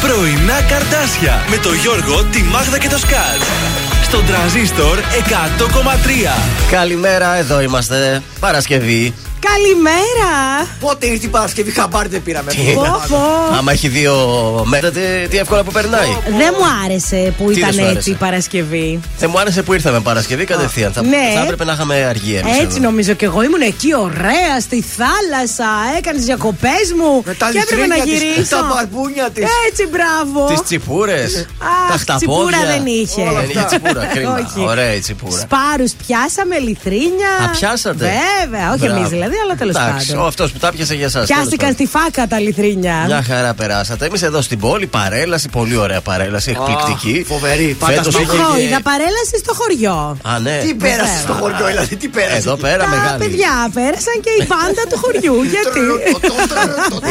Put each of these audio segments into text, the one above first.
Πρωινά καρτάσια με το Γιώργο, τη Μάγδα και το Σκάτ. Στον τραζίστορ 100,3. Καλημέρα, εδώ είμαστε. Παρασκευή. Καλημέρα! Πότε ήρθε η Παρασκευή, χαμπάρι δεν πήραμε. Τι. Πω, πω. Άμα έχει δύο μέτρα, τι, τι εύκολα που περνάει. Δεν μου άρεσε που Τι δεν ήταν σου έτσι άρεσε; η Παρασκευή. Δεν μου άρεσε που ήρθαμε Παρασκευή κατευθείαν. Θα, Ναι. θα έπρεπε να είχαμε αργία εμείς Έτσι εδώ. νομίζω και εγώ ήμουν εκεί ωραία στη θάλασσα. Έκανες διακοπές μου. Με τα και έπρεπε να λιθρίνια της, γυρίσω. τα μπαρπούνια της. Έτσι, μπράβο. Τις τσιπούρες, τα Αχ, χταπόδια. τσιπούρα δεν είχε. Δεν είχε τσιπούρα, κρίμα. Όχι. Ωραία η τσιπούρα. Σπάρους πιάσαμε, λιθρίνια. Α, πιάσατε. Βέβαια, όχι Μπράβο. εμείς δηλαδή, αλλά τέλος Εντάξει, πάντων. αυτός που τα πιάσε για εσά. Πιάστηκαν στη φάκα τα λιθρίνια. Μια χαρά περάσατε. Εμείς εδώ στην πόλη, παρέλαση, πολύ ωραία παρέλαση, εκπληκτική. φοβερή, Φέτος φαντασμαγωγική. είχε Εγώ και- είδα παρέλαση στο χωριό. Α, ναι. Τι πέρασες Βέβαια. στο χωριό, δηλαδή, τι πέρασες. Εδώ εκεί; πέρα Τα μεγάλη. παιδιά πέρασαν και η πάντα του χωριού. Γιατί;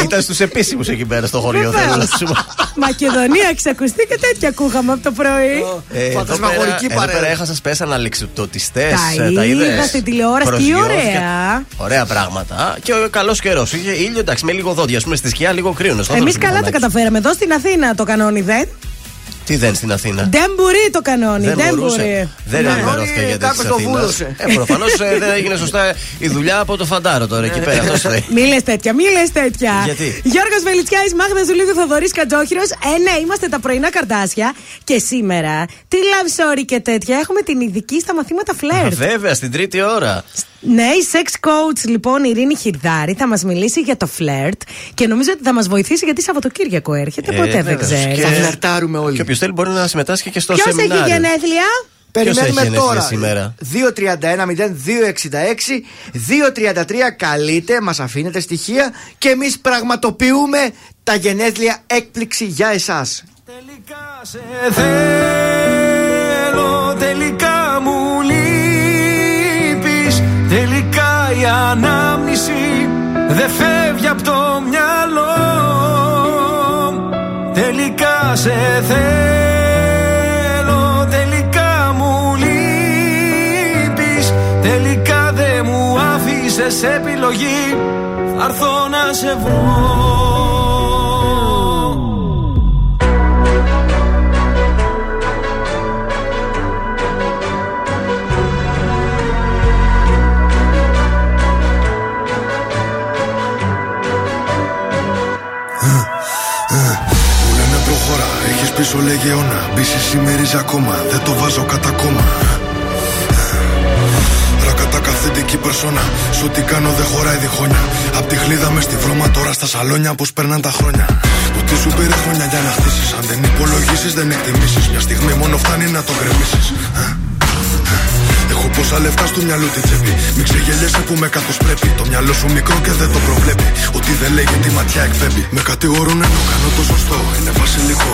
Ήταν στους επίσημους εκεί πέρα στο χωριό. Βεβαίως. θέλω να σου πω. Μακεδονία, ξακουστεί και τέτοια ακούγαμε από το πρωί. Ε, εδώ Φαντασμαγορική πέρα- Εδώ πέρα παρέα. έχασα πες αναλεξιπτωτιστέ. Τα είδα στην τηλεόραση, τι ωραία. Ωραία πράγματα. Και ο καλός καιρός. Είχε ήλιο, εντάξει, με λίγο δόντια. Α πούμε στη σκιά, λίγο κρύο. Εμείς καλά τα καταφέραμε. Εδώ στην Αθήνα το κανόνι δεν. Τι δεν στην Αθήνα; Δεν μπορεί το κανόνι. Δεν, μπορούσε. μπορεί. Δεν Ναι. ενημερώθηκα για Κάποιος τέτοιε το Αθήνα. βούλωσε. Ε, προφανώς δεν έγινε σωστά η δουλειά από το φαντάρο τώρα εκεί πέρα. Αυτό θέλει. Μη λες τέτοια, μη λες τέτοια. Γιατί; Γιώργος Βελιτσιάη, Μάγδα Ζουλίδου, Θοδωρής Κατζόχυρος. Ε, ναι, είμαστε τα πρωινά καρτάσια. Και σήμερα, τι love story και τέτοια, έχουμε την ειδική στα μαθήματα Α, φλερτ. Βέβαια, στην τρίτη ώρα. Ναι, η sex coach λοιπόν η Ειρήνη Χιρδάρη θα μας μιλήσει για το φλερτ και νομίζω ότι θα μας βοηθήσει γιατί Σαββατοκύριακο έρχεται. Ε, ποτέ δεν βέβαια. ξέρεις. Και- Θα φλερτάρουμε όλοι. Και όποιος θέλει μπορεί να συμμετάσχει και στο Ποιος σεμινάριο. έχει γενέθλια; Περιμένουμε έχει γενέθλια τώρα. σήμερα; 231-0266-233 καλείτε, μας αφήνετε στοιχεία και εμείς πραγματοποιούμε τα γενέθλια έκπληξη για εσάς. Τελικά σε θέλω, δεν φεύγει από το μυαλό. Τελικά σε θέλω, τελικά μου λείπεις. Τελικά δεν μου άφησες επιλογή. Θα έρθω να σε βρω πίσω λέγε αιώνα Μπίση σημερίζει ακόμα, δεν το βάζω κατά κόμμα Ρακατά καθεντική περσόνα Σ' ό,τι κάνω δεν χωράει διχόνια Απ' τη χλίδα μες στη βρώμα τώρα στα σαλόνια Πως περνάνε τα χρόνια Το τι σου πήρε χρόνια για να χτίσεις Αν δεν υπολογίσεις δεν εκτιμήσεις Μια στιγμή μόνο φτάνει να το γκρεμίσεις Έχω πόσα λεφτά στο μυαλό τη τσέπη. Μην ξεγελιέσαι που με καθώ πρέπει. Το μυαλό σου μικρό και δεν το προβλέπει. Ότι δεν λέγει τη ματιά εκπέμπει. Με κατηγορούν ενώ κάνω το σωστό. Είναι βασιλικό.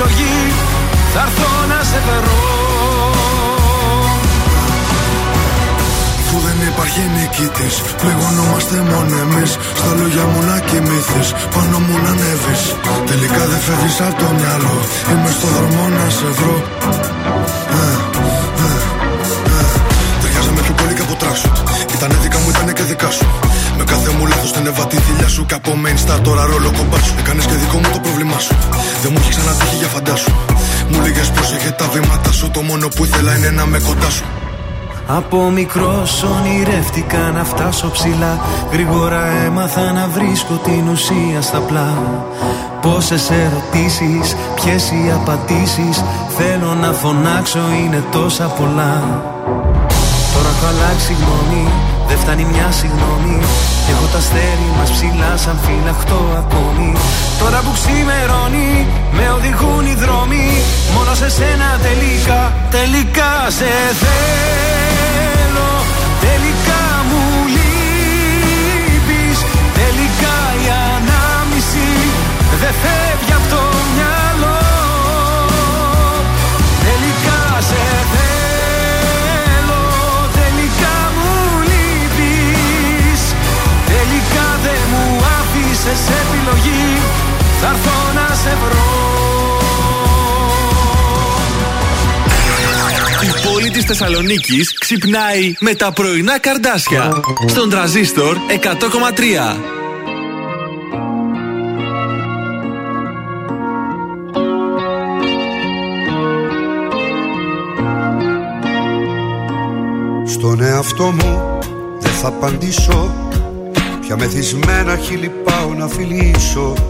επιλογή Θα έρθω να σε βρω Αφού δεν υπάρχει νικητής, πληγωνόμαστε μόνο εμείς. Στα λόγια μου να κοιμηθείς, πάνω μου να ανέβεις. Τελικά δεν φεύγεις από το μυαλό. Είμαι στο δρόμο να σε βρω. Ήτανε δικά μου, ήτανε και δικά σου. Με κάθε μου λάθος την έβα τη θηλιά σου. Και από main star τώρα ρόλο κομπάς σου. Έκανες και δικό μου το πρόβλημά σου. Δεν μου έχει ξανατύχει για φαντάσου. Μου λίγε πρόσεχε τα βήματα σου. Το μόνο που ήθελα είναι να με κοντά σου. Από μικρός ονειρεύτηκα να φτάσω ψηλά. Γρήγορα έμαθα να βρίσκω την ουσία στα πλά. Πόσες ερωτήσεις, ποιες οι απαντήσεις. Θέλω να φωνάξω, είναι τόσα πολλά. Τώρα έχω αλλάξει γνώμη, δεν φτάνει μια συγγνώμη. Κι έχω τα αστέρι μας ψηλά, σαν φυλαχτό ακόμη. Τώρα που ξημερώνει, με οδηγούν οι δρόμοι. Μόνο σε σένα τελικά, τελικά σε θέλω. Τελικά Θα έρθω να σε βρω. Η πόλη της Θεσσαλονίκης ξυπνάει με τα πρωινά καρδάσια. Στον τραζίστορ 100,3. Στον εαυτό μου δεν θα απαντήσω Πια μεθυσμένα χείλη πάω να φιλήσω Κι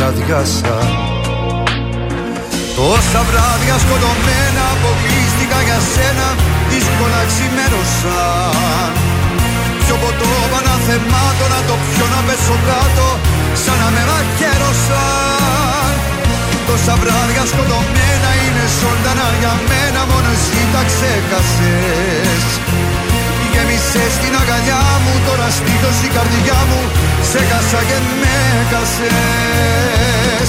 κι αδειάσα Τόσα βράδια σκοτωμένα αποκλείστηκα για σένα δύσκολα ξημέρωσαν Πιο ποτό παναθεμάτω να το πιω να πέσω κάτω σαν να με μαχαίρωσαν Τόσα βράδια σκοτωμένα είναι ζωντανά για μένα Μόνος εσύ τα ξέχασες Γέμισες την αγκαλιά μου Τώρα στήθος η καρδιά μου Σε κάσα και με κασες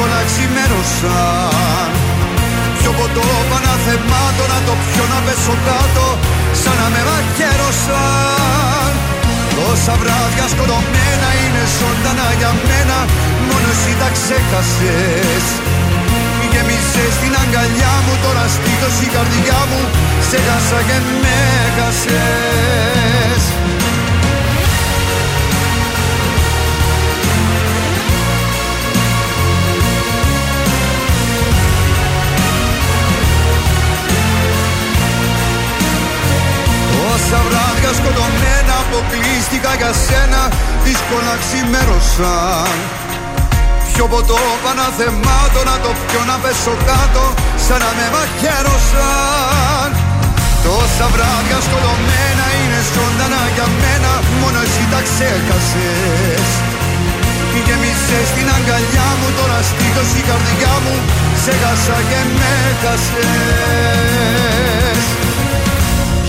Δύσκολα ξημέρωσαν Πιο ποτό παναθεμάτω να το πιω να πέσω κάτω Σαν να με μαχαίρωσαν Τόσα βράδια σκοτωμένα είναι ζωντανά για μένα Μόνο εσύ τα ξέχασες. Γέμισες στην αγκαλιά μου Τώρα στήθος η καρδιά μου Σε χάσα και με χάσες αποκλείστηκα για σένα Δύσκολα ξημέρωσαν Πιο ποτό παναθεμάτω να το πιω να πέσω κάτω Σαν να με μαχαίρωσαν. Τόσα βράδια σκοτωμένα είναι ζωντανά για μένα Μόνο εσύ τα ξέχασες. Γέμισες στην αγκαλιά μου Τώρα στήθος η καρδιά μου Σε χάσα και με χάσες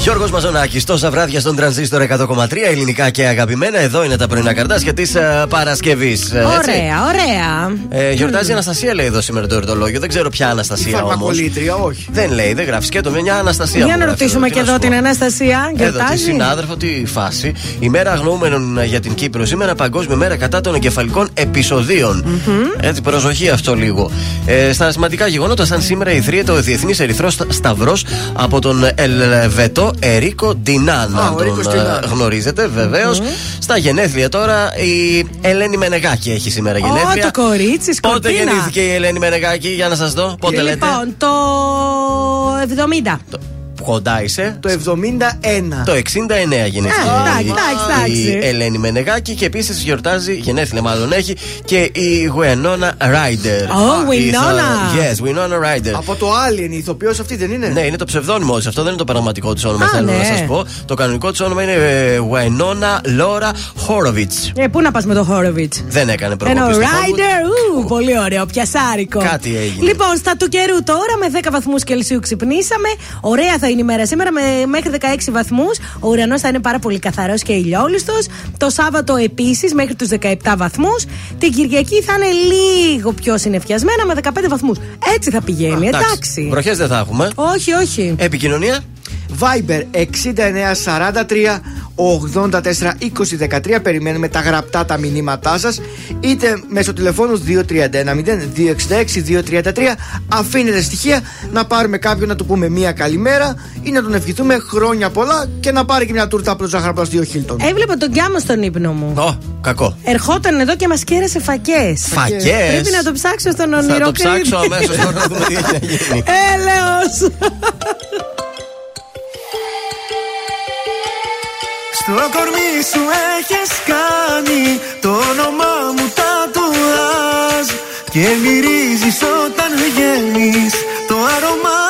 Γιώργος Μαζονάκης, τόσα βράδια στον τρανζίστορ 100,3 ελληνικά και αγαπημένα. Εδώ είναι τα πρωινά καρτάσια της uh, Παρασκευής. Ωραία, ωραία. Ε, γιορτάζει η Αναστασία, λέει εδώ σήμερα το εορτολόγιο. Δεν ξέρω ποια Αναστασία όμως. Φαρμακολήτρια, όχι. Δεν λέει, δεν γράφεις και το μια Αναστασία. Για μου να γράφει ρωτήσουμε τι και να εδώ σου την πω. Αναστασία. Εδώ τη Γιορτάζει. συνάδελφο, τι φάση. Η μέρα αγνοούμενων για την Κύπρο. Σήμερα Παγκόσμια Μέρα κατά των εγκεφαλικών επεισοδίων. Έτσι, προσοχή αυτό λίγο. Ε, στα σημαντικά γεγονότα, σαν σήμερα ιδρύεται ο Διεθνής Ερυθρός Σταυρός από τον Ελβετό Φρανσίσκο Ερίκο Ντινάν. Α, Αν ο τον Ερίκος ε, Ντινάν. γνωρίζετε, βεβαίως. Στα γενέθλια τώρα η Ελένη Μενεγάκη έχει σήμερα γενέθλια. Ω, το κορίτσι, Πότε σκορπίνα. γεννήθηκε η Ελένη Μενεγάκη, για να σας δω; Πότε λέτε; Λοιπόν, το 70. Κοντά είσαι. Το 71. Το 69 γεννήθηκε. Ε, εντάξει, η- εντάξει, Η εντάξει. Ελένη Μενεγάκη και επίσης γιορτάζει, γενέθλια μάλλον έχει και η Γουενόνα Ράιντερ. Ω, Η θα- Winona. Yes, Winona Ράιντερ. Από το Alien, η ηθοποιός αυτή δεν είναι; Ναι, είναι το ψευδόνυμο της. Αυτό δεν είναι το πραγματικό της όνομα, Α, θέλω ναι. να σας πω. Το κανονικό της όνομα είναι ε, Winona Laura Horowitz. Ε, πού να πας με το Χόροβιτς; Δεν έκανε Ενώ προκοπή. στο Hollywood. Rider, ου, πολύ ωραίο, πιασάρικο. Κάτι έγινε. Λοιπόν, στα του καιρού τώρα με 10 βαθμούς Κελσίου ξυπνήσαμε. Ωραία θα είναι η μέρα σήμερα με μέχρι 16 βαθμούς. Ο ουρανός θα είναι πάρα πολύ καθαρός και ηλιόλουστος. Το Σάββατο επίσης μέχρι τους 17 βαθμούς. Την Κυριακή θα είναι λίγο πιο συνεφιασμένα με 15 βαθμούς. Έτσι θα πηγαίνει, εντάξει. Βροχές δεν θα έχουμε. Όχι, όχι. Επικοινωνία. Viber 6943 84 20 13. Περιμένουμε τα γραπτά τα μηνύματά σας. Είτε μέσω τηλεφώνου 2310 266 233. Αφήνετε στοιχεία να πάρουμε κάποιον να του πούμε μία καλημέρα ή να τον ευχηθούμε χρόνια πολλά και να πάρει και μια τούρτα από το ζαχαροπλαστείο Χίλτον. Έβλεπα τον Γκάμο στον ύπνο μου. Ω, κακό. Ερχόταν εδώ και μας κέρασε φακές. Φακές; Πρέπει να το ψάξω στον Θα όνειρο το ψάξω αμέσως τώρα να δούμε τι έχει να γίνει. Έλεος. Στο κορμί σου έχεις κάνει. Το όνομά μου τατουάζ Και μυρίζεις όταν βγαίνεις το άρωμά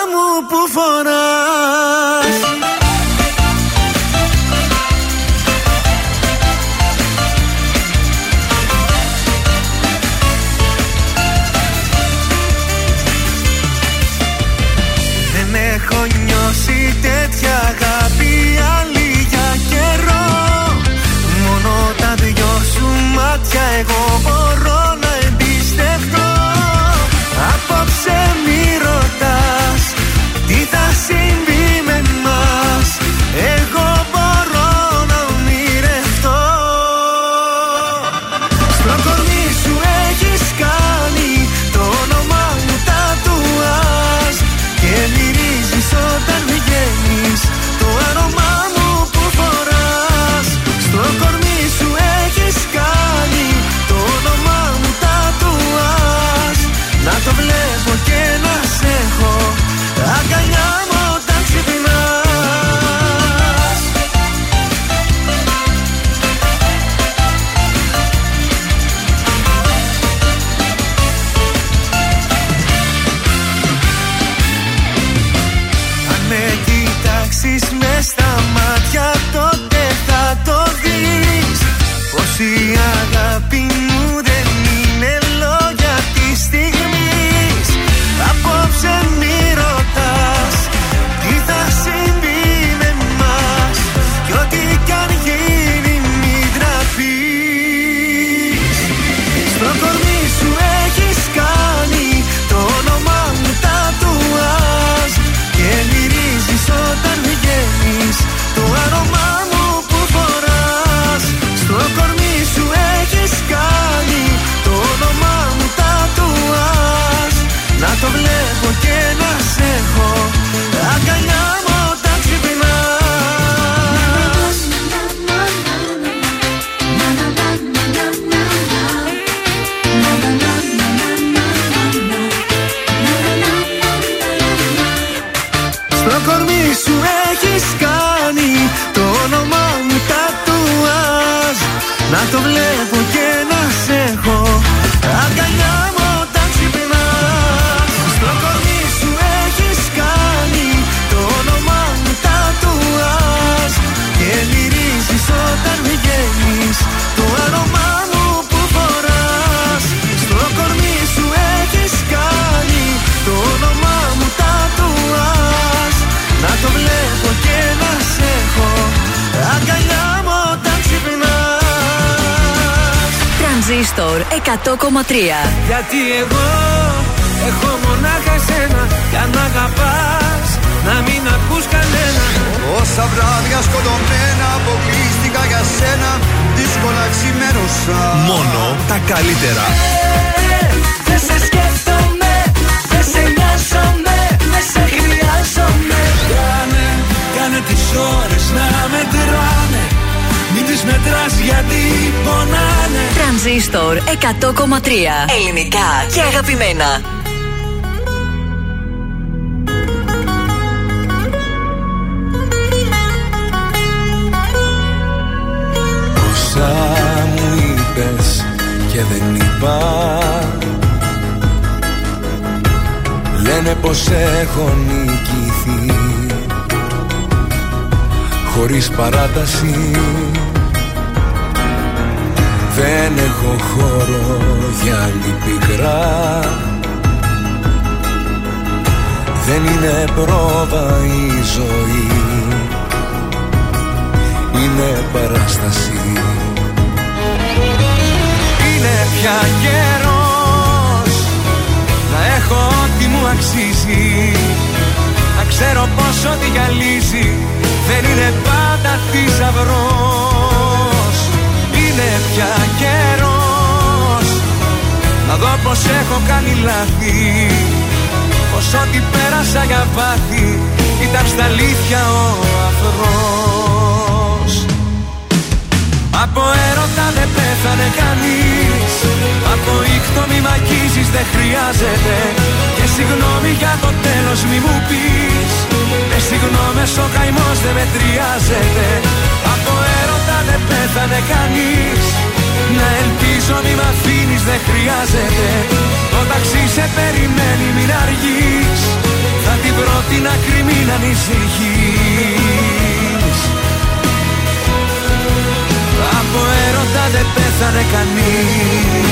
Γιατί εγώ έχω μονάχα εσένα Για να αγαπάς να μην ακούς κανένα. Όσα βράδια σκοτωμένα αποκλείστηκα για σένα Δύσκολα ξημέρωσα. Μόνο τα καλύτερα. Δεν σε σκέφτομαι, δεν σε νοιάζομαι, δεν σε χρειάζομαι. Κάνε, κάνε πάνε τις ώρες να μετράνε Μην τις μετράς γιατί πονάνε. Τρανζίστορ 100,3 Ελληνικά και αγαπημένα. Όσα μου είπες και δεν είπα Λένε πως έχω νικηθεί Χωρίς παράταση. Δεν έχω χώρο για άλλη πικρά Δεν είναι πρόβα η ζωή. Είναι παράσταση. Είναι πια καιρός Να έχω ό,τι μου αξίζει. Να ξέρω πως ό,τι γυαλίζει Δεν είναι πάντα θησαυρός Είναι πια καιρός. Να δω πως έχω κάνει λάθη Πως ό,τι πέρασα για βάθη Ήταν στα αλήθεια ο αφρός. Από έρωτα δεν πέθανε κανείς Από ήχτο μη μ' αγγίζεις δεν χρειάζεται. Και συγγνώμη για το τέλος μη μου πεις Με συγγνώμες ο καημός δεν μετριάζεται. Από έρωτα δεν πέθανε κανείς. Να ελπίζω μη μ' αφήνεις δεν χρειάζεται. Το ταξί σε περιμένει μην αργείς. Θα την πρώτη να κρυμεί να ανησυχείς. Από έρωτα δεν πέθανε κανείς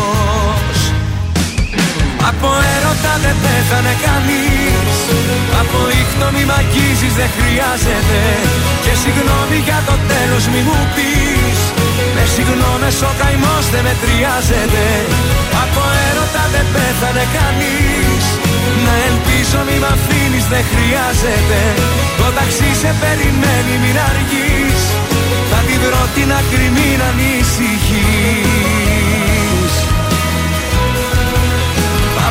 Από έρωτα δεν πέθανε κανείς. Από ήχτο μη μ' αγγίζεις δεν χρειάζεται. Και συγγνώμη για το τέλος μη μου πεις. Με συγγνώμες ο καημός δεν μετριάζεται. Από έρωτα δεν πέθανε κανείς. Να ελπίζω μη μ' αφήνεις δεν χρειάζεται. Το ταξί σε περιμένει μην αργείς. Θα την πρώτη να κρυμεί να ανησυχείς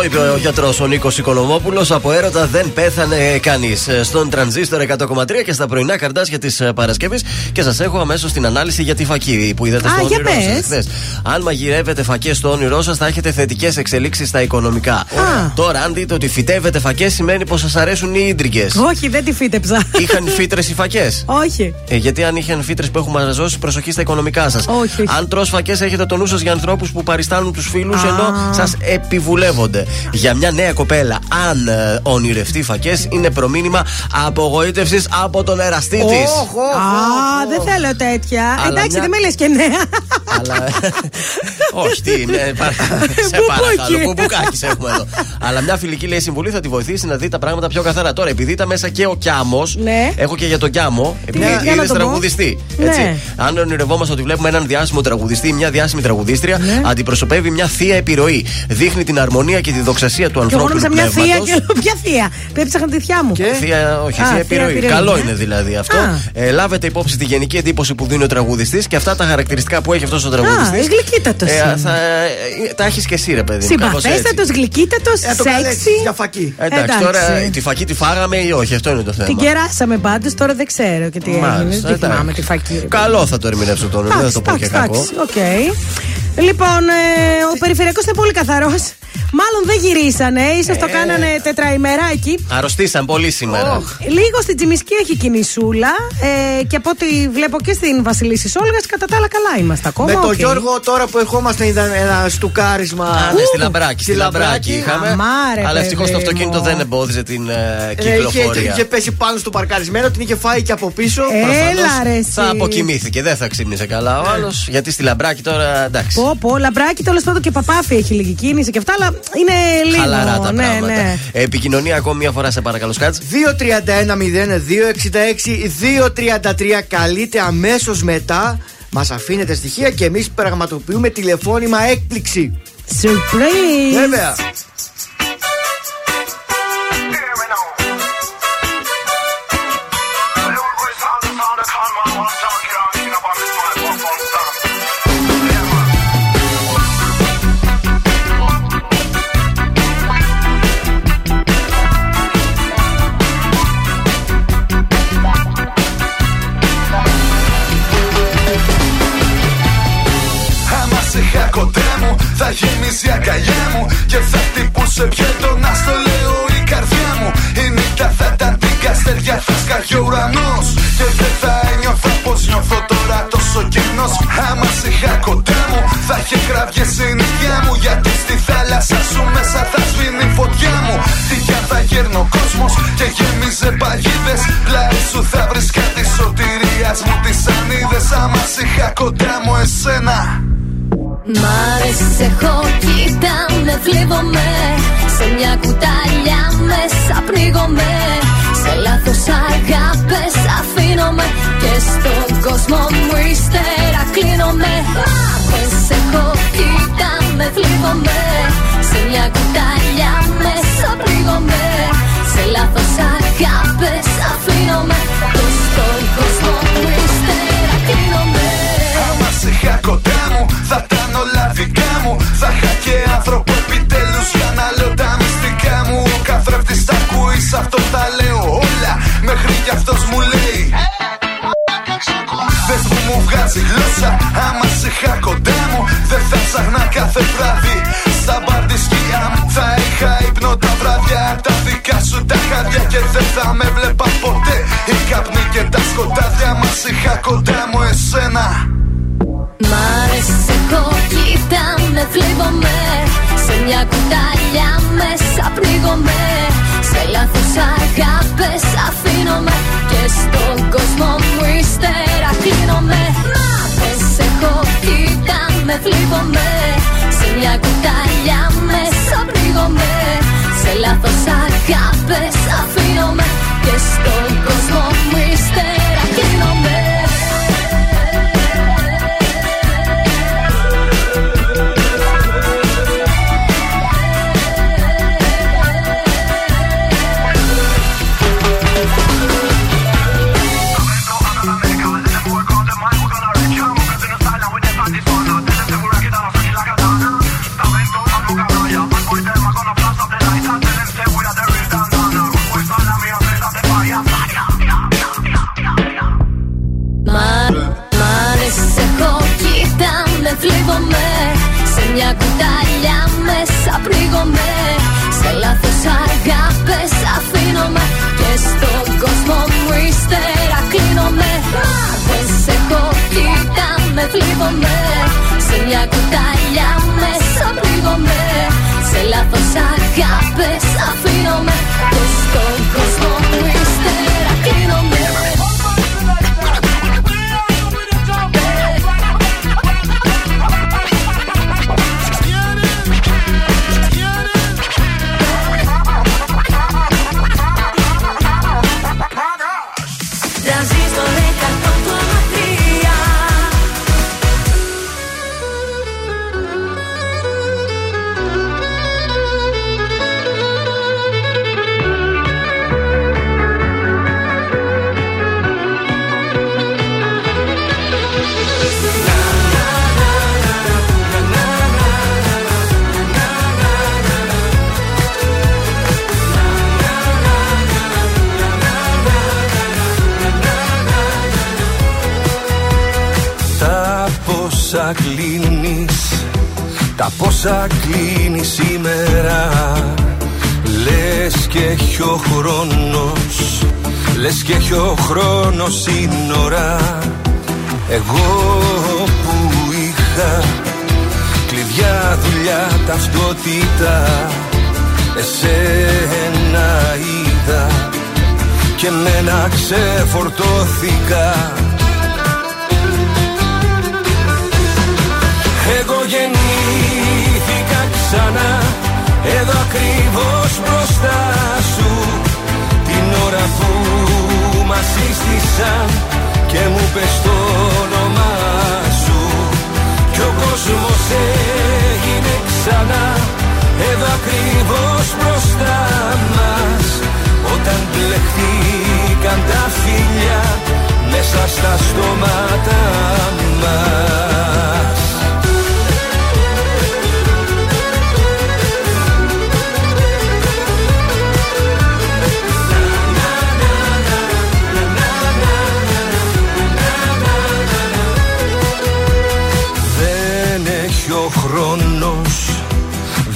Το είπε ο γιατρός ο Νίκος Οικονομόπουλο. Από έρωτα δεν πέθανε κανείς. Στον τρανζίστορ 100,3 και στα πρωινά καρτάσια της Παρασκευής. Και σας έχω αμέσως την ανάλυση για τη φακή που είδατε Α, στο για όνειρό πες. σα χθες. Αν μαγειρεύετε φακές στο όνειρό σας, θα έχετε θετικές εξελίξεις στα οικονομικά. Τώρα, αν δείτε ότι φυτεύετε φακές, σημαίνει πως σας αρέσουν οι ίντριγκες. Όχι, δεν τη φύτεψα. Είχαν φύτρες οι φακές; Όχι. Ε, γιατί αν είχαν φύτρες που έχουν μαζώσει, προσοχή στα οικονομικά σας. Όχι, όχι. Αν τρως φακές, έχετε το νου σας για ανθρώπους που παριστάνουν τους φίλους Α. ενώ σας επιβουλεύονται. Για μια νέα κοπέλα, αν ε, ονειρευτεί φακές, είναι προμήνυμα απογοήτευσης από τον εραστή της. Α, δεν θέλω τέτοια. Αλλά Εντάξει, μια- δεν με λες και νέα. Αλλά. Όχι, τι. με- πα- Σε Μπουμπούκι. παρακαλώ, μπουμπουκάκι έχουμε εδώ. Αλλά μια φιλική λέει συμβουλή θα τη βοηθήσει να δει τα πράγματα πιο καθαρά. Τώρα, επειδή ήταν μέσα και ο Κιάμος, Ναι. έχω και για τον Κιάμο, επειδή Ναι, για να είδε το πω. τραγουδιστή. Ναι. Έτσι. Αν ονειρευόμαστε ότι βλέπουμε έναν διάσημο τραγουδιστή ή μια διάσημη τραγουδίστρια, Ναι. αντιπροσωπεύει μια θεία επιρροή. Δείχνει την αρμονία και τη δοξασία του Και εγώ ανθρώπου. νόμιζα μια θεία και λέω ποια θεία; Πέψαχνα τη θεία μου. Θεία, όχι, Α, θεία θεία επιρροή. επιρροή, Καλό ναι. είναι δηλαδή αυτό. Α. Ε, λάβετε υπόψη τη γενική εντύπωση που δίνει ο τραγουδιστής και αυτά τα χαρακτηριστικά που έχει αυτός ο Α, τραγουδιστής. γλυκύτατο. θα, ε, τα έχεις και εσύ, ρε παιδί. μου, κάπως έτσι. Συμπαθέστατο, γλυκύτατος, Ε, το καλέσει σεξι. για φακή. Εντάξει, Εντάξει. τώρα τη φακή τη φάγαμε ή όχι, αυτό είναι το θέμα. Την κεράσαμε πάντως, τώρα δεν ξέρω και τι έγινε. Μάλιστα, Δεν εντάξει. θυμάμαι τη φακή. ρε Καλό θα το ερμηνεύσω τώρα, δεν θα το πω και Εντάξει, κακό. εντάξει, οκ. Λοιπόν, ε, ο περιφερειακός είναι πολύ καθαρός. Μάλλον δεν γυρίσανε, ίσως Ε. το κάνανε τετραημεράκι. Αρρωστήσαν πολύ σήμερα. Λίγο στην Τζιμισκή έχει κινησούλα ε, και από ό,τι βλέπω και στην Βασιλίσσης Όλγας, κατά τα άλλα καλά είμαστε ακόμα. Με τον οκ. Γιώργο τώρα που ερχόμαστε είδα ένα στουκάρισμα. Α, ναι, στη Λαμπράκη. Στη Στη Λαμπράκη Λαμπράκη. είχαμε. Α, μωρέ, Αλλά ευτυχώς το παιδί αυτοκίνητο μου. δεν εμπόδιζε την ε, Ε, είχε, κυκλοφορία. είχε πέσει πάνω στο παρκαρισμένο, την είχε φάει και από πίσω. Έλα ρε εσύ. Θα αποκοιμήθηκε, δεν θα ξύπνησε καλά ο άλλος. Γιατί στη Λαμπράκη τώρα εντάξει. Πω, πω, λαμπράκι τέλος πάντων και παπάφι έχει λίγη κίνηση και αυτά, αλλά είναι λίγο. Χαλαρά τα ναι, πράγματα. ναι. Ε, Επικοινωνία ακόμη μια φορά σε παρακαλώ, Σκάτς. 231-0-266-233 καλείτε αμέσως μετά. Μας αφήνετε στοιχεία και εμείς πραγματοποιούμε τηλεφώνημα έκπληξη. Surprise! Βέβαια. Θα γίνεις η αγκαλιά μου Και θα χτυπούσε πιο έντονα στο λέω η καρδιά μου. Η νύχτα θα ήταν την καστεριά θα σκάγει ο ουρανός. Και δεν θα ένιωθα πως νιώθω τώρα τόσο κενός Άμα σε είχα κοντά μου θα είχε κραυγές η νύχια μου. Γιατί στη θάλασσα σου μέσα θα σβήνει η φωτιά μου. Τυχιά θα γέρνει ο κόσμος και γέμιζε παγίδες. Πλάι σου θα βρίσκα τη σωτηρίας μου τις ανίδες. Άμα σε είχα κοντά μου εσένα Μ' άρεσε έχω κοίτα με θλίβομαι. Σε μια κουταλιά μέσα πνίγομαι Σε λάθος αγάπες αφήνομαι. Και στον κόσμο μου ύστερα κλείνομαι. Μ' άρεσε έχω κοίτα με θλίβομαι. Σε μια κουταλιά μέσα δικά μου Θα είχα και άνθρωπο επιτέλους για να λέω τα μυστικά μου. Ο καθρέφτης τα ακούει σ' αυτό τα λέω όλα. Μέχρι κι αυτός μου λέει Πες που μου βγάζει γλώσσα Άμα σε είχα κοντά μου Δεν θα ψάχνα κάθε βράδυ Στα μπαρ της σκιά μου Θα είχα ύπνο τα βράδια Τα δικά σου τα χάδια Και δεν θα με βλέπα ποτέ. Οι καπνοί και τα σκοτάδια Μας είχα κοντά μου εσένα πνίγομαι Σε λάθος αγάπες αφήνομαι Και στον κόσμο μου ύστερα κλείνομαι Μ' άρεσε έχω κοίτα με θλίβομαι. Σε μια κουταλιά μέσα πνίγομαι Σε λάθος αγάπες αφήνομαι Και στον κόσμο κοίτα με θλίβομαι Σε μια κουταλιά μέσα πνίγομαι Σε λάθος αγάπες αφήνομαι Και στον κόσμο πόσα κλείνεις. Τα πόσα κλείνεις σήμερα Λες και έχει ο χρόνος. Λες και έχει ο χρόνος σύνορα Εγώ που είχα Κλειδιά, δουλειά, ταυτότητα Εσένα είδα. Και μένα ξεφορτώθηκα γεννήθηκα ξανά. Εδώ ακριβώς μπροστά σου Την ώρα που μας σύστησαν Και μου πες το όνομά σου. Κι ο κόσμος έγινε ξανά. Εδώ ακριβώς μπροστά μας Όταν μπλεχτήκαν τα φίλια Μέσα στα στόματα μας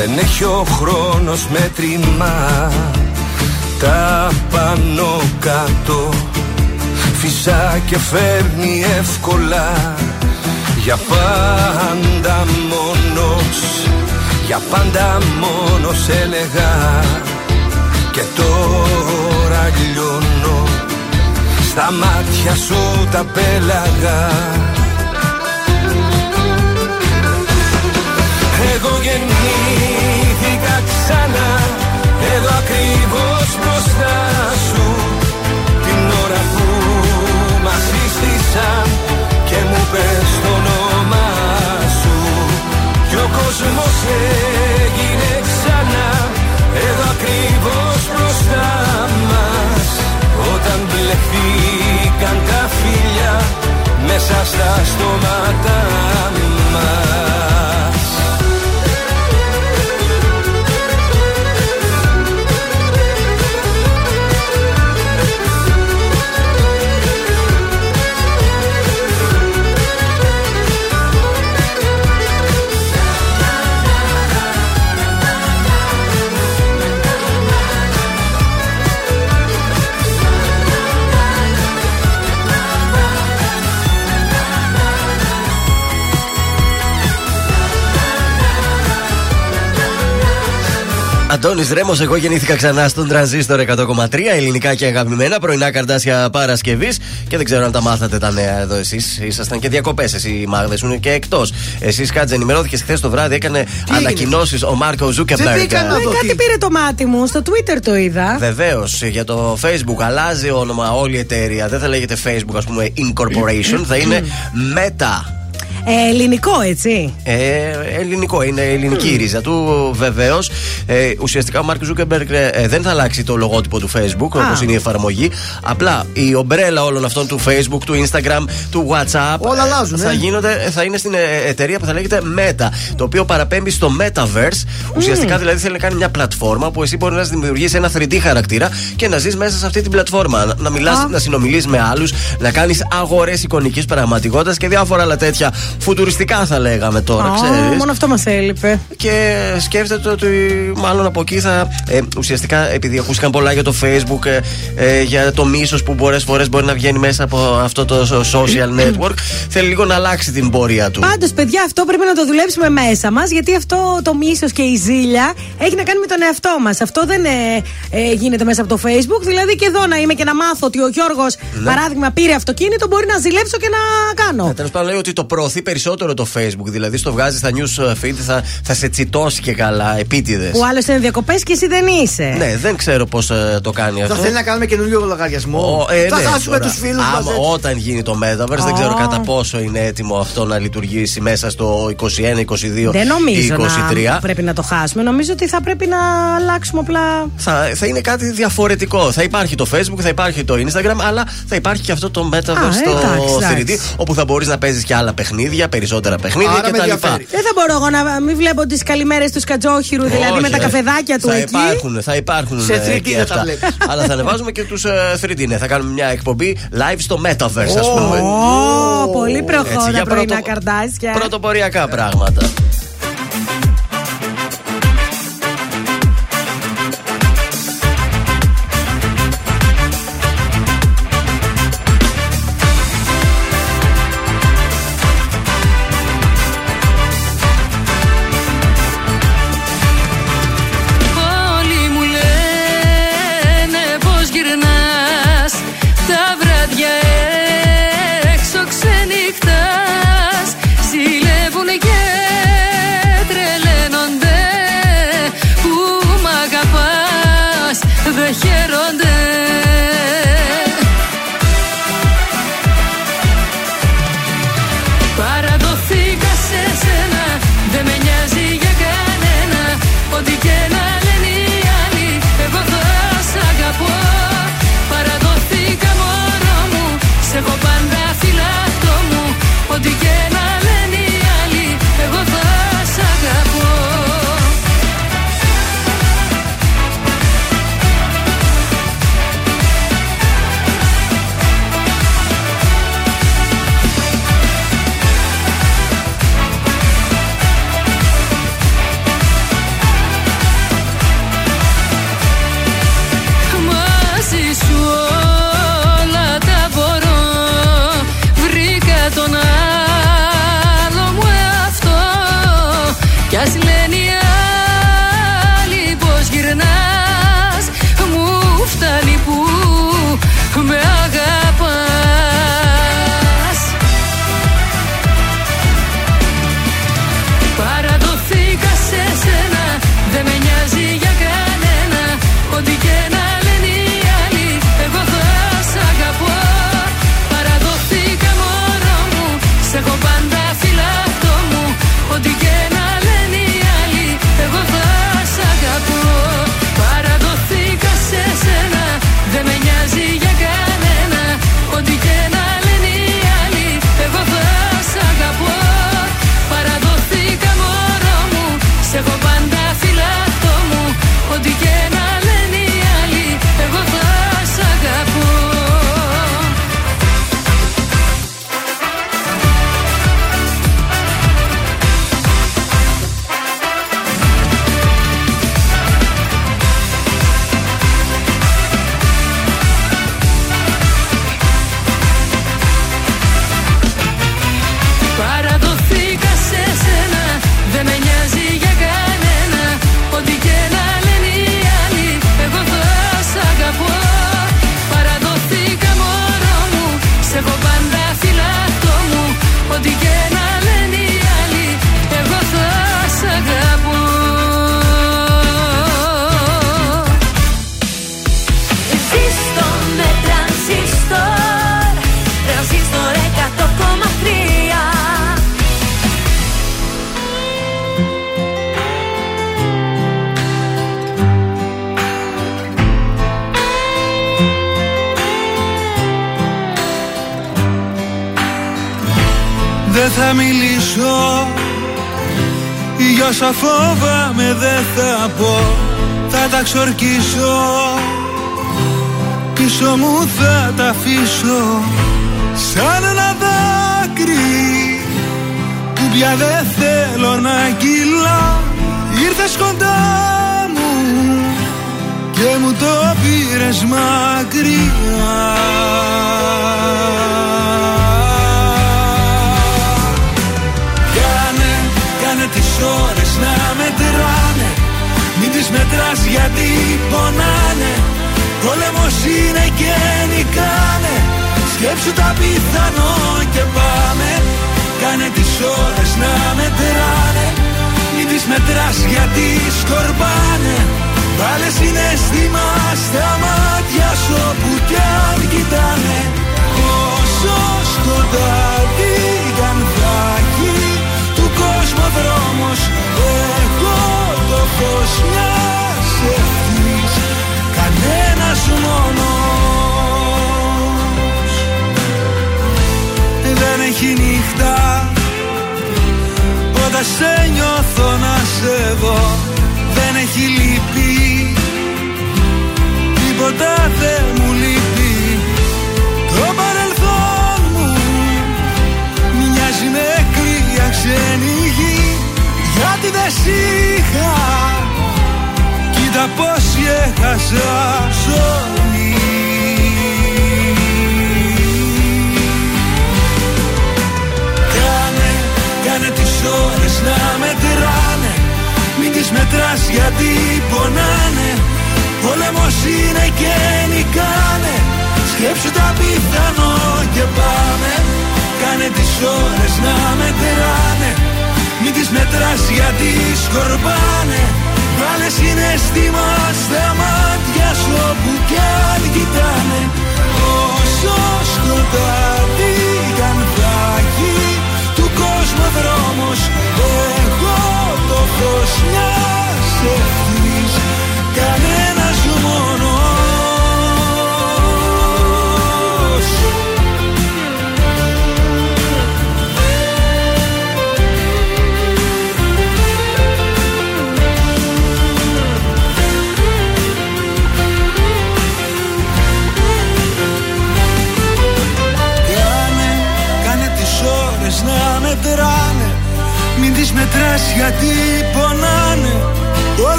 Δεν έχει ο χρόνος μέτρημα. Τα πάνω κάτω Φυσά και φέρνει εύκολα. Για πάντα μόνος Για πάντα μόνος έλεγα. Και τώρα λιώνω Στα μάτια σου τα πέλαγα γεννήθηκα ξανά. Εδώ ακριβώς μπροστά σου Αντώνης Ρέμος, εγώ γεννήθηκα ξανά στον Τρανζίστορ 100,3 ελληνικά και αγαπημένα πρωινά Καρντάσια Παρασκευής. Και δεν ξέρω αν τα μάθατε τα νέα εδώ εσείς. Ήσασταν και διακοπές, εσύ οι μάγδες σου είναι και εκτός. Εσύ κάτσε ενημερώθηκες χθες το βράδυ, έκανε ανακοινώσεις ο Μαρκ Ζούκερμπεργκ. Ε, κάτι πήρε το μάτι μου, στο Twitter το είδα. Βεβαίως, για το Facebook αλλάζει όνομα όλη η εταιρεία. Δεν θα λέγεται Facebook, ας πούμε, Incorporation, θα είναι Meta. Ε, ελληνικό, έτσι. Ε, ελληνικό, είναι ελληνική η ρίζα του βεβαίως. Ε, ουσιαστικά ο Μαρκ Ζούκερμπεργκ ε, δεν θα αλλάξει το λογότυπο του Facebook όπως είναι η εφαρμογή. Απλά η ομπρέλα όλων αυτών του Facebook, του Instagram, του WhatsApp Όλα αλλάζουν, θα, ε. γίνονται, θα είναι στην ε, εταιρεία που θα λέγεται Meta. Το οποίο παραπέμπει στο Metaverse. Ουσιαστικά δηλαδή θέλει να κάνει μια πλατφόρμα που εσύ μπορείς να δημιουργήσει ένα 3D χαρακτήρα και να ζεις μέσα σε αυτή την πλατφόρμα. Να, να μιλάς, να συνομιλείς με άλλους, να κάνεις αγορές εικονικής πραγματικότητας και διάφορα άλλα τέτοια φουτουριστικά θα λέγαμε τώρα, Α, ξέρεις. Μόνο αυτό μας έλειπε. Και σκέφτεται ότι μάλλον από εκεί θα. Ε, ουσιαστικά επειδή ακούστηκαν πολλά για το Facebook, ε, ε, για το μίσος που πολλές φορές μπορεί να βγαίνει μέσα από αυτό το social network, θέλει λίγο να αλλάξει την πορεία του. Πάντως, παιδιά, αυτό πρέπει να το δουλέψουμε μέσα μας, γιατί αυτό το μίσος και η ζήλια έχει να κάνει με τον εαυτό μας. Αυτό δεν ε, ε, γίνεται μέσα από το Facebook. Δηλαδή και εδώ να είμαι και να μάθω ότι ο Γιώργος, Ναι. παράδειγμα, πήρε αυτοκίνητο, μπορεί να ζηλέψω και να κάνω. Τέλος πάντων, λέει ότι το προωθεί περισσότερο το Facebook. Δηλαδή, στο βγάζει στα news feed, θα, θα σε τσιτώσει και καλά, επίτηδες. Που άλλος είναι διακοπές και εσύ δεν είσαι. Ναι, δεν ξέρω πώς το κάνει Θα αυτό. θέλει να κάνουμε καινούριο λογαριασμό. Ο, ε, θα ναι, χάσουμε τώρα. τους φίλους μας. Άμα- Όταν γίνει το Metaverse, δεν ξέρω κατά πόσο είναι έτοιμο αυτό να λειτουργήσει μέσα στο 21, 22 Δεν νομίζω ή 23. να πρέπει να το χάσουμε. Νομίζω ότι θα πρέπει να αλλάξουμε απλά. Θα, θα είναι κάτι διαφορετικό. Θα υπάρχει το Facebook, θα υπάρχει το Instagram, αλλά θα υπάρχει και αυτό το Metaverse Α, στο εντάξει, 3D, εντάξει. όπου θα μπορείς να παίζεις και άλλα παιχνίδια παιχνίδια, περισσότερα παιχνίδια Άρα κτλ. Δεν θα μπορώ να μην βλέπω τις καλημέρες του Κατζόχυρου, δηλαδή με τα καφεδάκια του θα. Υπάρχουν, θα υπάρχουν. Σε ε, 3D θα Αλλά θα ανεβάζουμε και τους ε, 3D. Ναι, θα κάνουμε μια εκπομπή live στο Metaverse, ας πούμε. Πολύ προχώρα πρωινά καρδάκια. Πρωτοποριακά πράγματα.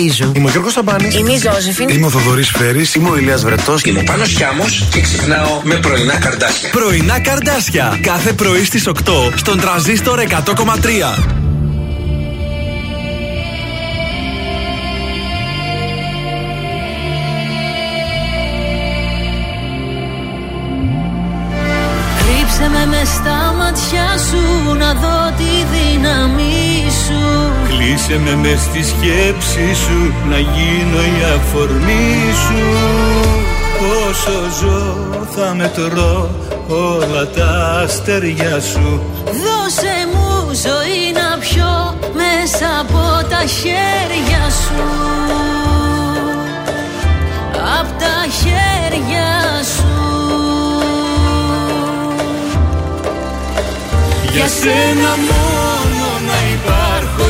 Έλενα Παπαρίζου. Είμαι ο Γιώργος Σαμπάνης. Είμαι η Ζώζεφιν. Είμαι ο Θοδωρής Φέρης. Είμαι ο Ηλίας Βρετός. Είμαι ο Πάνος Χιάμος και ξυπνάω με πρωινά καρδάσια. Πρωινά καρδάσια. Κάθε πρωί στις 8 στον τραζίστορ 100,3. Κλείσε με μες στη σκέψη σου να γίνω η αφορμή σου. Όσο ζω θα μετρώ όλα τα αστέρια σου. Δώσε μου ζωή να πιω μέσα από τα χέρια σου. Απ' τα χέρια σου. Για σένα μόνο να υπάρχω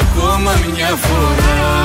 ακόμα μια φορά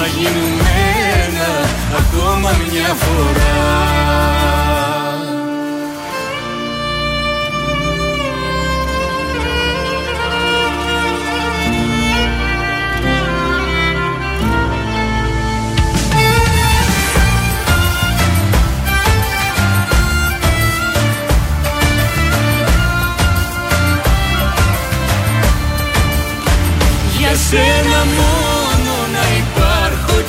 να γίνουμε ένα ακόμα μια φορά. Για σένα μόνο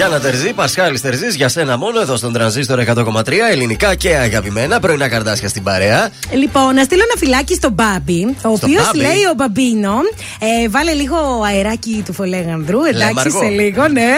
Γιάννα Τερζή, Πασχάλης Τερζής, για σένα μόνο εδώ στον τρανζίστορ 100,3 ελληνικά και αγαπημένα. Πρωινά καρδάσια στην παρέα. Λοιπόν, να στείλω ένα φυλάκι στον Μπάμπη, ο οποίος Μπάμπη; λέει ο Μπαμπίνο, ε, βάλε λίγο αεράκι του φολέγανδρου, εντάξει, Μαργό. σε λίγο, ναι.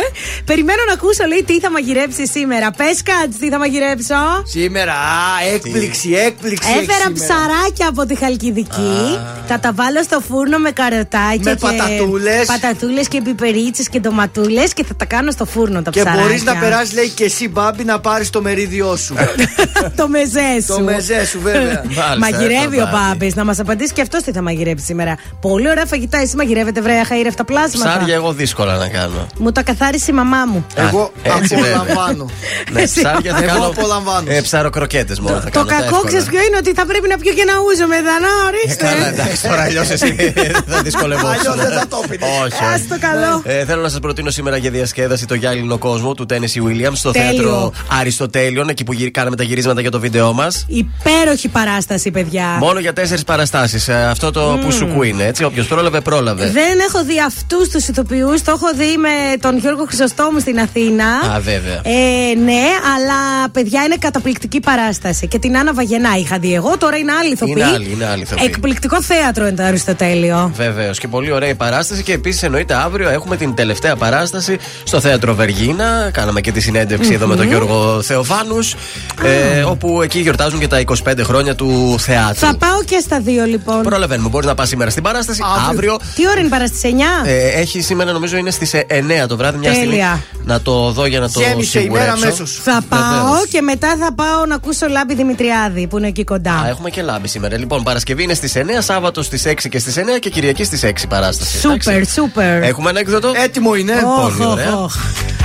Περιμένω να ακούσω, λέει, τι θα μαγειρέψεις σήμερα. Πες κάτι, τι θα μαγειρέψω. Σήμερα, α, έκπληξη, έκπληξη. έχει Έφερα σήμερα. ψαράκια από τη Χαλκιδική. Θα τα βάλω στο φούρνο με καροτάκια. Με και πατατούλες. Πατατούλες και πιπερίτσες και ντοματούλες και θα τα κάνω στο φούρνο τα Και ψαράκια. μπορείς να περάσεις, λέει, και εσύ, Μπάμπη, να πάρεις το μερίδιό σου. το μεζέ σου. το μεζέ σου, βέβαια. Μαγειρεύει ο Μπάμπη. Μπάμπης. Να μας απαντήσει και αυτός τι θα μαγειρέψει σήμερα. Πολύ ωραία φαγητά. Εσύ μαγειρεύετε βρέα χαΐρευτα πλάσματα. Ψάρια εγώ δύσκολα να κάνω. Μου τα καθάρισε η μαμά μου. Εγώ έτσι βέβαια. απολαμβάνω. Ναι, Εσύ- ψάρια θα Εγώ κάνω. απολαμβάνω. Ε, ψαροκροκέτες μόνο θα Το κάνω. τα κακό εύκολα. ξέρεις ποιο είναι ότι θα πρέπει να πιω και ένα ούζο μετά. Να Ε, ορίστε. Καλά, εντάξει, τώρα αλλιώς εσύ θα δυσκολευόσουν. Αλλιώς δεν θα το πείτε. Όχι. Α το καλό. Ε, θέλω να σας προτείνω σήμερα για διασκέδαση το γυάλινο κόσμο του Tennessee Williams στο Τέλειο. θέατρο Αριστοτέλειων, εκεί που γυρι- κάναμε τα γυρίσματα για το βίντεο μας. Υπέροχη παράσταση, παιδιά. Μόνο για τέσσερις παραστάσεις. Αυτό το που σου είναι, έτσι. Όποιος πρόλαβε, πρόλαβε. Δεν έχω δει αυτούς τους ηθοποιούς. Το έχω δει με τον Γιώργο Χρυσοστόμου στην Αθήνα. Α, βέβαια. Ε, ναι, αλλά παιδιά είναι καταπληκτική παράσταση. Και την Άννα Βαγενά είχα δει εγώ, τώρα είναι άλλη ηθοποιή. Είναι άλλη, είναι άλλη ηθοποιή. Εκπληκτικό θέατρο είναι το Αριστοτέλειο. Βεβαίως και πολύ ωραία η παράσταση. Και επίσης εννοείται αύριο έχουμε την τελευταία παράσταση στο θέατρο Βεργίνα. Κάναμε και τη συνέντευξη εδώ με τον Γιώργο Θεοφάνους. Ε, όπου εκεί γιορτάζουν και τα 25 χρόνια του θεάτρου. Θα πάω και στα δύο λοιπόν. Προλαβαίνουμε. Μπορεί να πας σήμερα στην παράσταση. Αύριο. Τι ώρα είναι η παράσταση, 9? ε, έχει σήμερα νομίζω είναι στις 9 το βράδυ. Μια Τέλεια. στιγμή να το δω για να το Γέμισε η μέρα σιγουρέψω. αμέσως. Θα πάω Βεβαίως. και μετά θα πάω να ακούσω Λάμπη Δημητριάδη που είναι εκεί κοντά. Α, έχουμε και λάμπη σήμερα. Λοιπόν, Παρασκευή είναι στις 9, Σάββατο στις 6 και στις 9 και Κυριακή στις 6 παράσταση. Σούπερ, εντάξει. σούπερ. Έχουμε ένα έκδοτο; Έτοιμο είναι. Οχ, πολύ οχ, ωραία. οχ.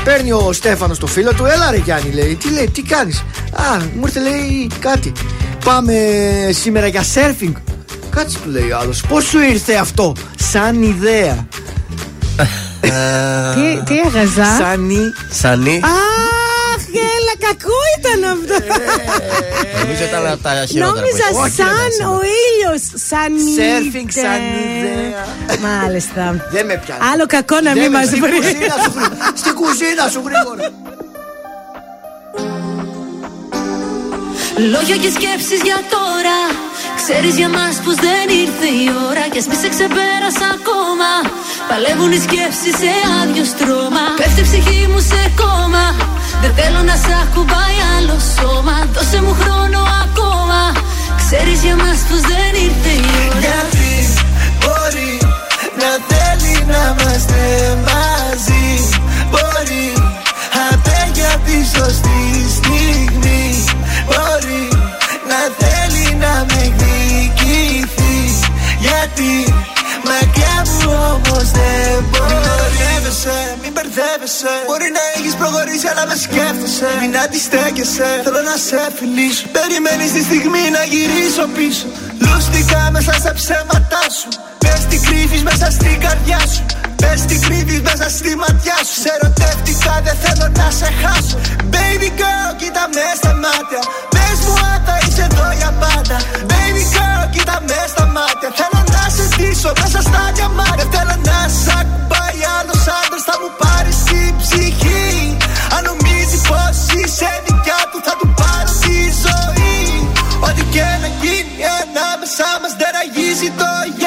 Παίρνει ο Στέφανος το φίλο του, έλα ρε Γιάννη, λέει. Τι λέει, τι κάνεις; Α, μου ήρθε λέει κάτι. Πάμε σήμερα για σέρφινγκ. Κάτσε του λέει ο άλλος. Πώς σου ήρθε αυτό, σαν ιδέα; Τι, τι έχασα. Σαν η. Σανί. Αχ, έλα, κακό ήταν αυτό. Νομίζω ήταν από τα χειρότερα. που Νόμιζα είχα. Όχι, σαν δεν ο ήλιος. Σαν Σέρφινγκ είτε. σαν ιδέα. Μάλιστα. Δεν με πιάνει. Άλλο κακό να Δεν μην με- μας στην βρει. κουζίνα σου γρήγορα. Στην κουζίνα σου γρήγορα. Λόγια και σκέψεις για τώρα Ξέρεις για μας πως δεν ήρθε η ώρα Κι ας μη σε ξεπέρασα ακόμα. Παλεύουν οι σκέψεις σε άδειο στρώμα. Πέφτει η ψυχή μου σε κόμμα. Δεν θέλω να σ' ακουμπάει άλλο σώμα. Δώσε μου χρόνο ακόμα. Ξέρεις για μας πως δεν ήρθε η ώρα. Γιατί μπορεί να θέλει να είμαστε μαζί. Μπορεί αντέ για τη σωστή όμως δεν μπορεί Μην μπερδεύεσαι, μην μπερδεύεσαι. Μπορεί να έχεις προχωρήσει αλλά με σκέφτεσαι. Μην αντιστέκεσαι, θέλω να σε φιλήσω. Περιμένεις τη στιγμή να γυρίσω πίσω. Λούστηκα μέσα στα ψέματά σου. Πες τι κρύβεις μέσα στην καρδιά σου Πες τι κρύβεις μέσα στη ματιά σου. Σε ερωτεύτηκα δεν θέλω να σε χάσω. Baby girl κοίτα με στα μάτια. Πες μου αν θα είσαι εδώ για πάντα. Baby girl κοίτα με στα μάτια. Θέλω να σε ντύσω μέσα στα διαμάτια Θέλω να σ' ακουμπάει άλλος άντρας. Θα μου πάρεις την ψυχή. Αν νομίζεις πως είσαι δικιά του Θα του πάρω τη ζωή. Ό,τι και να γίνει ανάμεσά μας δεν ραγίζει το γυαλί Ό,τι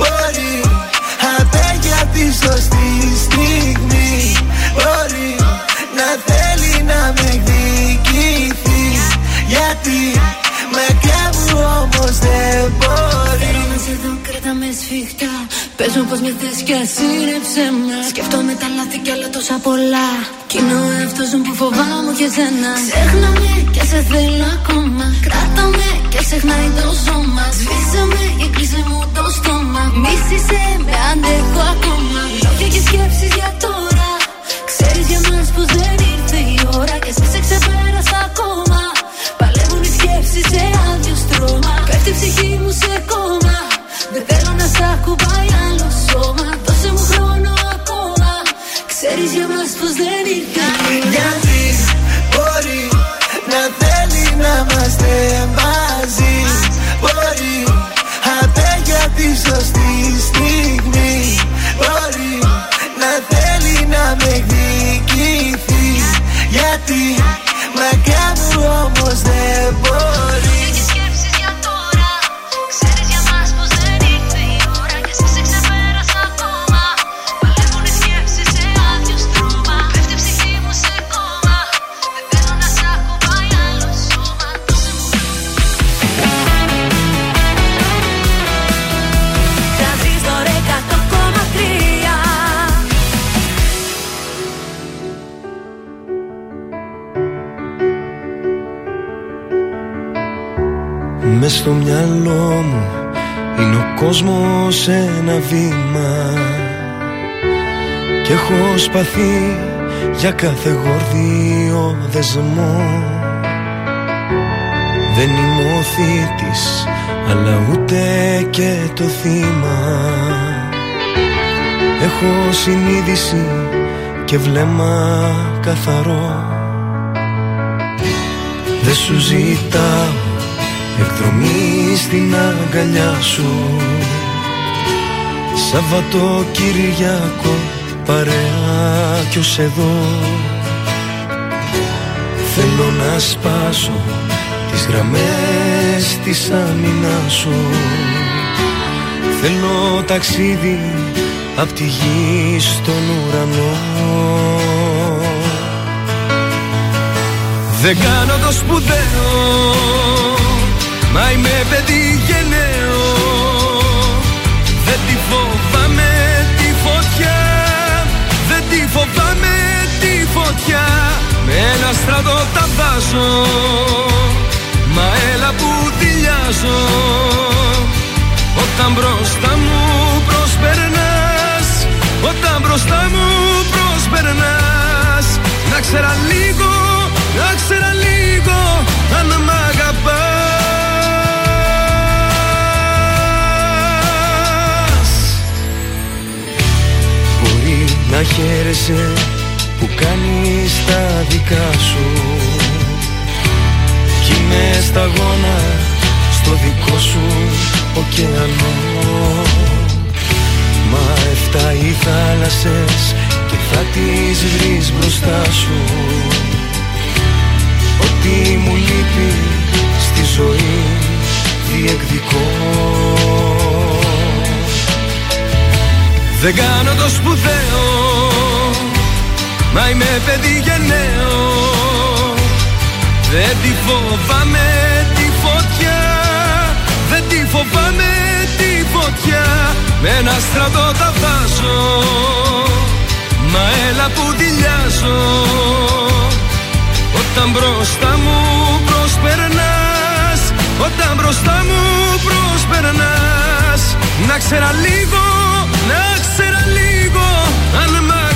Μπορεί για τη σωστή στιγμή. Μπορεί να θέλει να με εκδικηθείς. Γιατί με κλέβουν όμως δεν μπορεί. Θέλω να σε δω κρατά με σφιχτά. Πες μου πως με θες και ασύρεψε με. Σκέφτομαι τα λάθη κι άλλα τόσα πολλά. Κι είναι ο εαυτός μου που φοβάμαι και σένα. Ξέχνα με και σε θέλω ακόμα. Κράτα με και ξεχνάει το σώμα. Σβήσε με και κλείσε μου το στόμα. Μίσησε με αντέχω ακόμα. Λόγια και σκέψεις για τώρα μακριά Μες στο μυαλό μου είναι ο κόσμος ένα βήμα. Κι έχω σπαθεί για κάθε γορδίο δεσμό. Δεν είμαι ο θήτης αλλά ούτε και το θύμα. Έχω συνείδηση και βλέμμα καθαρό. Δεν σου ζητάω εκδρομή στην αγκαλιά σου. Σαββατοκύριακο παρέα κι ως εδώ. Θέλω να σπάσω τις γραμμές της άμυνας σου. Θέλω ταξίδι απ' τη γη στον ουρανό. Δεν κάνω το σπουδαίο Μα είμαι παιδί γενναίο. Δεν τη φοβάμαι τη φωτιά. Δεν τη φοβάμαι τη φωτιά. Με ένα στρατό τα βάζω. Μα έλα που δηλιάζω Όταν μπροστά μου προσπερνάς Όταν μπροστά μου προσπερνάς Να ξέρα λίγο, να ξέρα λίγο Αν μ' να χαίρεσαι που κάνεις τα δικά σου. Κι είμαι σταγόνα στο δικό σου ωκεανό. Μα εφτά οι θάλασσες και θα τις βρεις μπροστά σου. Ό,τι μου λείπει στη ζωή διεκδικώ Δεν κάνω το σπουδαίο Μα είμαι παιδί γενναίο. Δεν τη φοβάμαι τη φωτιά Δεν τη φοβάμαι τη φωτιά. Με ένα στρατό τα βάζω Μα έλα που δηλιάζω Όταν μπροστά μου προσπερνάς Όταν μπροστά μου προσπερνάς Να ξέρα λίγο, να ξέρα λίγο Αν μ'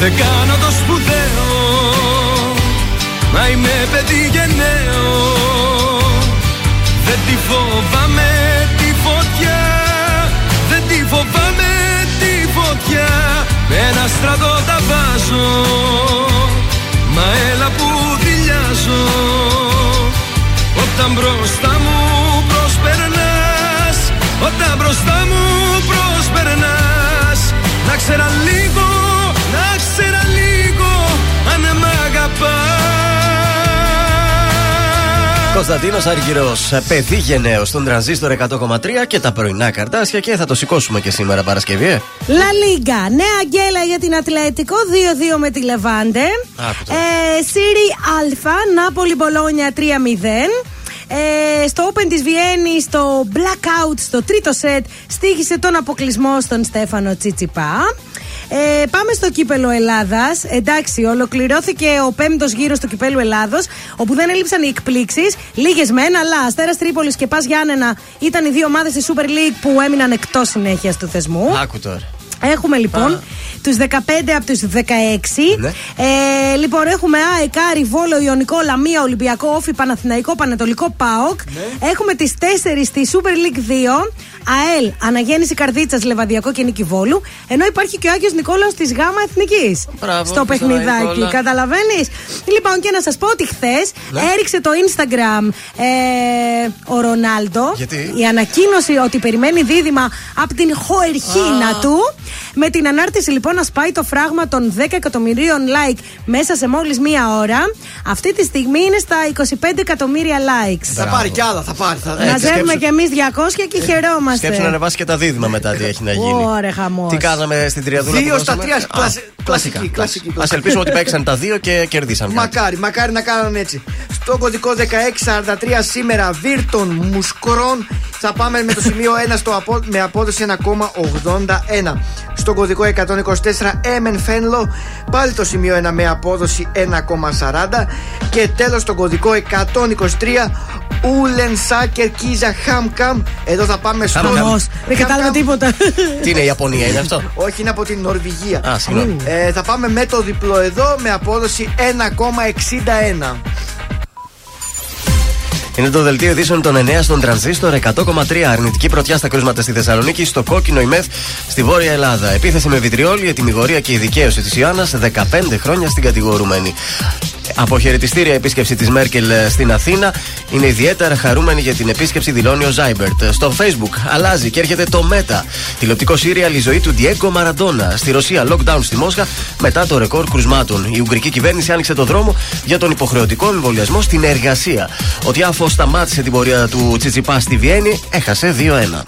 Δεν κάνω το σπουδαίο Μα είμαι παιδί γενναίο. Δεν τη φοβάμαι τη φωτιά Δεν τη φοβάμαι τη φωτιά. Με ένα στρατό τα βάζω Μα έλα που δηλιάζω Όταν μπροστά μου προσπερνάς Όταν μπροστά μου προσπερνάς Να ξέρα λίγο Κωνσταντίνος Αργυρός. Παιδί γενναίο στον τρανζίστορ 100,3 και τα πρωινά καρτάσια και θα το σηκώσουμε και σήμερα Παρασκευή. ε. Λα Λίγκα. Νέα γκέλα για την Ατλέτικο. 2-2 με τη Λεβάντε. Άκου Ε, Σύρι Α. Νάπολη Μπολόνια 3-0. Ε, στο Open της Βιέννη, στο Blackout, στο τρίτο σετ, στήχησε τον αποκλεισμό στον Στέφανο Τσιτσιπά. Ε, πάμε στο κύπελο Ελλάδας. Εντάξει, ολοκληρώθηκε ο πέμπτος γύρος του κυπέλου Ελλάδος, όπου δεν έλειψαν οι εκπλήξεις. Λίγες μεν, αλλά Αστέρας Τρίπολης και Πας Γιάννενα ήταν οι δύο ομάδες τη Super League που έμειναν εκτός συνέχειας του θεσμού. Άκου τώρα. Έχουμε λοιπόν τους 15 από τους 16. Ναι. Ε, λοιπόν, έχουμε ΑΕΚ, Άρη, Βόλο, Ιωνικό, Λαμία, Ολυμπιακό, Όφη, Παναθηναϊκό, Πανετολικό, ΠΑΟΚ. Έχουμε τις 4 στη Super League 2. ΑΕΛ, Αναγέννηση Καρδίτσας, Λεβαδιακό και Νίκη Βόλου. Ενώ υπάρχει και ο Άγιος Νικόλαος της ΓΑΜΑ Εθνικής. Μπράβο, Στο Χριστό παιχνιδάκι. Νικόλα. Καταλαβαίνεις; Λοιπόν, και να σας πω ότι χθες Ναι. έριξε το Instagram ε, ο Ρονάλντο. Γιατί; Η ανακοίνωση ότι περιμένει δίδυμα από την Χοερχίνα του. Με την ανάρτηση λοιπόν να σπάει το φράγμα των 10 εκατομμυρίων like μέσα σε μόλις μία ώρα. Αυτή τη στιγμή είναι στα 25 εκατομμύρια likes. Θα πάρει κι άλλα, θα πάρει. Θα... Ε, Μαζεύουμε σκέψου- κι εμείς 200 και χαιρόμαστε. Σκέψου να ανεβάσει και τα δίδυμα μετά τι έχει να γίνει. Ωραία, χαμός. Τι κάναμε στην τριαδούλα Δύο που στα δώσαμε; τρία, Α, κλασι- Κλασικά. κλασική, κλασική, Α κλασική. ελπίσουμε ότι παίξαν τα δύο και κερδίσαν. κάτι. Μακάρι, μακάρι να κάνανε έτσι. Στο κωδικό 1643 σήμερα Βίρτον Μουσκρόν θα πάμε με το σημείο 1 στο απο... με απόδοση 1,81. Στο κωδικό 124 Έμεν Φένλο πάλι το σημείο 1 με απόδοση 1,40. Και τέλος στο κωδικό 123 Ούλεν Σάκερ Κίζα Χαμκαμ. Εδώ θα πάμε στο. Χαμός. Δεν κατάλαβα τίποτα. Τι είναι η Ιαπωνία, είναι αυτό; Όχι, είναι από την Νορβηγία. Α, συγγνώμη. Ε, θα πάμε με το διπλό εδώ με απόδοση 1,61. Είναι το δελτίο ειδήσεων των 9 στον τρανζίστορ 100,3. Αρνητική πρωτιά στα κρούσματα στη Θεσσαλονίκη, στο κόκκινο ημέθ στη Βόρεια Ελλάδα. Επίθεση με βιτριόλι, ετυμηγορία και η δικαίωση της Ιωάννας 15 χρόνια στην κατηγορούμενη. Αποχαιρετιστήρια επίσκεψη της Μέρκελ ε, στην Αθήνα. Είναι ιδιαίτερα χαρούμενη για την επίσκεψη, δηλώνει ο Ζάιμπερτ. Στο Facebook αλλάζει και έρχεται το Meta. Τηλεοπτικό σύριαλ η ζωή του Διέγκο Μαραντόνα. Στη Ρωσία, lockdown στη Μόσχα μετά το ρεκόρ κρουσμάτων. Η Ουγγρική κυβέρνηση άνοιξε το δρόμο για τον υποχρεωτικό εμβολιασμό στην εργασία. Ο Τιάφο σταμάτησε την πορεία του Τσιτσιπά στη Βιέννη, έχασε 2-1.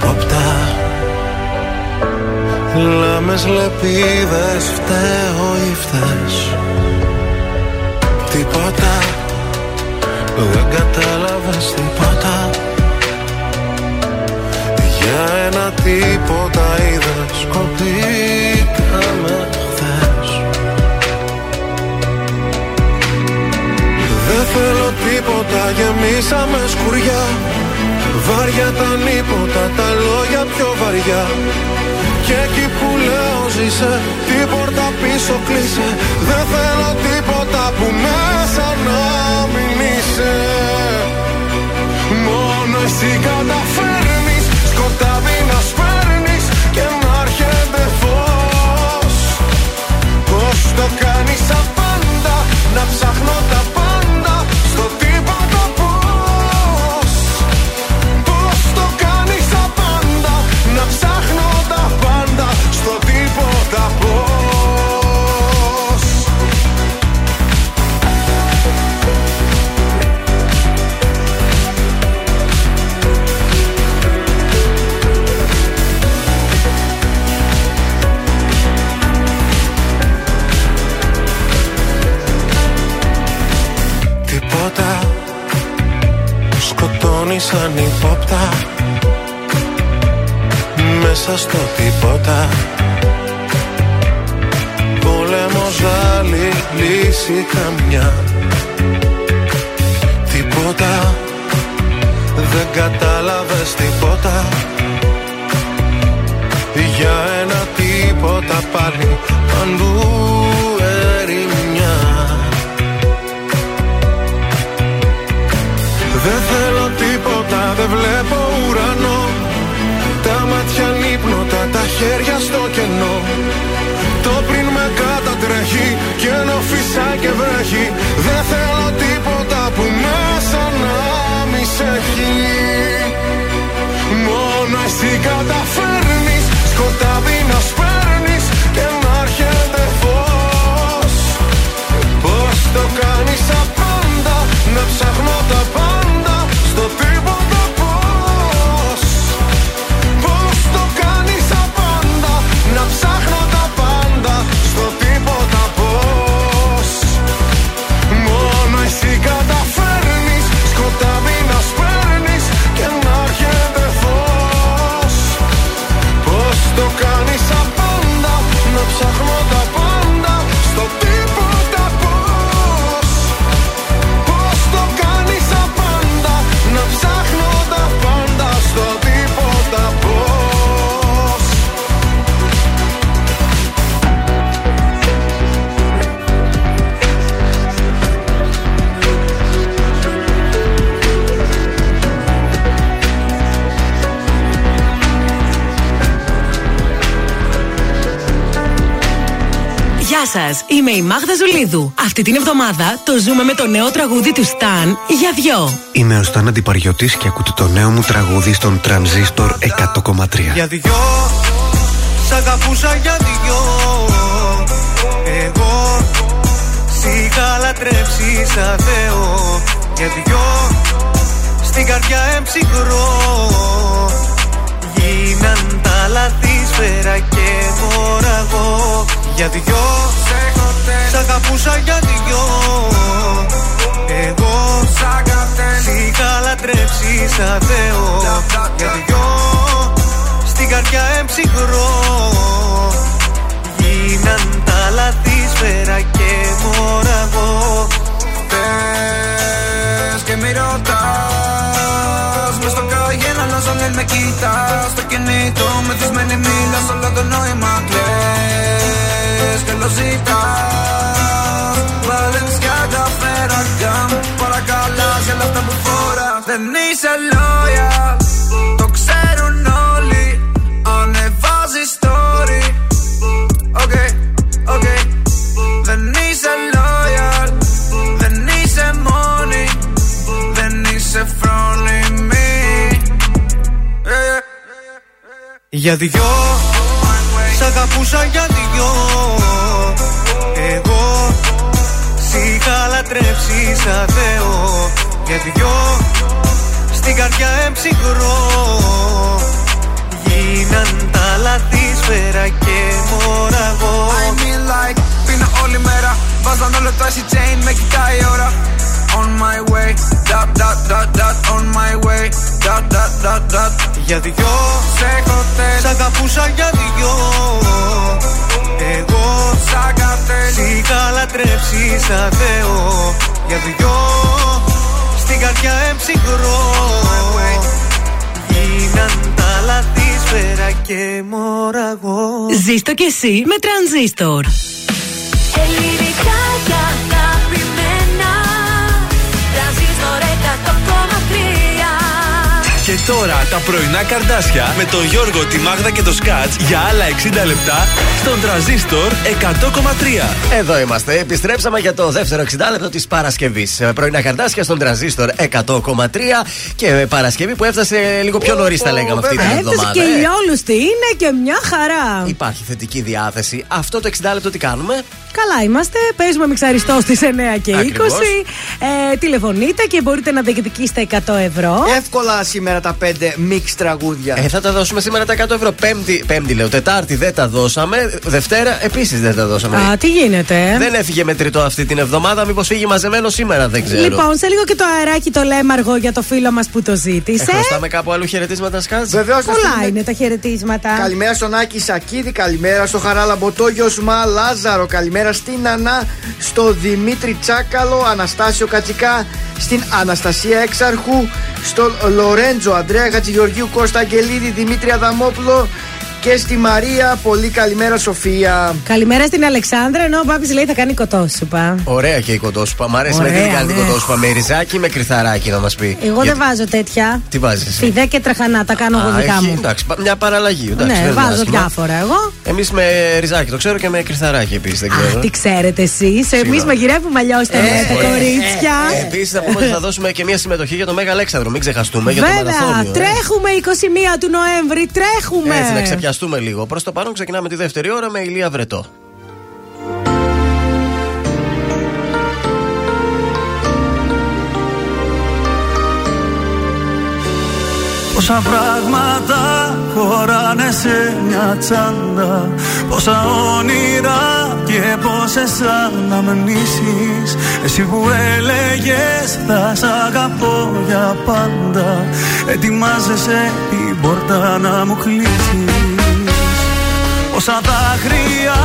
Χάδια καχύποπτα Λάμες λεπίδες φταίω ή φταίς. Τίποτα. Δεν κατάλαβες τίποτα. Για ένα τίποτα είδες Κοντήκαμε χθες. Δεν θέλω τίποτα, γεμίσαμε σκουριά Βάρια τα νύποτα, τα λόγια πιο βαριά. Και εκεί που λέω ζήσε, την πόρτα πίσω κλείσε. Δεν θέλω τίποτα που μέσα να μην είσαι. Μόνο εσύ καταφέρνεις. Σκοτάδι να σπέρνεις και να έρχεται φως. Πώς το κάνεις απάντα Να ψάχνω τα πάντα Μέσα στο τίποτα. Πόλεμος άλλη λύση καμιά. Τίποτα. Δεν κατάλαβες τίποτα. Για ένα τίποτα πάλι Παντού ερημιά. Δεν θέλω τίποτα, χέρια στο κενό. Το πριν με κατατρέχει και ενώ φυσά και βρέχει Δεν θέλω τίποτα που μέσα να μισέχει Μόνο εσύ καταφέρνεις σκοτά σας, είμαι η Μάγδα Ζουλίδου. Αυτή την εβδομάδα το ζούμε με το νέο τραγούδι του Σταν για δυο. Είμαι ο Στάν Αντιπαριωτής και ακούτε το νέο μου τραγούδι στον Τρανζίστορ 100,3. Για δυο, σ' αγαπούσα για δυο Εγώ σ' είχα λατρέψει σαν Θεό Για δυο, στην καρδιά εμψυχρό Γίναν τα λαθή σφαίρα και μοραγό Για δυο, σ' αγαπούσα για δυο. Εγώ σ' είχα λατρέψει σαν Θεό. Για δυο, στην καρδιά εμψυχρό. Γίναν τα λαθή σφαίρα και μοραγό Πες και μη ρωτάς. Μες στο καγέν αλλάζω αν με κοιτάς. Στο κινητό μεθυσμένη μίλας Όλο το νόημα κλαις Καλό ζητάς. Balenciaga, Ferragamo Παρακαλά σε όλα αυτά που φοράς. Δεν είσαι loyal. Το ξέρουν όλοι. Ανεβάζεις story. OK, OK Δεν είσαι loyal. Δεν είσαι μόνη. Δεν είσαι φρόνιμη. Ε, Για δυο Σ' αγαπούσα για δυο Εγώ Σ' είχα λατρέψει σαν Θεό. Για δυο Στην καρδιά εμψυχρό Γίναν τα λαθή σφαίρα και μοραγό I mean like Πίνω όλη μέρα. Βάζαν όλο το εσύ chain Με κοιτάει η ώρα. On my way Dot dot dot dot On my way Dot dot dot dot. Για δυο Σε έχω Σ' αγαπούσα για δυο Εγώ Σ' αγάπες Σ' είχα λατρέψει σαν Θεό Για δυο Στην καρδιά εμψυχρό. Γίναν τα λαθή σφαίρα και μοραγό Ζήστο κι εσύ με τρανζίστορ. Τώρα τα πρωινά καρδάσια με τον Γιώργο, τη Μάγδα και το Σκάτς για άλλα 60 λεπτά στον τραζίστορ 100,3. Εδώ είμαστε. Επιστρέψαμε για το δεύτερο 60 λεπτό της Παρασκευής. Πρωινά καρτάσια στον τραζίστορ 100,3 και Παρασκευή που έφτασε λίγο πιο νωρίς, τα λέγαμε αυτή την Έφτασε εβδομάδα. και ε. ηλιόλουστη είναι και μια χαρά. Υπάρχει θετική διάθεση. Αυτό το 60 λεπτό τι κάνουμε; Καλά είμαστε. Παίζουμε μιξαριστό στις 9 και 20. Ακριβώς. Ε, τηλεφωνείτε και μπορείτε να διεκδικήσετε 100 ευρώ. Εύκολα σήμερα τα 5 μίξ τραγούδια. Ε, θα τα δώσουμε σήμερα τα 100 ευρώ. Πέμπτη, πέμπτη λέω. Τετάρτη δεν τα δώσαμε. Δευτέρα επίσης δεν τα δώσαμε. Α, τι γίνεται; Δεν έφυγε μετρητό αυτή την εβδομάδα. Μήπως φύγει μαζεμένο σήμερα, δεν ξέρω. Λοιπόν, σε λίγο και το αεράκι το λέμαργο για το φίλο μας που το ζήτησε. Ε, χρωστάμε κάπου άλλου χαιρετίσματα, Σκάτ. Βεβαίως Πολλά είναι τα χαιρετίσματα. Καλημέρα στον Άκη Σακίδη, καλημέρα στο Χαράλα Μποτόγιο Σμά Λάζαρο, καλημέρα στην Ανά, στο Δημήτρη Τσάκαλο, Αναστάσιο Κατσικά, στην Αναστασία Έξαρχου, στον Λορέντζο Αντρέα Χατζηγεωργίου Κώστα Αγγελίδη, Δημήτρη Αδαμόπουλο και στη Μαρία. Πολύ καλημέρα, Σοφία. Καλημέρα στην Αλεξάνδρα, ενώ ο Πάπη λέει θα κάνει κοτόσουπα. Ωραία και η κοντόσουπα. Μ' αρέσει με Ωραία, τι κάνει την ναι. κοντόσουπα. Με ριζάκι ή με κρυθαράκι να μας πει. Εγώ Γιατί- δεν βάζω τέτοια. Τι βάζεις; Φιδέ και τραχανά, τα κάνω εγώ δικά μου. Εντάξει, πα- μια παραλλαγή. Εντάξει, Ναι, δεν είναι βάζω άσχημα. διάφορα εγώ. Εμείς με ριζάκι το ξέρω και με κρυθαράκι επίσης. Δεν ξέρω. Τι ξέρετε εσείς, εμείς μαγειρεύουμε αλλιώς τα τα κορίτσια. Επίσης θα πούμε ότι θα δώσουμε και μια συμμετοχή για το Μέγα Αλέξανδρο. Μην ξεχαστούμε για το Βέβαια, μαραθώνιο. ε. τρέχουμε 21 του Νοέμβρη, τρέχουμε. Έτσι, να ξεπιαστούμε λίγο. Προς το παρόν ξεκινάμε τη δεύτερη ώρα με ηλία βρετό. Πόσα πράγματα χωράνε σε μια τσάντα Πόσα όνειρα και πόσες αναμνήσεις Εσύ που έλεγες θα σ' αγαπώ για πάντα Ετοιμάζεσαι την πόρτα να μου κλείσεις Πόσα δάκρυα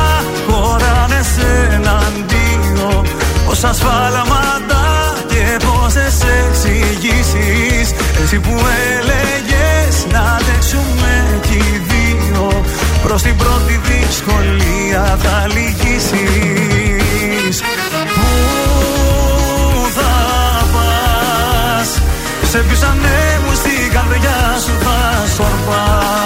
χωράνε σε έναν δύο Πόσα σφάλματα και πόσες εξηγήσεις. Εσύ που έλεγες να αντέξουμε κι οι δύο Προς την πρώτη δυσκολία θα λυγίσεις. Πού θα πας Σε ποιους ανέμους στην καρδιά σου θα σκορπάς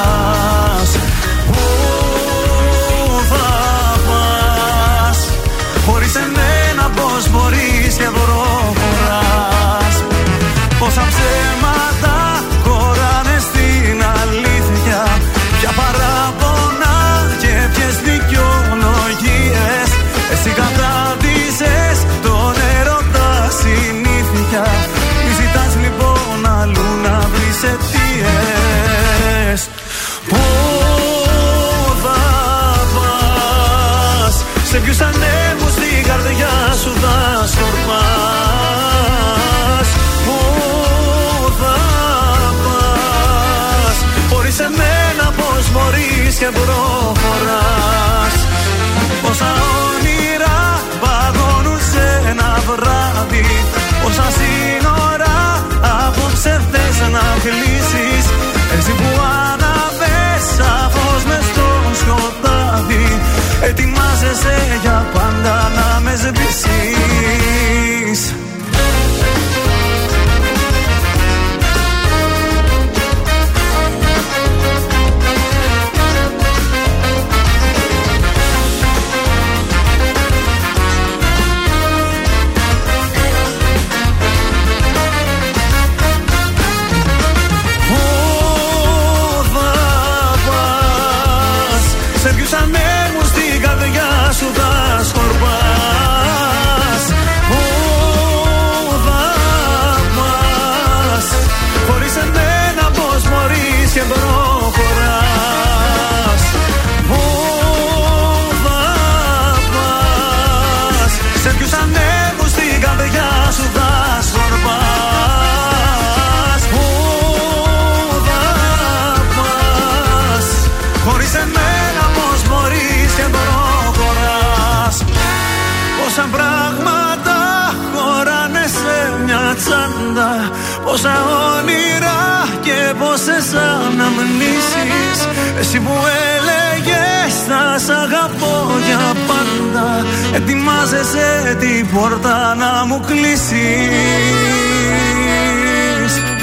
σ' αγαπώ για πάντα Ετοιμάζεσαι την πόρτα να μου κλείσεις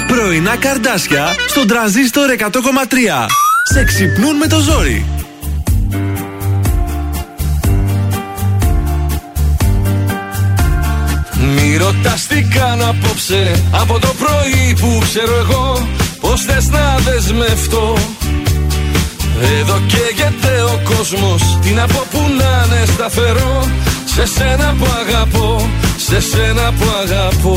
Πρωινά καρδάσια στον τραζίστορ 100,3. Σε ξυπνούν με το ζόρι. Μη ρωτάς τι κάνω απόψε Από το πρωί που ξέρω εγώ Πως θες να δεσμευτώ Εδώ καίγεται ο κόσμος. Τι να πω που να είναι σταθερό. Σε σένα που αγαπώ Σε σένα που αγαπώ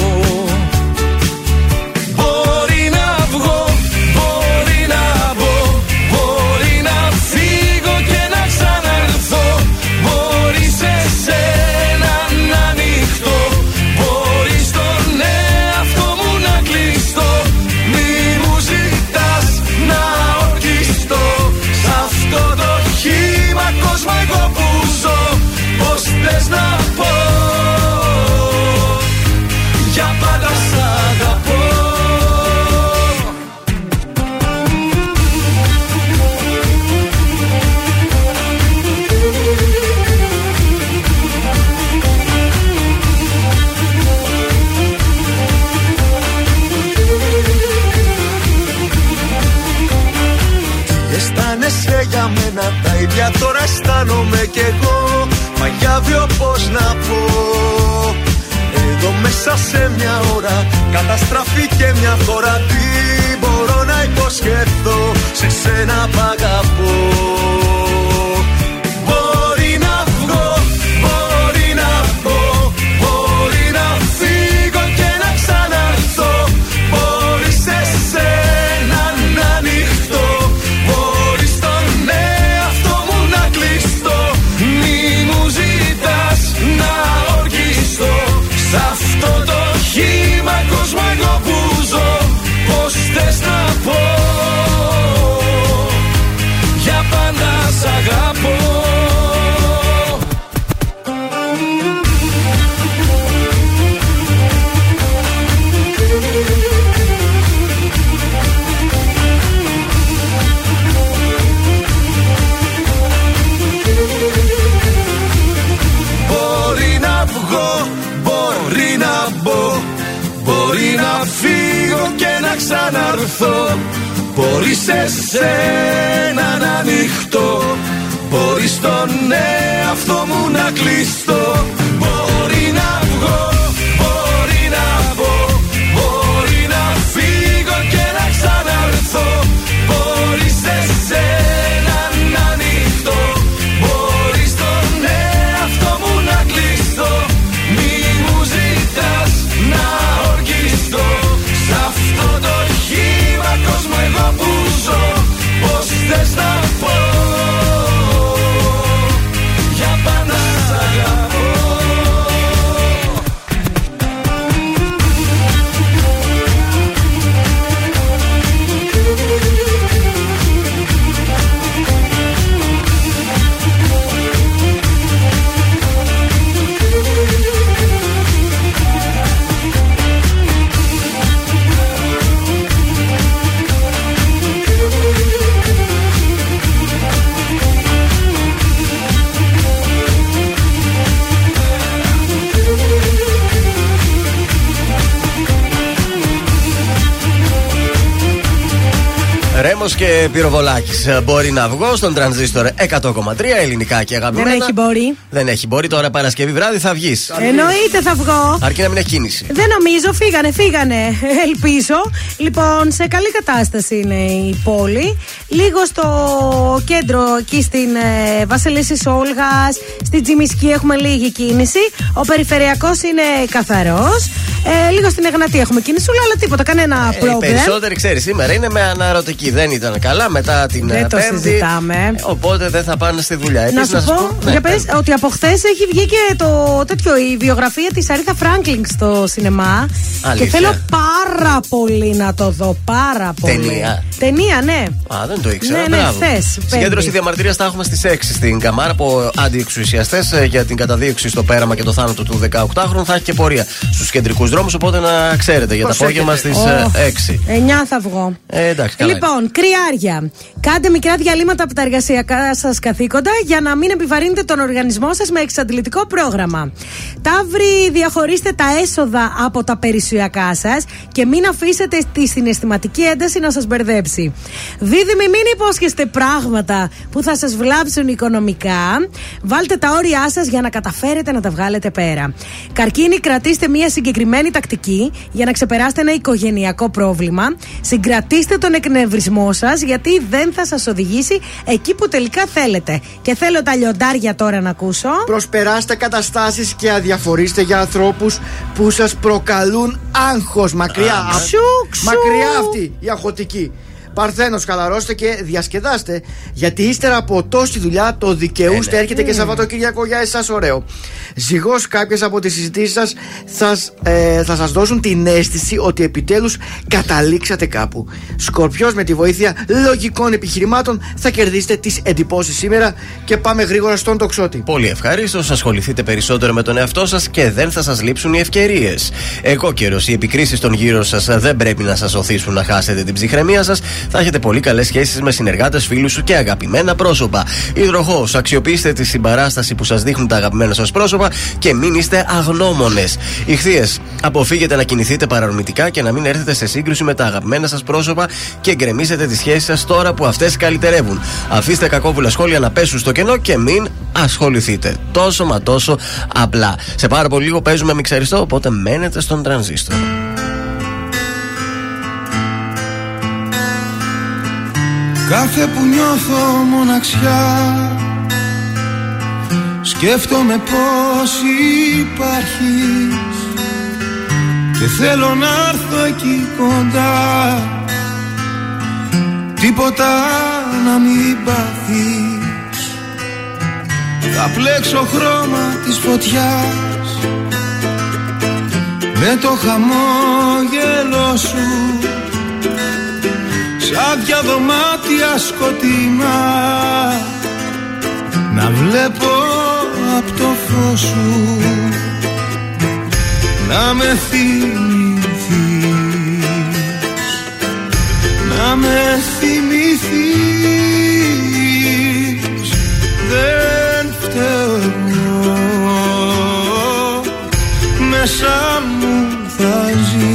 Ρέμο και πυροβολάκι. Μπορεί να βγω στον τρανζίστορ 100,3 ελληνικά και αγαπημένα. Δεν έχει μπορεί. Δεν έχει μπορεί. Τώρα Παρασκευή βράδυ θα βγεις. Εννοείται θα βγω. Αρκεί να μην έχει κίνηση. Δεν νομίζω, φύγανε, φύγανε. Ελπίζω. Λοιπόν, σε καλή κατάσταση είναι η πόλη. Λίγο στο κέντρο, εκεί στην ε, Βασιλίση Όλγας, στην Τζιμισκή έχουμε λίγη κίνηση. Ο περιφερειακός είναι καθαρός. Ε, λίγο στην Εγνατή έχουμε κίνηση, αλλά τίποτα, κανένα Ε, οι πρόβλημα. περισσότεροι ξέρεις σήμερα είναι με αναρωτική. Δεν ήταν καλά μετά την Δεν ε, το Πέμπτη. συζητάμε. Ε, Οπότε δεν θα πάνε στη δουλειά. Να Επίσης, σου πω, ναι, για πες. πες, ότι από χθες έχει βγει και το τέτοιο, η βιογραφία της Αρίθα Φράγκλινγκ στο σινεμά. Αλήθεια. Και θέλω πάρα πολύ να το δω. Πάρα πολύ. Ταινία. Ταινία, ναι. Α, δεν το ήξερα. Ναι, ναι, Μπράβο. χθες, Συγκέντρωση Πέμπτη. διαμαρτυρία θα έχουμε στι 6 στην Καμάρα από αντιεξουσιαστές για την καταδίωξη στο πέραμα και το θάνατο του 18χρονου. Θα έχει και πορεία στους κεντρικούς δρόμους. Οπότε να ξέρετε για το απόγευμα στις Ω, 6. 9 θα βγω. Ε, εντάξει, καλά. είναι. Λοιπόν, κρυάρια. Κάντε μικρά διαλύματα από τα εργασιακά σας καθήκοντα για να μην επιβαρύνετε τον οργανισμό σας με εξαντλητικό πρόγραμμα. Ταύροι, διαχωρίστε τα έσοδα από τα περιουσιακά σας και μην αφήσετε τη συναισθηματική ένταση να σας μπερδέψει. Δίδυμοι, μην υπόσχεστε πράγματα που θα σας βλάψουν οικονομικά. Βάλτε τα όρια σας για να καταφέρετε να τα βγάλετε πέρα. Καρκίνοι, κρατήστε μια συγκεκριμένη τακτική για να ξεπεράσετε ένα οικογενειακό πρόβλημα. Συγκρατήστε τον εκνευρισμό σας γιατί δεν θα σας οδηγήσει εκεί που τελικά θέλετε. Και θέλω τα λιοντάρια τώρα να ακούσω. Προσπεράστε καταστάσεις και αδιαφορήστε για ανθρώπους που σας προκαλούν άγχος. Μακριά. Α, Α- ξου, ξου. Μακριά αυτή η αγχωτική. Παρθένο, χαλαρώστε και διασκεδάστε. Γιατί ύστερα από τόση δουλειά το δικαιούστε. Ε, ναι. Έρχεται και Mm. Σαββατοκύριακο για εσάς ωραίο. Ζυγός, κάποιες από τις συζητήσεις σας θα, ε, θα σας δώσουν την αίσθηση ότι επιτέλους καταλήξατε κάπου. Σκορπιός, με τη βοήθεια λογικών επιχειρημάτων θα κερδίσετε τις εντυπώσεις σήμερα και πάμε γρήγορα στον τοξότη. Πολύ ευχαρίστω. Ασχοληθείτε περισσότερο με τον εαυτό σας και δεν θα σας λείψουν οι ευκαιρίες. Εγώ καιρό, οι επικρίσεις των γύρω σας δεν πρέπει να σας οθήσουν να χάσετε την ψυχραιμία σας. Θα έχετε πολύ καλές σχέσεις με συνεργάτες, φίλους σου και αγαπημένα πρόσωπα. Υδροχός, αξιοποιήστε τη συμπαράσταση που σας δείχνουν τα αγαπημένα σας πρόσωπα και μην είστε αγνώμονες. Ηχθείες, αποφύγετε να κινηθείτε παραρμητικά και να μην έρθετε σε σύγκρουση με τα αγαπημένα σας πρόσωπα και γκρεμίσετε τις σχέσεις σας τώρα που αυτές καλυτερεύουν. Αφήστε κακόβουλα σχόλια να πέσουν στο κενό και μην ασχοληθείτε. Τόσο μα τόσο απλά. Σε πάρα πολύ λίγο παίζουμε μιξαριστό, οπότε μένετε στον τρανζίστορ. Κάθε που νιώθω μοναξιά Σκέφτομαι πως υπάρχεις. Και θέλω να έρθω εκεί κοντά. Τίποτα να μην πάθεις. Θα πλέξω χρώμα της φωτιάς. Με το χαμόγελο σου Σαν δυο δωμάτια σκοτεινά. Να βλέπω από το φως σου. Να με θυμηθείς. Να με θυμηθείς. Δεν φταίω. Εγώ Μέσα μου θα ζεις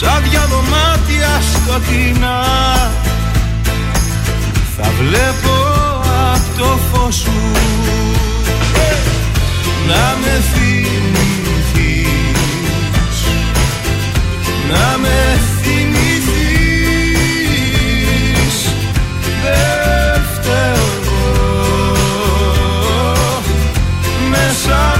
Σαν δυο δωμάτια σκοτεινά Θα βλέπω απ' το φως σου. Να με θυμηθείς. Να με θυμηθείς. Δεν φταίω εγώ. Μέσα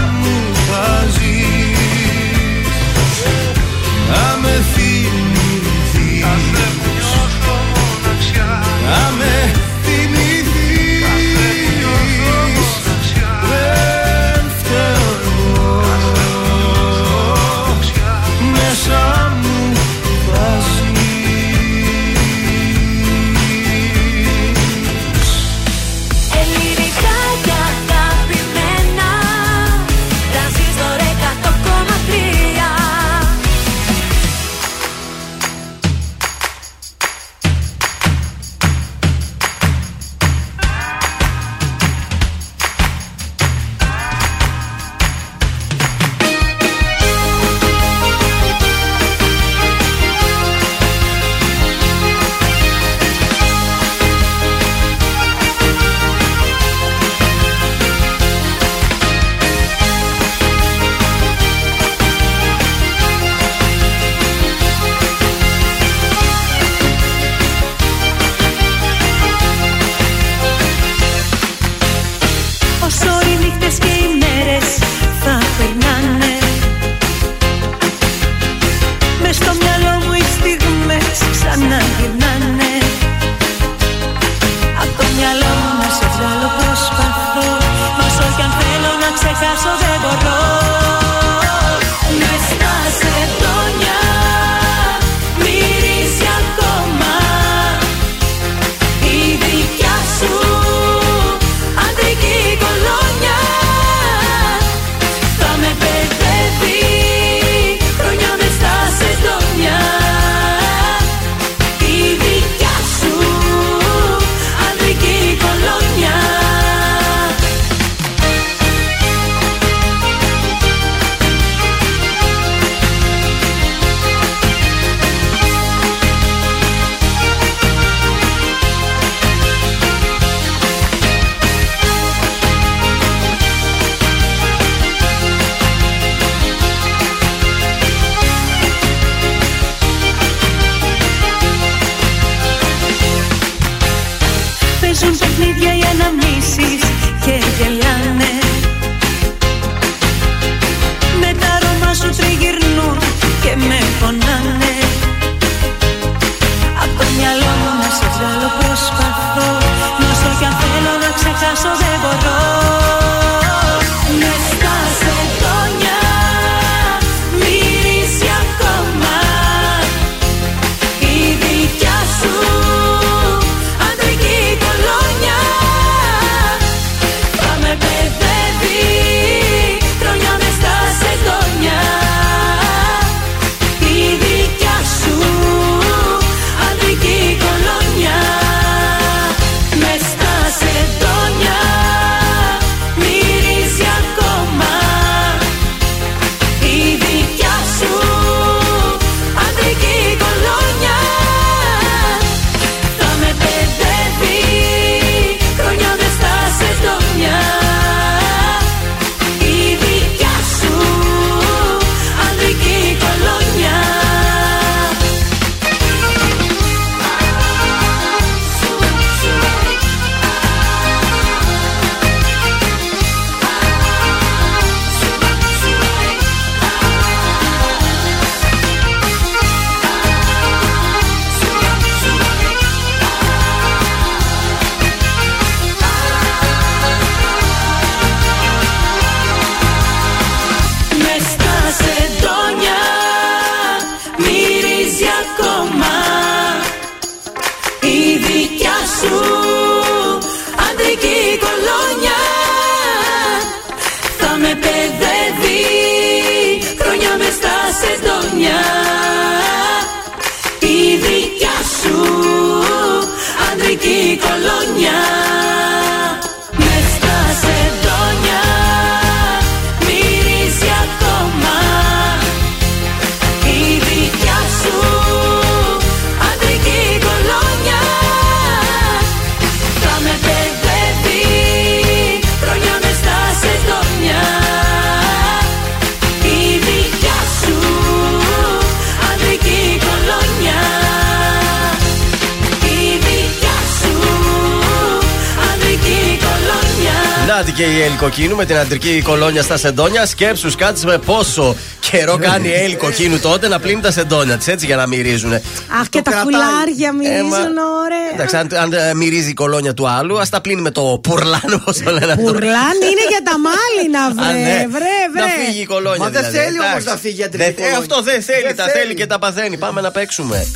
η Έλλη Κοκκίνου με την αντρική κολόνια στα σεντόνια. Σκέψου, κάτσε με πόσο καιρό κάνει η Έλλη Κοκκίνου τότε να πλύνει τα σεντόνια της έτσι για να μυρίζουν. Αχ, και τα φουλάρια μυρίζουν, ωραία. Εντάξει, αν, αν ε, μυρίζει η κολόνια του άλλου, ας τα πλύνει με το πουρλάν, όπως το λένε αυτό. Πουρλάν είναι για τα μάλινα, Α, βρε. ναι. Βρε, βρε. Να φύγει η κολόνια. Μα δεν δηλαδή, θέλει εντάξει. όμως να φύγει η αντρική Δεν- ε, κολόνια. Αυτό δεν θέλει, Δεν τα θέλει. θέλει και τα παθαίνει. Πάμε να παίξουμε.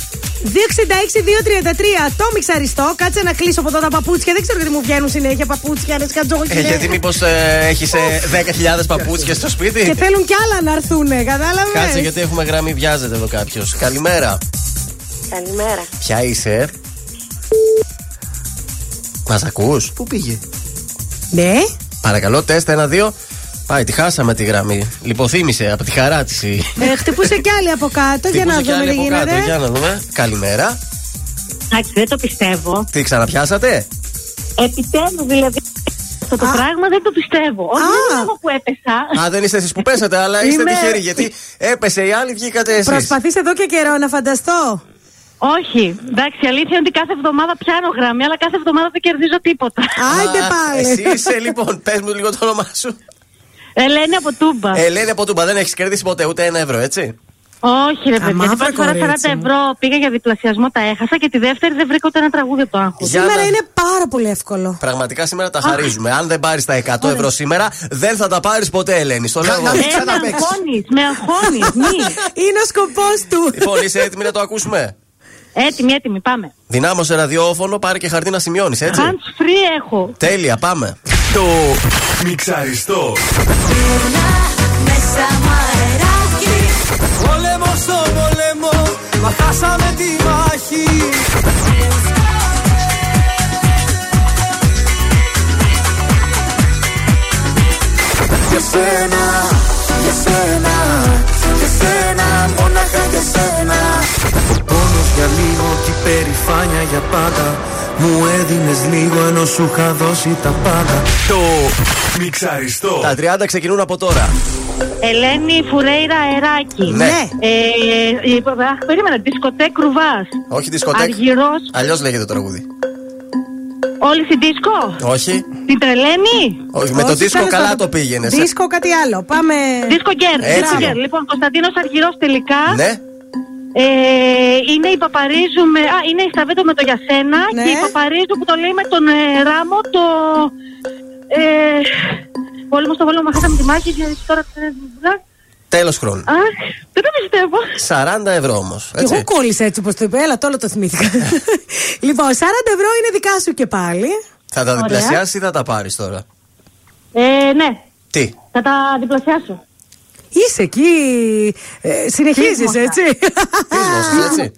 266-233. Το μιξαριστό. Κάτσε να κλείσω από εδώ τα παπούτσια. Δεν ξέρω γιατί μου βγαίνουν συνέχεια παπούτσια. Ρε σκατζόγι. Ε, γιατί μήπως ε, έχεις 10.000 παπούτσια στο σπίτι; Και θέλουν κι άλλα να έρθουν, κατάλαβες; Κάτσε γιατί έχουμε γραμμή, βιάζεται εδώ κάποιος. Καλημέρα. Καλημέρα. Ποια είσαι, Μας ακούς; Πού πήγε; Ναι. Παρακαλώ, τεστ ένα-δύο. Πάει, τη χάσαμε τη γραμμή. Λιποθύμησε από τη χαρά της. Ε, χτυπούσε κι άλλη από κάτω για να δούμε τι Για γίνεται. να δούμε. Καλημέρα. Εντάξει, δεν το πιστεύω. Τι ξαναπιάσατε; Επιτέλου, δηλαδή. Αυτό το πράγμα δεν το πιστεύω. Όχι, δεν είναι εγώ που έπεσα. Α, δεν είστε εσείς που πέσατε, αλλά είστε Είμαι- τυχεροί γιατί έπεσε η άλλη, βγήκατε εσείς. Προσπαθεί εδώ και καιρό να φανταστώ. Όχι. Εντάξει, η αλήθεια είναι ότι κάθε εβδομάδα πιάνω γραμμή, αλλά κάθε εβδομάδα δεν κερδίζω τίποτα. Άιντε πάλι. Εσύ είσαι λοιπόν, πες μου λίγο το όνομά σου. Ελένη από Τούμπα. Ελένη από Τούμπα, δεν έχεις κερδίσει ποτέ ούτε ένα ευρώ, έτσι; Όχι, ρε παιδιά. Την μαύρα πρώτη φορά 40 κορίτσι μου. ευρώ πήγα για διπλασιασμό, τα έχασα και τη δεύτερη δεν βρήκα ούτε ένα τραγούδι από το άγχος. Για Σήμερα να- είναι πάρα πολύ εύκολο. Πραγματικά σήμερα τα χαρίζουμε. Αν δεν πάρεις τα 100 ευρώ σήμερα, δεν θα τα πάρεις ποτέ, Ελένη. Στο λέω. εγώ. Ε, με αγχώνεις, με αγχώνεις, μη. Είναι ο σκοπός του. Λοιπόν, είσαι έτοιμη να το ακούσουμε; Έτοιμη, έτοιμη, πάμε. Δυνάμωσε ραδιόφωνο, πάρε και χαρτί να σημειώνεις, έτσι; Hands free έχω. Τέλεια, πάμε. Το μιξαριστό. Μέσα μου αεράκι Πόλεμο στο πόλεμο, μα χάσαμε τη μάχη. Για σένα, για σένα, για σένα, μόναχα για σένα Ο πόνος για λίγο και η περηφάνεια για πάντα Μου έδινες λίγο ενώ σου είχα δώσει τα πάντα Το μιξαριστό. Τα 30 ξεκινούν από τώρα. Ελένη Φουρέιρα Αεράκι. Ναι. Ε, ε, αχ, περίμενα, δισκοτέκ Κρουβάς. Όχι δισκοτέκ. Αργυρός. Αλλιώς λέγεται το τραγούδι. Όλη στην δίσκο. Όχι. Την τρελαίνει. Όχι, με το Όχι, δίσκο τέλος καλά πάντων. το πήγαινε. Δίσκο κάτι άλλο. Πάμε. Δίσκο γκέρ. Έτσι. Δίσκο γκέρ. Λοιπόν, Κωνσταντίνος Αργυρός τελικά. Ναι. Ε, είναι η Παπαρίζου με. Α, είναι η Σταβέτο με το για σένα. Ναι. Και η Παπαρίζου που το λέει με τον ε, Ράμο το. Ε, πόλεμο στο πόλεμο, χάσαμε τη μάχη. Και τώρα. ε, Τέλος χρόνου. Αχ, δεν το πιστεύω. 40 ευρώ όμως. Και εγώ κόλλησα έτσι όπως το είπε. Έλα, τώρα το θυμήθηκα. λοιπόν, 40 ευρώ είναι δικά σου και πάλι. Θα τα Ωραία. διπλασιάσεις ή θα τα πάρεις τώρα; Ε, ναι, Τι; θα τα διπλασιάσω. Είσαι εκεί. Ε, Συνεχίζεις, Σίγουρα. έτσι. Ίσως, έτσι.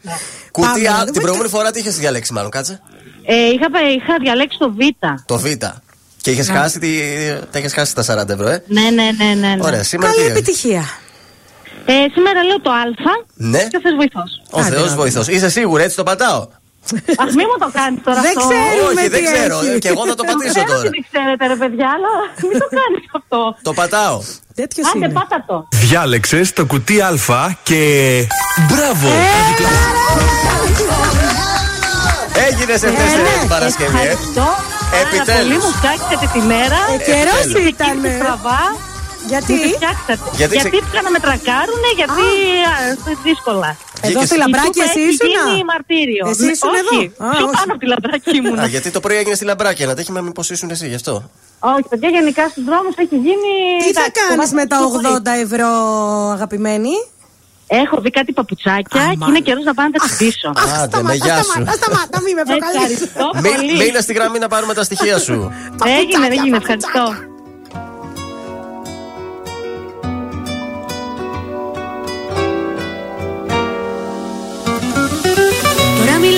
Κουτί, Πάμε να α, δούμε την προηγούμενη φορά τι είχες διαλέξει, μάλλον κάτσε. Ε, είχα, είχα διαλέξει το Β. Το Β. Και είχες χάσει, τη... τα είχες χάσει τα 40 ευρώ, ε. Ναι, ναι, ναι, ναι. ναι. Ωραία, σήμερα Καλή τι. επιτυχία. Ε, σήμερα λέω το Α Ναι. και ο Θεός βοηθός. Ο Θεός βοηθός. Είσαι σίγουρη, έτσι το πατάω. Αχ, μη μου το κάνεις τώρα Δεν αυτό. ξέρουμε Όχι, δεν τι ξέρω. έχει. ε, Και εγώ θα το πατήσω Ξέρω τώρα. ότι δεν ξέρετε ρε παιδιά, αλλά μην το κάνεις αυτό. Το πατάω. Τέτοιος Άντε, είναι. πάτα το. Διάλεξες το κουτί Α και. Μπράβο! Έγινες σε χθε την Παρασκευή, ε. Ευχαριστώ. Πάρα Επιτέλους. πολύ μου φτιάξατε τη μέρα. Ε, καιρός Επιτέλους. ήταν. Εκεί στραβά. Γιατί; Μου τη φτιάξατε. Γιατί Γιατί, ξε- πήγαν να με τρακάρουνε, γιατί α, δύσκολα. Εδώ Βγήκες- στη λαμπράκι Η εσύ Τούπα έχει ήσουν. γίνει μαρτύριο. Εσύ ήσουν όχι, εδώ; Α, πιο όχι. πάνω από τη λαμπράκι ήμουνα. Α, γιατί το πρωί έγινε στη λαμπράκια, να τέχει με μήπω ήσουν εσύ γι' αυτό. Όχι, παιδιά, γενικά στους δρόμους έχει γίνει. Τι θα εντάξει, κάνεις το με τα βάζω στο 80 ευρώ, αγαπημένη; Έχω δει κάτι παπουτσάκια Α, και μάλλον. είναι καιρός να πάνε να τα τσιμπήσω. Άντε, με γεια σου. Σταμάτα, σταμάτα, μη με προκαλείς. Ευχαριστώ Μη- πολύ. Μείνε στη γραμμή να πάρουμε τα στοιχεία σου. Έγινε, έγινε, ευχαριστώ.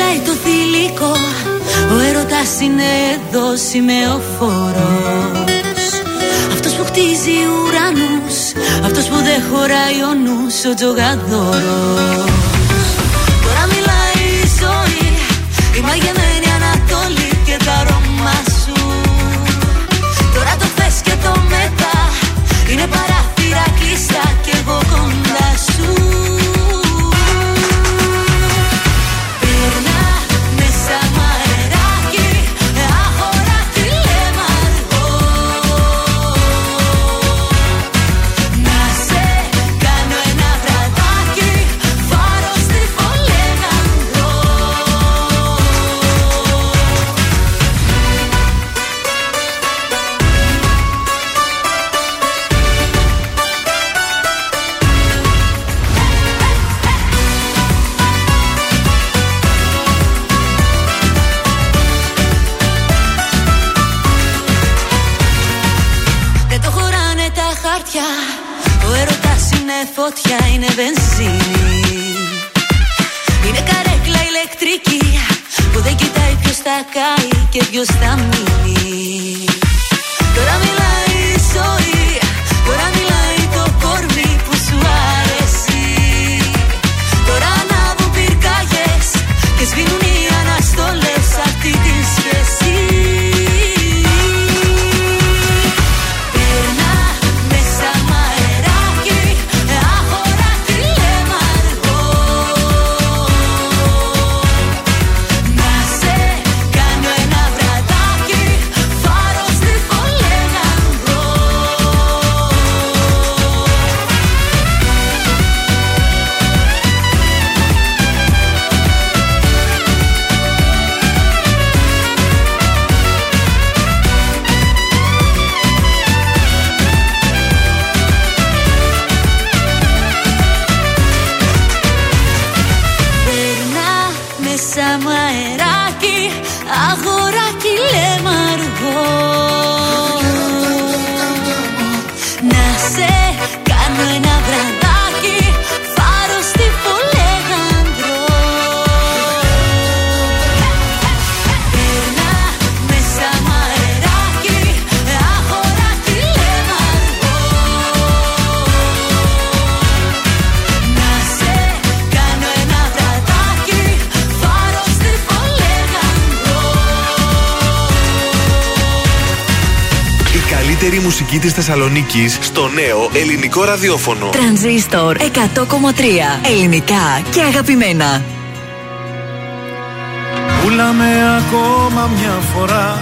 Τώρα μιλάει το θηλυκό. Ο έρωτας είναι εδώ σημεοφόρος. Αυτός που χτίζει ουρανούς Αυτός που δεν χωράει ο νους Ο τζογαδόρος. Τώρα μιλάει η ζωή Η μαγεμένη Ανατολή και τα αρώμα σου. Τώρα το θες και το μετά Είναι παράθυρα κλειστά και εγώ κοντά σου θα κάει και ποιος θα μείνει μουσική της Θεσσαλονίκης στο νέο ελληνικό ραδιόφωνο. Τρανζίστορ 100,3 ελληνικά και αγαπημένα. Πούλαμε ακόμα μια φορά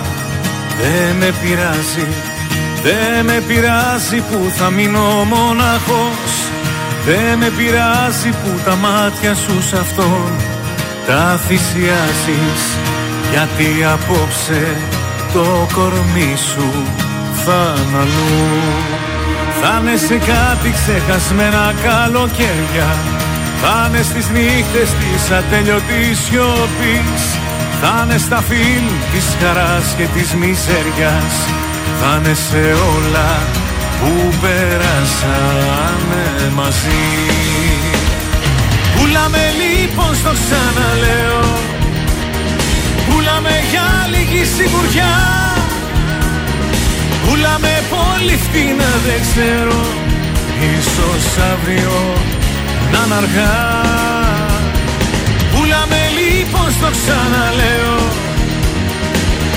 Δεν με πειράζει Δεν με πειράζει που θα μείνω μοναχός Δεν με πειράζει που τα μάτια σου σ' αυτόν Τα θυσιάζεις Γιατί απόψε το κορμί σου θα είναι αλλού Θα είναι σε κάτι ξεχασμένα καλοκαίρια. Θα είναι στις νύχτες της ατέλειωτης σιωπής. Θα είναι στα φιλ της χαράς και της μιζέριας. Θα είναι σε όλα που πέρασαμε μαζί. Πουλάμε λοιπόν στο ξαναλέω. Πουλάμε για λίγη σιγουριά Πουλάμε πολύ φτηνά δεν ξέρω. Ίσως αύριο να είναι αργά. Πουλάμε λοιπόν στο ξαναλέω.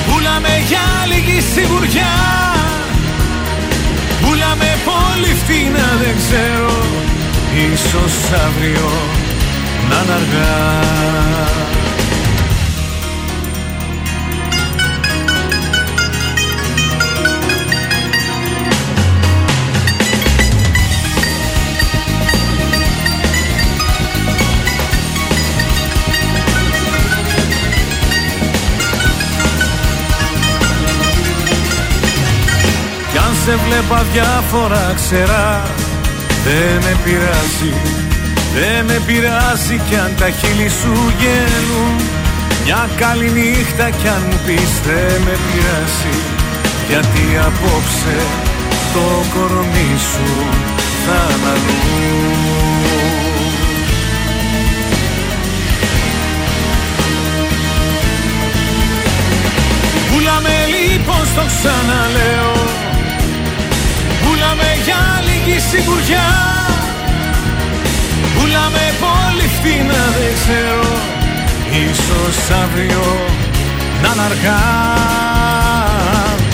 Πουλάμε για λίγη σιγουριά. Πουλάμε πολύ φτηνά δεν ξέρω. Ίσως αύριο να είναι αργά βλέπα διάφορα ξερά Δεν με πειράζει Δεν με πειράζει κι αν τα χείλη σου γέλουν. Μια καλή νύχτα κι αν μου πεις δεν με πειράζει Γιατί απόψε το κορμί σου θα είναι αλλού Πουλάμε λοιπόν στο ξαναλέω Πουλάμε για λίγη σιγουριά. Πουλάμε πολύ φτηνά δεν ξέρω. Ίσως αύριο να είναι αργά.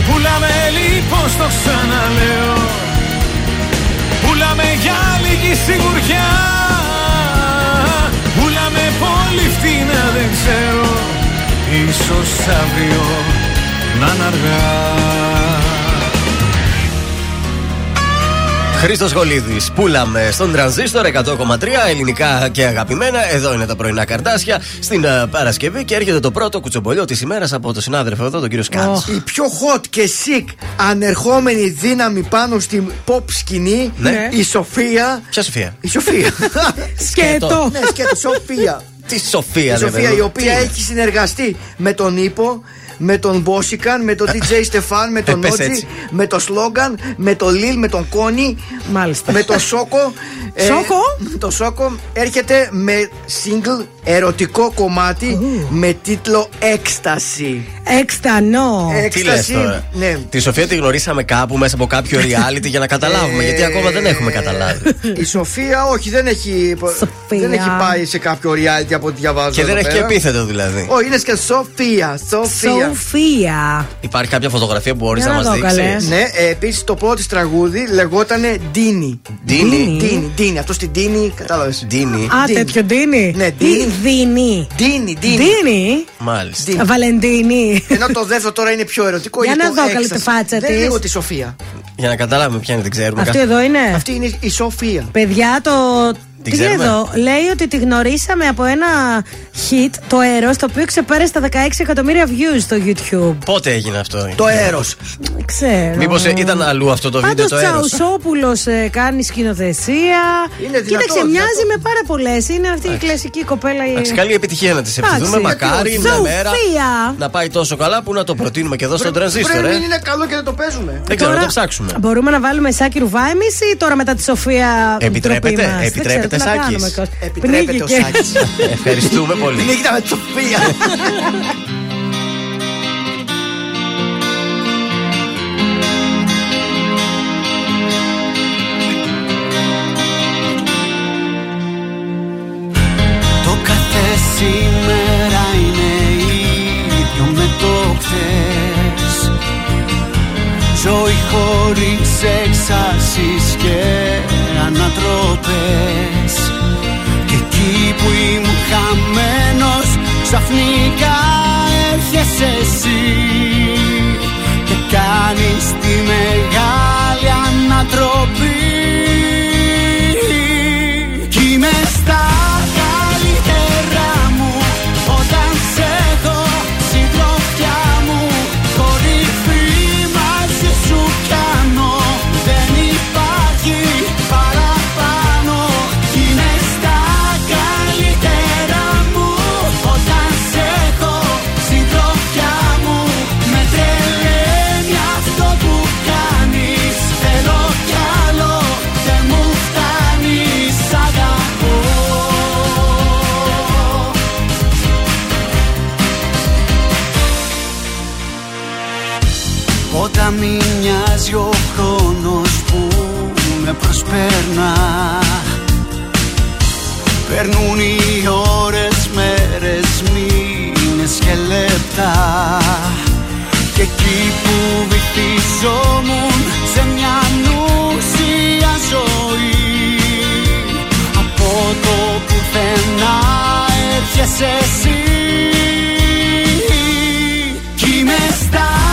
Πουλάμε λοιπόν στο ξαναλέω. Πουλάμε για λίγη σιγουριά. Πουλάμε πολύ φτηνά δεν ξέρω. Ίσως αύριο να είναι αργά Χρήστος Γολίδης, πουλάμε στον τρανζίστορ 100,3 ελληνικά και αγαπημένα. Εδώ είναι τα πρωινά καρτάσια στην ε, Παρασκευή και έρχεται το πρώτο κουτσομπολιό της ημέρας από τον συνάδελφο εδώ, τον κύριο Σκάτς. Η πιο hot και sick ανερχόμενη δύναμη πάνω στην pop σκηνή, Ναι. η Σοφία. Ποια Σοφία; Η Σοφία. Σκέτο. ναι, σκέτο, Σοφία. Τι Σοφία, Η ρε Σοφία παιδί η μου, οποία τι; έχει συνεργαστεί με τον Ήπο με τον Μπόσικαν, με τον DJ Στεφάν, με τον Ε, πες Νότζι, έτσι. με τον Σλόγγαν, με τον Λίλ, με τον Κόνι, Μάλιστα. με τον Σόκο. Ε, Σόκο; το Σόκο έρχεται με single ερωτικό κομμάτι με τίτλο Έκσταση. Εξτανό. Τι λες τώρα; Ναι. Τη Σοφία τη γνωρίσαμε κάπου μέσα από κάποιο reality για να καταλάβουμε. Ε, γιατί ακόμα δεν έχουμε καταλάβει. Η Σοφία, όχι, δεν έχει, δεν έχει πάει σε κάποιο reality από ό,τι διαβάζω. Και δεν εδώ έχει και πέρα. επίθετο δηλαδή. Όχι, είναι και Σοφία. Σοφία. Σοφία. Υπάρχει κάποια φωτογραφία που μπορείς Για να να μας δω, καλές. δείξει. Ναι, ε, επίσης το πρώτο της τραγούδι λεγότανε Ντίνι. Ντίνι. Ντίνι, Ντίνι. Αυτό στην Ντίνι, κατάλαβες. Ντίνι. Α, τέτοιο ντίνι. Ναι, Ή Ντίνι. δίνει. Ντίνι, Ντίνι. Δίνει. Μάλιστα. Ντίνι. Βαλεντίνη. Ενώ το δεύτερο τώρα είναι πιο ερωτικό. Για είναι να το δω καλή έκσταση. τη φάτσα Δεν της. είναι λίγο τη Σοφία. Για να καταλάβουμε ποια είναι, δεν ξέρουμε. Αυτή Κάθε- εδώ είναι. Αυτή είναι η Σοφία. Παιδιά, το. Την Τι λέει ξέρουμε; εδώ, λέει ότι τη γνωρίσαμε από ένα hit, το Eros, το οποίο ξεπέρασε τα 16 εκατομμύρια views στο YouTube. Πότε έγινε αυτό; Το έρο. Δεν ξέρω. Μήπως ήταν αλλού αυτό το βίντεο Πάντως το έρος. Τσαουσόπουλο κάνει σκηνοθεσία. Είναι δυνατό, Κοίταξε, δυνατό. μοιάζει με πάρα πολλές. Είναι αυτή η κλασική κοπέλα. η- Εντάξει, καλή επιτυχία να της ευχηθούμε. Εντάξει. Μακάρι μια μέρα Σοφία. να πάει τόσο καλά που να το προτείνουμε και εδώ στον τρανζίστορ. Πρέπει να ε. είναι καλό και να το παίζουμε. Δεν ξέρω, να Τώρα το ψάξουμε. Μπορούμε να βάλουμε σάκι ρουβά εμείς ή τώρα μετά τη Σοφία. Επιτρέπεται, ντροπή μας; Δεν επιτρέπεται, ξέρω τι να Σάκης. κάνουμε, Κώστα. Επιτρέπεται ο Πνίγηκε. Σάκης. Ευχαριστούμε πολύ. Νύχτα με τη Σοφία. Το κάθε σήμερα είναι ίδιο με το χθες Ζωή χωρίς εξάσεις και ανατροπές ξαφνικά έρχεσαι εσύ Περνούν οι ώρες, μέρες, μήνες και λεπτά. Και εκεί που βυθίζομουν σε μια νουσία ζωή. Από το πουθενά έρχεσαι εσύ. Κι είμαι στα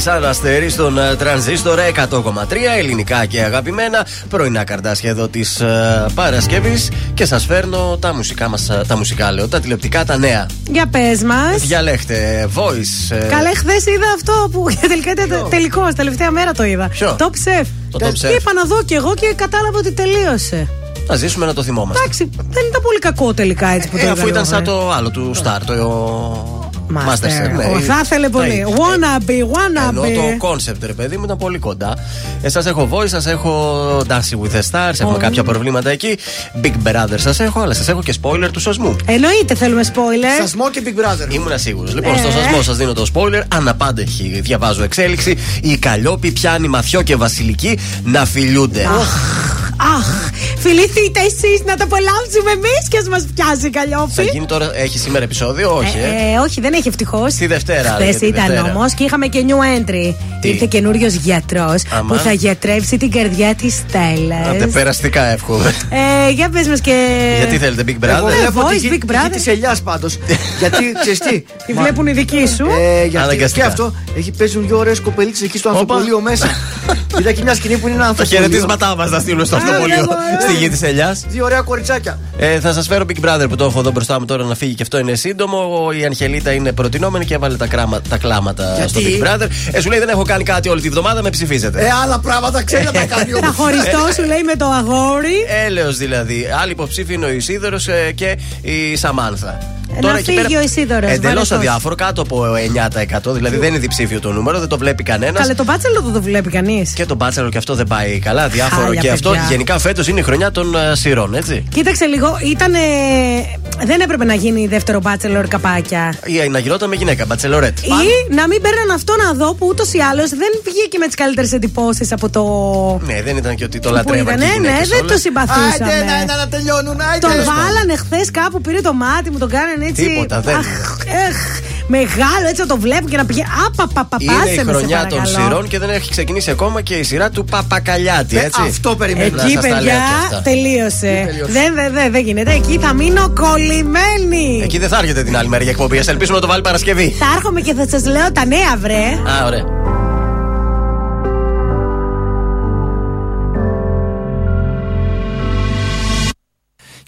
Σαμπάνη, κάτι σαν αστέρι στον ε, τρανζίστορ 100,3 ελληνικά και αγαπημένα. Πρωινά καρτάσια εδώ της uh, Παρασκευής και σας φέρνω τα μουσικά μας, τα μουσικά λέω, τα τηλεοπτικά, τα νέα. Για πες μας. Διαλέχτε, voice. ε, Καλά, χθες είδα αυτό που τελικά ήταν τελικός. Τελευταία μέρα το είδα. Ποιο; Top Chef. Το Top Chef. Είπα να δω κι εγώ και κατάλαβα ότι τελείωσε. Να ζήσουμε να το θυμόμαστε. Εντάξει, δεν ήταν πολύ κακό τελικά έτσι που το Ε, είδα. αφού ήταν εγώ, σαν ε. το άλλο του Star, το. Master. ναι. Ο, θα ήθελε πολύ. Ναι. Wanna be, wanna Ενώ be. το concept, ρε παιδί μου, ήταν πολύ κοντά. Ε, σας έχω voice, σας έχω Dancing with the Stars, έχουμε Oh. κάποια προβλήματα εκεί. Big Brother σας έχω, αλλά σας έχω και spoiler του σωσμού. Εννοείται θέλουμε spoiler. Σασμό και Big Brother. Ήμουν σίγουρος. Λοιπόν, Ε. στο σασμό σας δίνω το spoiler. Αναπάντεχη διαβάζω εξέλιξη. Η Καλλιόπη πιάνει Μαθιό και Βασιλική να φιλιούνται. Αχ, φιληθείτε εσείς να το απολαύσουμε εμείς και ας μας πιάσει η Θα καλλιόπη. γίνει τώρα, έχει σήμερα επεισόδιο, όχι. ε. Ε, όχι, δεν έχει ευτυχώς. Τη Δευτέρα, Χθες λέγεται, ήταν Δευτέρα. όμως και είχαμε και new entry. Τι; Ήρθε καινούριος γιατρός Αμά. που θα γιατρεύσει την καρδιά της Στέλλας. Άντε, περαστικά εύχομαι. Ε, για πες μας και. Γιατί θέλετε Big Εγώ Brother. βλέπω voice, τη γη- Big τη Brother. γη της ελιάς πάντως Γιατί ξέρεις τι; Τη μα- βλέπουν οι δικοί σου. Ε, γιατί Αναγκαστικά. και αυτό έχει παίζουν δύο ωραίες κοπελίτσε εκεί στο ανθοπολείο μέσα. Είδα και μια σκηνή που είναι ένα Τα άνθρωπο. χαιρετίσματά μας θα στείλω στο αυτοπολείο στη γη της Ελιάς. Δύο ωραία κοριτσάκια. Ε, θα σας φέρω Big Brother που το έχω εδώ μπροστά μου τώρα να φύγει και αυτό είναι σύντομο. Η Αγγελίτα είναι προτινόμενη και έβαλε τα, κράμα, τα κλάματα Γιατί; στο Big Brother. Ε, σου λέει δεν έχω κάνει κάτι όλη τη βδομάδα, με ψηφίζετε. Ε, άλλα πράγματα ξέρει να τα κάνει Θα όμως. χωριστώ, σου λέει με το αγόρι. Έλεος δηλαδή. Άλλη υποψήφοι είναι ο Ισίδωρος και η Σαμάνθα. Ε, να φύγει ο Ισίδωρος, Εντελώς βαρετός. αδιάφορο, κάτω από 9%. Δηλαδή δεν είναι διψήφιο το νούμερο, δεν το βλέπει κανένας. Καλέ, το μπάτσελο δεν το βλέπει κανείς. Και το μπάτσελο και αυτό δεν πάει καλά, διάφορο. Χάλια, και αυτό παιδιά. Γενικά φέτος είναι η χρονιά των ε, σειρών, έτσι. Κοίταξε λίγο, ήταν. δεν έπρεπε να γίνει δεύτερο μπάτσελορ καπάκια. Ή να γινόταν με γυναίκα, μπατσελορέτ. Ή να μην παίρναν αυτό να δω που ούτως ή άλλως δεν βγήκε με τις καλύτερες εντυπώσεις από το. Ναι, δεν ήταν και ότι το που λατρεύαν ήταν. και οι Ναι, ναι, γυναίκες δεν όλες. το συμπαθούσαμε. Άιντε, ένα-ένα να τελειώνουν. άιντε. Τον βάλανε χθες κάπου, πήρε το μάτι μου, τον κάνανε έτσι. Τίποτα, δεν. Αχ, εχ, μεγάλο, έτσι να το βλέπω και να πηγαίνει. Απαπαπαπα, Είναι η πάσε με, σε χρονιά των παρακαλώ. σειρών και δεν έχει ξεκινήσει ακόμα και η σειρά του Παπακαλιάτη, Ε, έτσι. αυτό περιμένω. Να Εκεί, σας τα λέω παιδιά, και αυτά. τελείωσε. τελείωσε; Δεν, δεν, δεν, δεν γίνεται. Εκεί θα μείνω κολλημένη. Εκεί δεν θα έρχεται την άλλη μέρα για εκπομπή. Ας ελπίσουμε να το βάλει Παρασκευή. Θα έρχομαι και θα σας λέω τα νέα, βρε. Α, ωραία.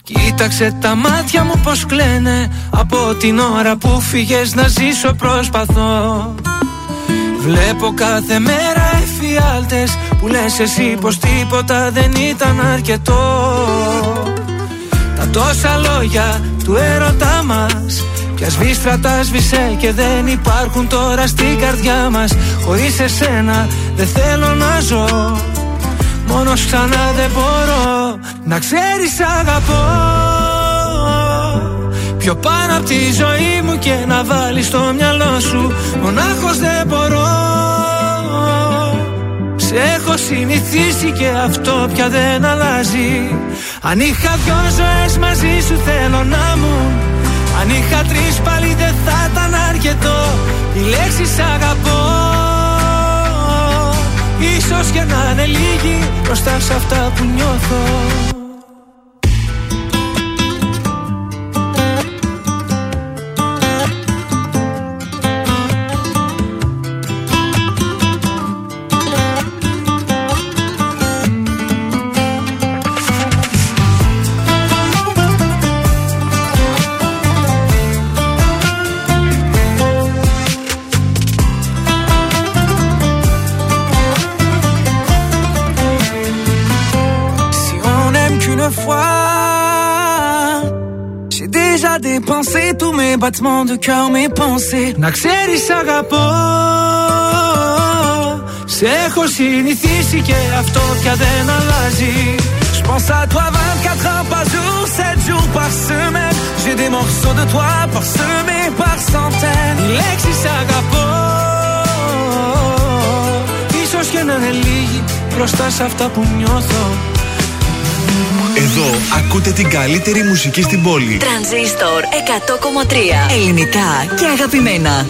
Κοίταξε τα μάτια μου πως κλαίνε Από την ώρα που φύγες να ζήσω προσπαθώ Βλέπω κάθε μέρα εφιάλτες Που λες εσύ πως τίποτα δεν ήταν αρκετό. Τα τόσα λόγια του έρωτά μας Πια σβήστρα τα σβήσε και δεν υπάρχουν τώρα στην καρδιά μας. Χωρίς εσένα δεν θέλω να ζω Μόνος ξανά δεν μπορώ Να ξέρεις αγαπώ Πιο πάνω από τη ζωή μου και να βάλεις στο μυαλό σου Μονάχος δεν μπορώ. Σε έχω συνηθίσει και αυτό πια δεν αλλάζει. Αν είχα δυο ζωές μαζί σου θέλω να μου. Αν είχα τρεις πάλι δεν θα ήταν αρκετό. Οι λέξεις αγαπώ. Ίσως και να είναι λίγοι μπροστά σε αυτά που νιώθω déjà dépensé tous mes battements de cœur, mes pensées. Να ξέρεις αγαπώ Σε έχω συνηθίσει και αυτό πια δεν αλλάζει Je pense à toi 24 heures par jour, 7 jours par semaine J'ai des morceaux de toi parsemés par centaines Οι λέξεις αγαπώ Ίσως και να είναι λίγοι μπροστά σε αυτά που νιώθω Εδώ ακούτε την καλύτερη μουσική στην πόλη. Τρανζίστορ 100,3 Ελληνικά και αγαπημένα.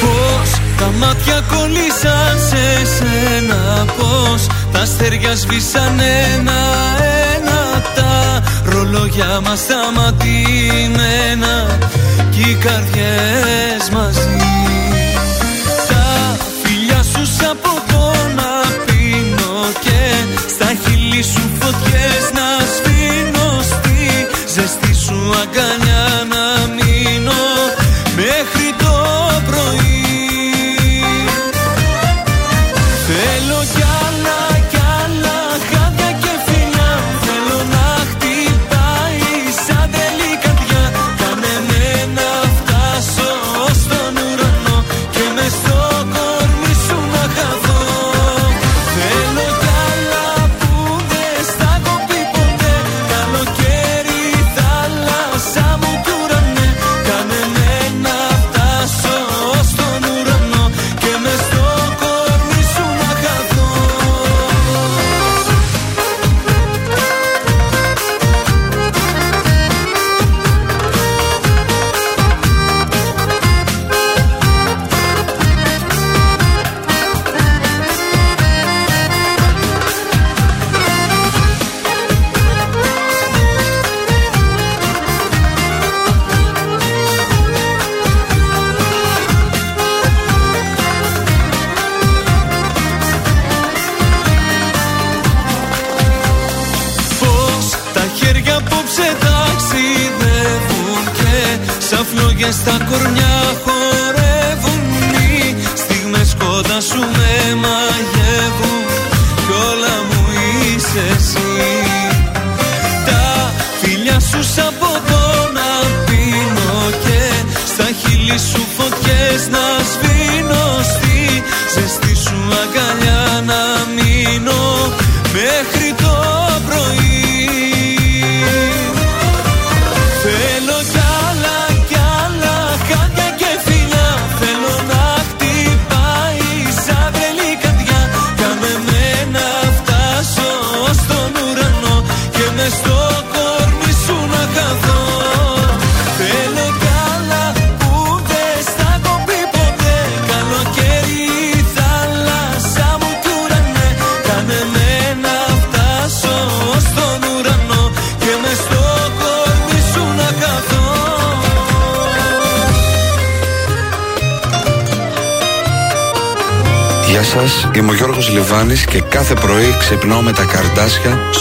Πώς τα μάτια κολλήσαν σε σένα Πώς τα αστέρια σβήσαν ένα-ένα Τα ρολόγια μας σταματημένα Κι οι καρδιές μαζί. Τα φιλιά σου σαν ποτό να πίνω Και στα χείλη σου φωτιές να σβήνω Στη ζεστή σου αγκαλιά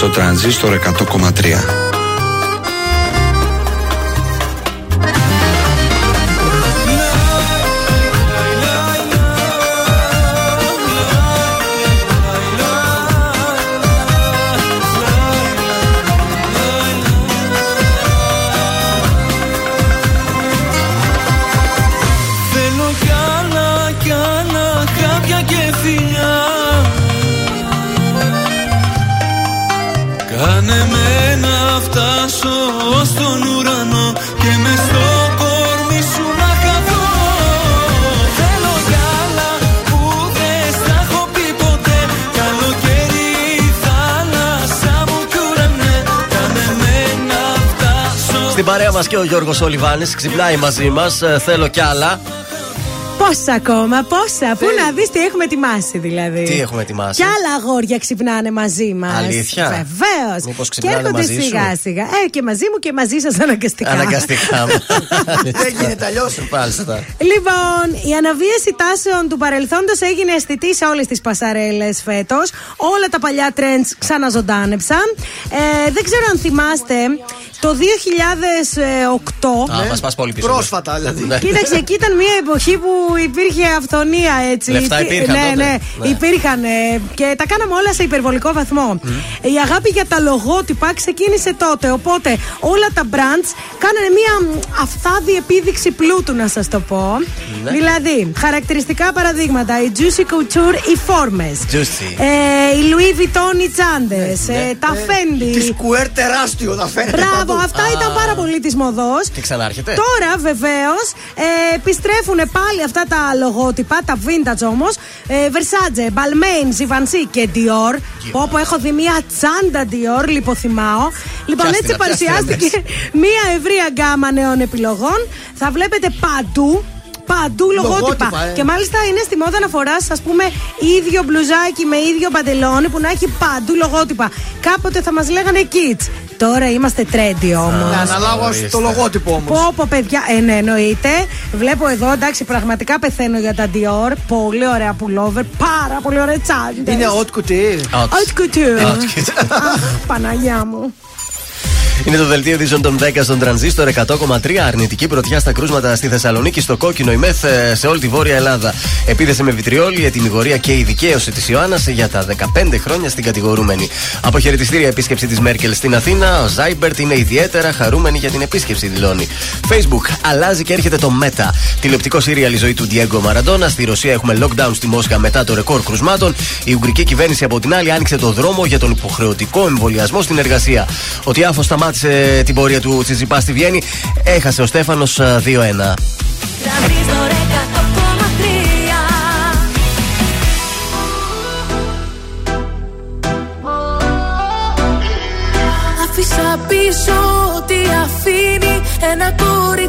στο τρανζίστορ 100,3. Γιώργος Ολιβάνη ξυπνάει μαζί μας. Θέλω κι άλλα. Πόσα ακόμα, πόσα. Πού να δεις τι έχουμε ετοιμάσει δηλαδή. Τι έχουμε ετοιμάσει; Κι άλλα αγόρια ξυπνάνε μαζί μας. Αλήθεια; Βεβαίως. Μήπως Και ξυπνάνε έρχονται μαζί σου; σιγά σιγά. Ε, και μαζί μου και μαζί σας αναγκαστικά. Αναγκαστικά. Δεν γίνεται αλλιώς. Μάλιστα. Λοιπόν, η αναβίαση τάσεων του παρελθόντος έγινε αισθητή σε όλες τις πασαρέλες φέτος. Όλα τα παλιά trends ξαναζωντάνεψαν. Ε, δεν ξέρω αν θυμάστε, το 2008. Α, μας πας πολύ πίσω. Πρόσφατα δηλαδή. Ναι. Κοίταξε, εκεί ήταν μια εποχή που υπήρχε αυθονία έτσι. Λεφτά Υπή- υπήρχαν Ναι, τότε. ναι, Ναι. υπήρχαν. ε, Και τα κάναμε όλα σε υπερβολικό βαθμό. Η αγάπη για τα λογότυπα ξεκίνησε τότε. Οπότε όλα τα brands κάνανε μια μ, αυθάδη επίδειξη πλούτου, να σας το πω. Ναι. Δηλαδή, χαρακτηριστικά παραδείγματα. Η Juicy Couture, οι φόρμες. Juicy. Ε, η Louis Vuitton, οι τσάντες. τα Fendi. Τη σκουέρ τεράστιο να φαίνεται. Μπράβο, παντού. αυτά ήταν πάρα πολύ της μοδός. Και ξανάρχεται. Τώρα βεβαίως ε, επιστρέφουν πάλι αυτά τα λογότυπα, τα vintage όμως. Ε, Versace, Balmain, Givenchy και Dior. Όπου έχω δει μία τσάντα Dior, λιποθυμάω. Λοιπόν, Πιάσ' έτσι την, πιάσ' την, παρουσιάστηκε μία ευρεία γκάμα νέων επιλογών. Θα βλέπετε παντού. Παντού λογότυπα. Λογότυπα, ε. Και μάλιστα είναι στη μόδα να φορά, ας πούμε, ίδιο μπλουζάκι με ίδιο παντελόνι που να έχει παντού λογότυπα. Κάποτε θα μας λέγανε kids. Τώρα είμαστε trendy όμως. Ναι, Αναλόγως στο λογότυπο όμως. Πω πω παιδιά, ε, ναι, εννοείται. Βλέπω εδώ, εντάξει, πραγματικά πεθαίνω για τα Dior. Πολύ ωραία pullover, πάρα πολύ ωραία τσάντε. Είναι haute couture. Haute couture. Haute couture. Αχ, Παναγιά μου. Είναι το δελτίο ειδήσεων των 10 στον τρανζίστορ 100,3. Αρνητική πρωτιά στα κρούσματα στη Θεσσαλονίκη, στο κόκκινο, η ΜΕΘ ε, σε όλη τη βόρεια Ελλάδα. Επίθεση με βιτριόλι, ετυμηγορία και η δικαίωση της Ιωάννας για τα 15 χρόνια στην κατηγορούμενη. Αποχαιρετιστήρια επίσκεψη της Μέρκελ στην Αθήνα. Ο Ζάιμπερτ είναι ιδιαίτερα χαρούμενη για την επίσκεψη, δηλώνει. Facebook αλλάζει και έρχεται το Meta. Τηλεοπτικό σύριαλ η ζωή του Diego Μαραντόνα. Στη Ρωσία έχουμε lockdown στη Μόσχα μετά το ρεκόρ κρουσμάτων. Η Ουγγρική κυβέρνηση από την άλλη άνοιξε το δρόμο για τον υποχρεωτικό εμβολιασμό στην εργασία. Ο Τιάφο σταμάτησε την πορεία του Τσιτσιπά στη Βιέννη. Έχασε ο Στέφανος 2-1. Τρανζίστορ 100,3 Άφησα πίσω ό,τι αφήνει Ένα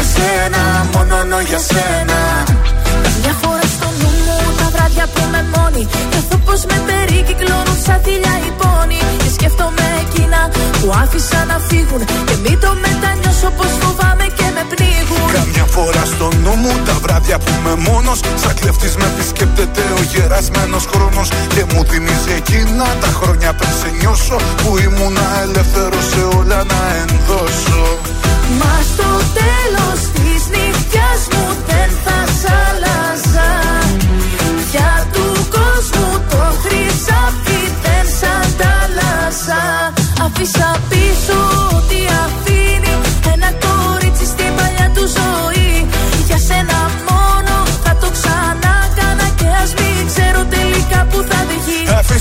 για σένα σένα. Καμιά φορά στο νου μου τα βράδια που με μόνη Καθώ πως με περικυκλώνουν σαν θηλιά οι πόνοι Και σκέφτομαι εκείνα που άφησα να φύγουν Και μην το μετανιώσω πως φοβάμαι και με πνίγουν. Καμιά φορά στο νου μου τα βράδια που είμαι μόνος Σαν κλεφτής με επισκέπτεται ο γερασμένος χρόνος. Και μου θυμίζει εκείνα τα χρόνια πριν σε νιώσω Που ήμουνα ελεύθερος σε όλα να ενδώσω Μα στο τέλος της νύχτιας μου δεν θα σ' άλλαζα. Για του κόσμου το χρυσάφι δεν σ' αντάλλαζα. Αφήσα πίσω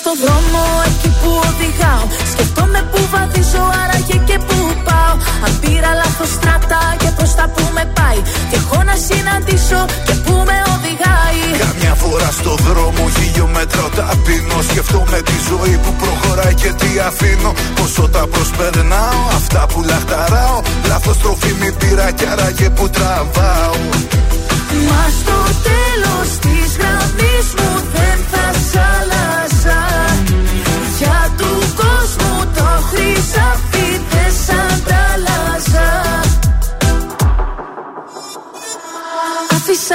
στο δρόμο εκεί που οδηγάω Σκεφτόμαι που βαδίζω άραγε και που πάω. Αν πήρα λάθος στράτα και προς τα που με πάει Και έχω να συναντήσω και που με οδηγάει. Καμιά φορά στο δρόμο χιλιόμετρα ταπεινώ Σκεφτόμαι τη ζωή που προχωράει και τι αφήνω. Πόσο τα προσπερνάω, αυτά που λαχταράω. Λάθος τροφή μη πήρα κι άραγε που τραβάω. Μα στο τέλος της γραμμής μου δεν θα σ' άλλαζα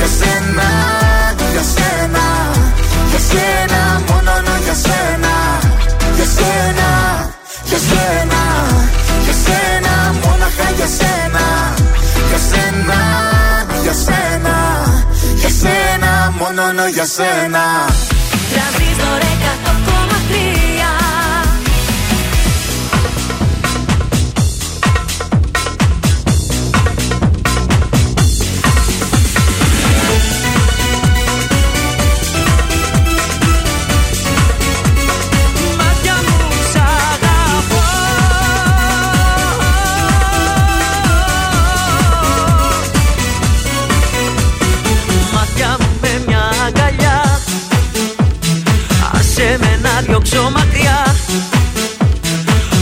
για σένα, για σένα Για σένα, μόνο για σένα. Για σένα, για σένα, για σένα Μόναχα για σένα, για σένα, για σένα Για σένα, μόνο για σένα. Τρανζίστορ 100,3 να διώξω μακριά.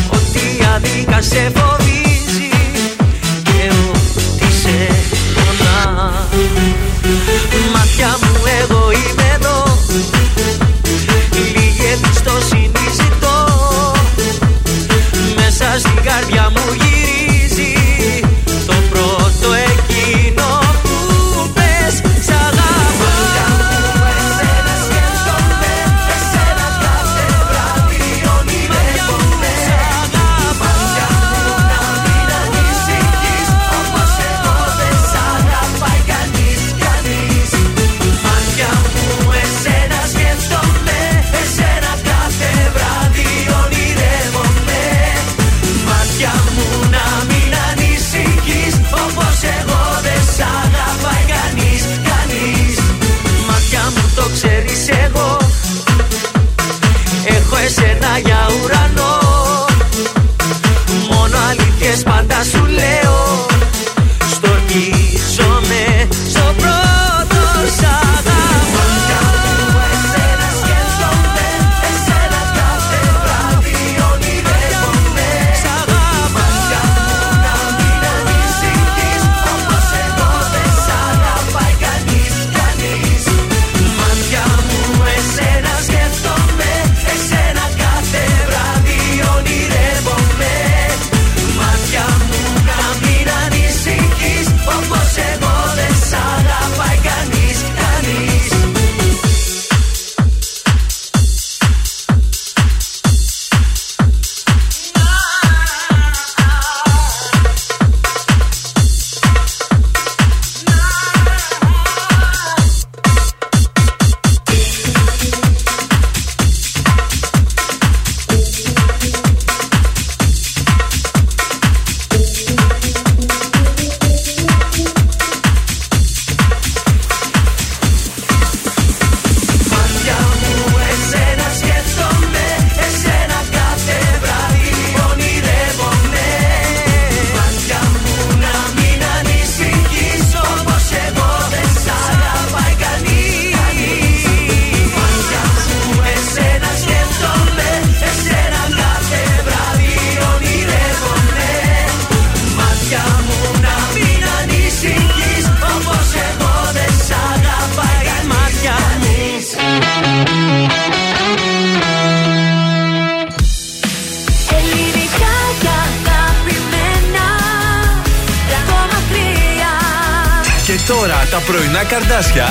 Ότι αδίκα σε φοβίζει Και ότι σε πονά. Μάτια μου εγώ είμαι εδώ. Λίγη εμπιστοσύνη ζητώ. Μέσα στην καρδιά μου σου λέω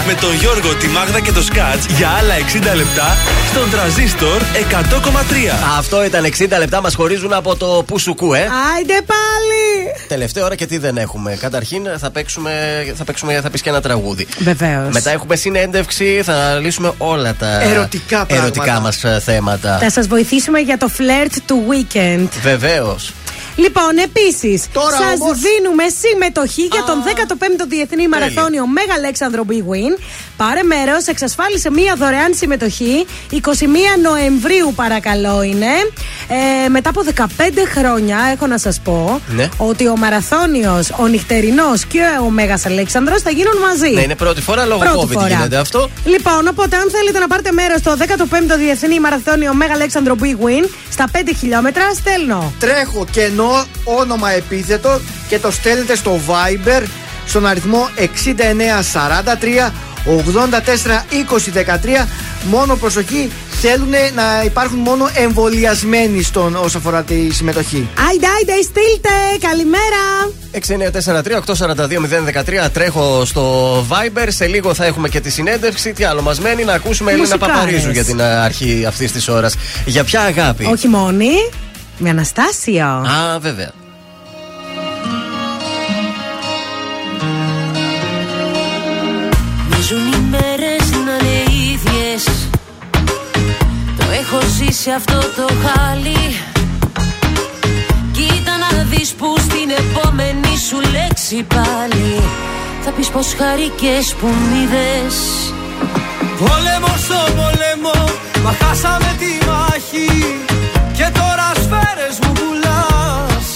με τον Γιώργο, τη Μάγδα και το Σκάτς για άλλα 60 λεπτά στον τραζίστορ 100,3. Αυτό ήταν 60 λεπτά, μας χωρίζουν από το Πουσουκού, ε. Άιντε πάλι! Τελευταία ώρα και τι δεν έχουμε. Καταρχήν θα παίξουμε, θα, παίξουμε, θα πεις και ένα τραγούδι. Βεβαίως. Μετά έχουμε συνέντευξη, θα λύσουμε όλα τα Ερωτικά πράγματα. ερωτικά μας θέματα. Θα σας βοηθήσουμε για το φλερτ του weekend. Βεβαίως. Λοιπόν, επίσης, Τώρα σας όμως- δίνουμε συμμετοχή για τον 15ο Διεθνή Μαραθώνιο Μέγα Αλέξανδρο Big Win. Πάρε μέρος, εξασφάλισε μία δωρεάν συμμετοχή. 21 Νοεμβρίου, παρακαλώ, είναι. Ε, μετά από 15 χρόνια, έχω να σας πω Ναι. ότι ο Μαραθώνιος, ο Νυχτερινός και ο Μέγας Αλέξανδρος θα γίνουν μαζί. Ναι, είναι πρώτη φορά λόγω Πρώτη COVID φορά. γίνεται αυτό. Λοιπόν, οπότε αν θέλετε να πάρετε μέρος στο 15ο Διεθνή Μαραθώνιο Μέγα Αλέξανδρο Big Win στα 5 χιλιόμετρα, στέλνω. Τρέχω κενό όνομα επίθετο και το στέλνετε στο Viber στον αριθμό 6943 84 20 13. Μόνο προσοχή, θέλουν να υπάρχουν μόνο εμβολιασμένοι στον όσο αφορά τη συμμετοχή. Άιντε, άιντε, στείλτε! Καλημέρα! 6943-842-013 τρέχω στο Viber. Σε λίγο θα έχουμε και τη συνέντευξη. Τι άλλο μας μένει να ακούσουμε Έλληνα Μουσικάρες. Παπαρίζου για την α, αρχή αυτής της ώρας. Για ποια αγάπη; Όχι μόνη, με Αναστάσιο. Α, βέβαια. Μοιάζουν οι μέρες να είναι ίδιες. Το έχω ζήσει αυτό το χάλι. Κοίτα να δεις που στην επόμενη σου λέξη πάλι. Θα πεις πως χαρικές που μ' είδες Πόλεμο στο πόλεμο, μα χάσαμε τη μάχη. Και τώρα σφαίρες μου πουλάς.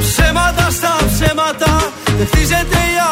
Ψέματα στα ψέματα, δεν χτίζεται η αγάπη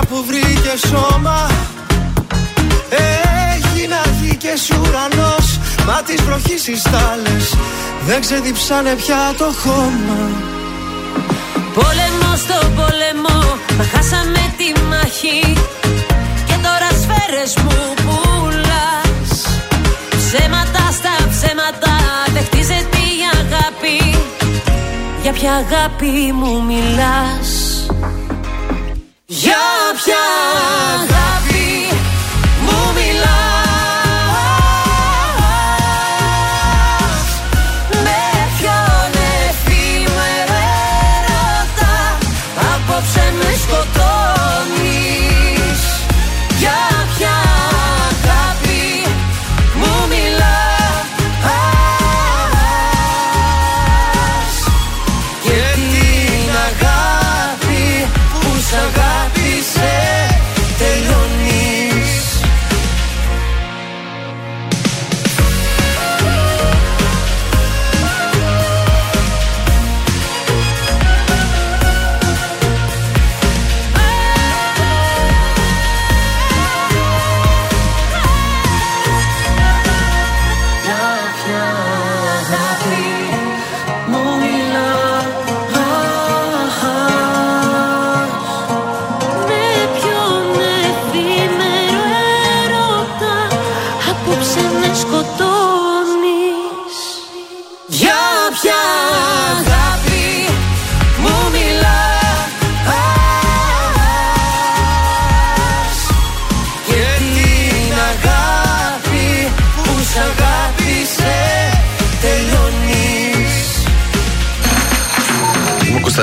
εγώ σκιά που βρήκε σώμα. Έγινα γη και ουρανός Μα τις βροχής οι στάλες Δεν ξεδιψάνε πια το χώμα. Πόλεμο στο πόλεμο, μα χάσαμε τη μάχη. Και τώρα σφαίρες μου πουλάς. Ψέματα στα ψέματα, δεν χτίζεται η αγάπη. Για ποια αγάπη μου μιλάς; Για ποια αγάπη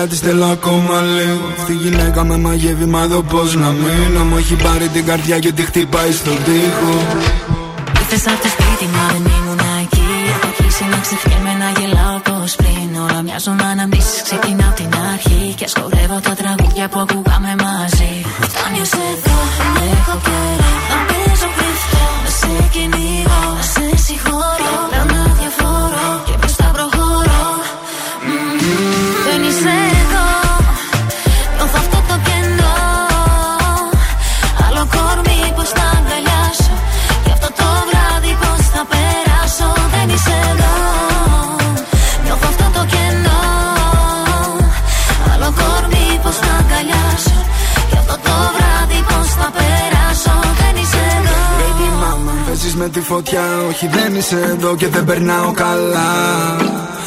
Μεθυσμένο στα φιλιά της θέλω ακόμα λίγο. Αυτή η γυναίκα με μαγεύει μα εδώ πως να μείνω. Μου έχει πάρει την καρδιά και τη χτυπάει στον τοίχο. Ήρθες απ' το σπίτι μα δεν ήμουν εκεί. Έχω κλείσει να ξεχνιέμαι να γελάω πως πριν. Όλα μοιάζουν αναμνήσεις ξεκινάω την αρχή. Και ασκορεύω τα τραγούδια που ακούγαμε φωτιά Όχι δεν είσαι εδώ και δεν περνάω καλά.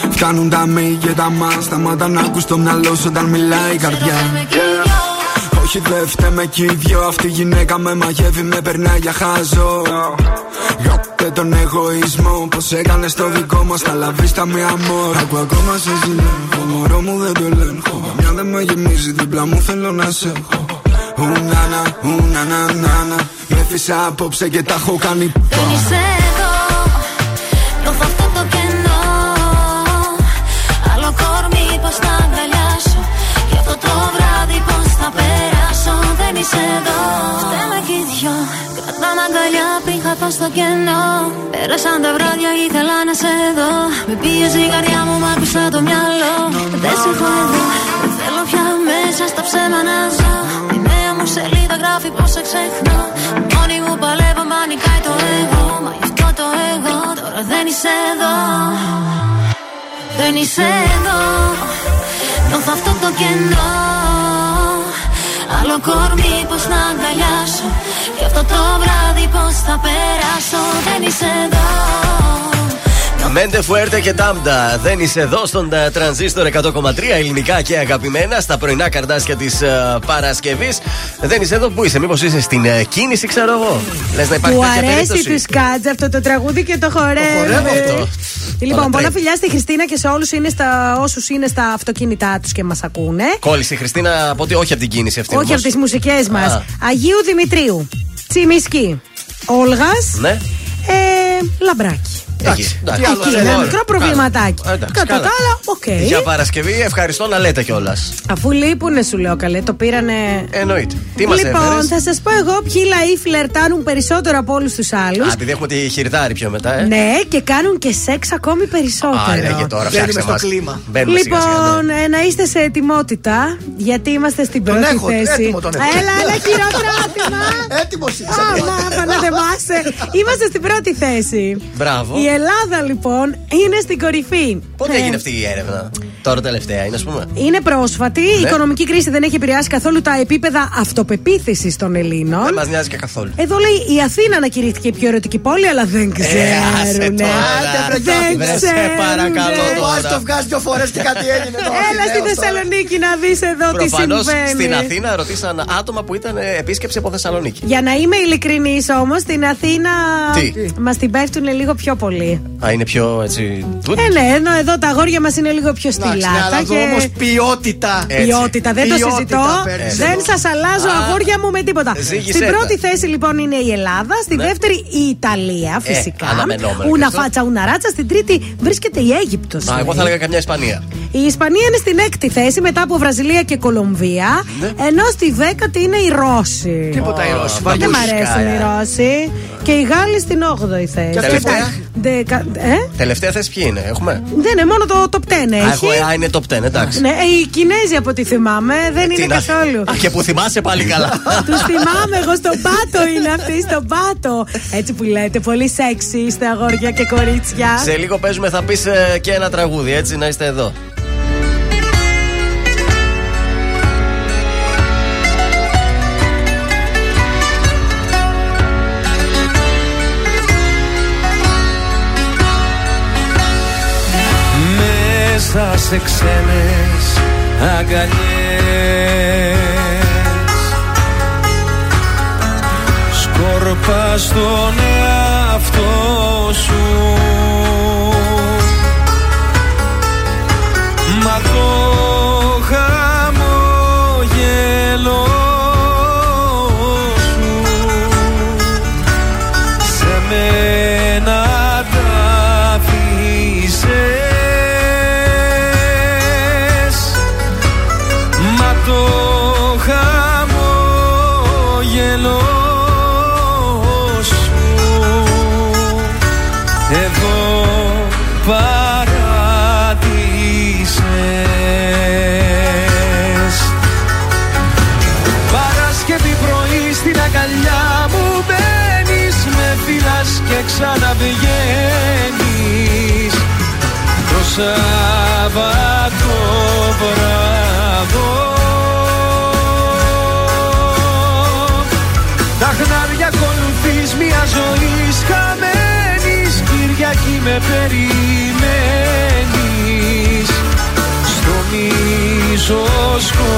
Φτάνουν τα μη και τα μα Σταμάτα να ακούς το μυαλό σου όταν μιλάει η καρδιά. Yeah. Όχι δεν φταίμε κι οι δυο Αυτή η γυναίκα με μαγεύει με περνάει για χάζο. Γάπτε τον εγωισμό Πως έκανες το δικό μας Τα λαβίστα μία μόρα. Ακού ακόμα σε ζηλεύω Μωρό μου δεν το ελέγχω. Μια δεν με γεμίζει δίπλα μου θέλω να σε έχω. Ουνάνα, ουνάνα, νάνα Με φύσα απόψε και τα έχω κάνει. Δεν είσαι εδώ Νιώθω αυτό το κενό. Άλλο κορμί πως να αγκαλιάσω. Και αυτό το βράδυ πως θα περάσω. Δεν είσαι εδώ. Φταίμε κι οι δυο Κρατάμε αγκαλιά πριν χαθώ στο κενό. Πέρασαν τα βράδια ήθελα να σε δω. Με πίεζε η καρδιά μου μ' άκουσα το μυαλό. Δεν σε έχω εδώ Δεν θέλω πια μέσα στα ψέμα να ζω. Η νέα μου σελίδα γράφει πως σε ξεχνώ Μόνη μου παλεύω μα νικάει το εγώ. Μα γι' αυτό το εγώ τώρα δεν είσαι εδώ. Δεν είσαι εδώ. Νιώθω αυτό το κενό. Άλλο κορμί πως να αγκαλιάσω. Και αυτό το βράδυ πως θα περάσω. Δεν είσαι εδώ Μέντε Φουέρτε και Τάμντα. Δεν είσαι εδώ στον ε, τρανζίστορ 100,3 ελληνικά και αγαπημένα στα πρωινά καρτάσια της Παρασκευής. Δεν είσαι εδώ που είσαι, μήπως είσαι στην ε, κίνηση, ξέρω εγώ. Λες να υπάρχει Του τέτοια αρέσει περίπτωση. του Σκάτζ αυτό το τραγούδι και το χορεύει. χορεύω αυτό. Λοιπόν, Όλα πολλά τρέχει. φιλιά στη Χριστίνα και σε όλους όσους είναι στα αυτοκίνητά τους και μας ακούνε. Κόλλησε η Χριστίνα από ότι όχι από την κίνηση αυτή. Όχι όμως. από τις μουσικές μας. Α. Αγίου Δημητρίου. Τσιμισκή. Όλγας. Ναι. Ε, λαμπράκι. Εκεί. Εντάξει. Εκεί, ένα μικρό προβληματάκι. Καλά. Εντάξει, Κατά καλά. τα άλλα, οκ. Για Παρασκευή, ευχαριστώ να λέτε κιόλας. Αφού λείπουνε, σου λέω καλέ, το πήρανε. Εννοείται. Τι μας λοιπόν, έφερες; θα σας πω εγώ ποιοι λαοί φλερτάρουν περισσότερο από όλους τους άλλους. Α, επειδή έχουμε τη χιρτάρι πιο μετά, ε. Ναι, και κάνουν και σεξ ακόμη περισσότερο. Άρε και τώρα Μπαίνουμε φτιάξτε στο μας. κλίμα. Μπαίνουμε σιγά σιγά, ναι. Λοιπόν, ε, να είστε σε ετοιμότητα, γιατί είμαστε στην Τον πρώτη έχω, θέση. έτοιμο τον έχω. Έλα, έλα, χειροκρότημα. Έτοιμος Άμα, να θυμάσαι. Είμαστε στην πρώτη θέση. Μπράβο. Η Ελλάδα, λοιπόν, είναι στην κορυφή. Πότε Ε, έγινε αυτή η έρευνα, Τώρα τελευταία είναι, ας πούμε. Είναι πρόσφατη. Η Ναι. οικονομική κρίση δεν έχει επηρεάσει καθόλου τα επίπεδα αυτοπεποίθησης των Ελλήνων. Δεν μας νοιάζει και καθόλου. Εδώ λέει η Αθήνα ανακηρύχθηκε η πιο ερωτική πόλη, αλλά δεν Ε, άσε ξέρουν. τώρα. Δεν Βρε, σε ξέρουν. παρακαλώ Ο Άς τώρα. το βγάζει δύο φορές και κάτι έγινε. τώρα. Έλα στη Αθηναίος τώρα. Θεσσαλονίκη να δεις εδώ τι Προφανώς συμβαίνει. στην Αθήνα ρωτήσαν άτομα που ήταν ε, επίσκεψη από Θεσσαλονίκη. Για να είμαι ειλικρινής όμως, στην Αθήνα Τι; μας την πέφτουν λίγο πιο πολύ. Α, είναι πιο έτσι. τούτ. Ε, ναι, ενώ εδώ τα αγόρια μας είναι λίγο πιο Εντάξει, ναι, στυλάτα. αλλά εδώ και... όμως ποιότητα. Έτσι. Ποιότητα, δεν το Ποιότητα συζητώ. παίρνεις Δεν εδώ. σας αλλάζω Α, αγόρια μου με τίποτα. ζήγησέ Στην τα. πρώτη θέση λοιπόν είναι η Ελλάδα. Στη Ναι. δεύτερη η Ιταλία, φυσικά. αναμενόμενο Ούνα και αυτό. φάτσα, ούνα ράτσα. Στην τρίτη βρίσκεται η Αίγυπτος. Α, εγώ θα έλεγα καμιά Ισπανία. Η Ισπανία είναι στην έκτη θέση μετά από Βραζιλία και Κολομβία. Ναι. Ενώ στη δέκατη είναι η Ρώση. Τίποτα οι Ρώσοι. Ω, Δεν μ' βαμπούσκα, αρέσουν οι ε. Ρώσοι. Και οι Γάλλοι στην 8η θέση. Και τελευταία; Δεκα... Ε; Τελευταία θέση ποιοι είναι, έχουμε; Δεν είναι, μόνο το top 10 Α, έχει. έχω, α, είναι top 10, εντάξει. Ναι, ε, οι Κινέζοι από ό,τι θυμάμαι δεν Τι είναι να- καθόλου. Α, και που θυμάσαι πάλι καλά. Τους θυμάμαι, εγώ στον πάτο είναι αυτοί, στον πάτο. Έτσι που λέτε, πολύ σεξι είστε αγόρια και κορίτσια. Σε λίγο παίζουμε, θα πεις και ένα τραγούδι, έτσι να είστε εδώ. Μέσα σε ξένες αγκαλιές. Σκόρπα στον εαυτό σου. Μα Σάββατο βράδο. Τα χνάρια ακολουθείς μια ζωή χαμένης Κυριακή με περιμένεις. Στο μίσο σκοτάδο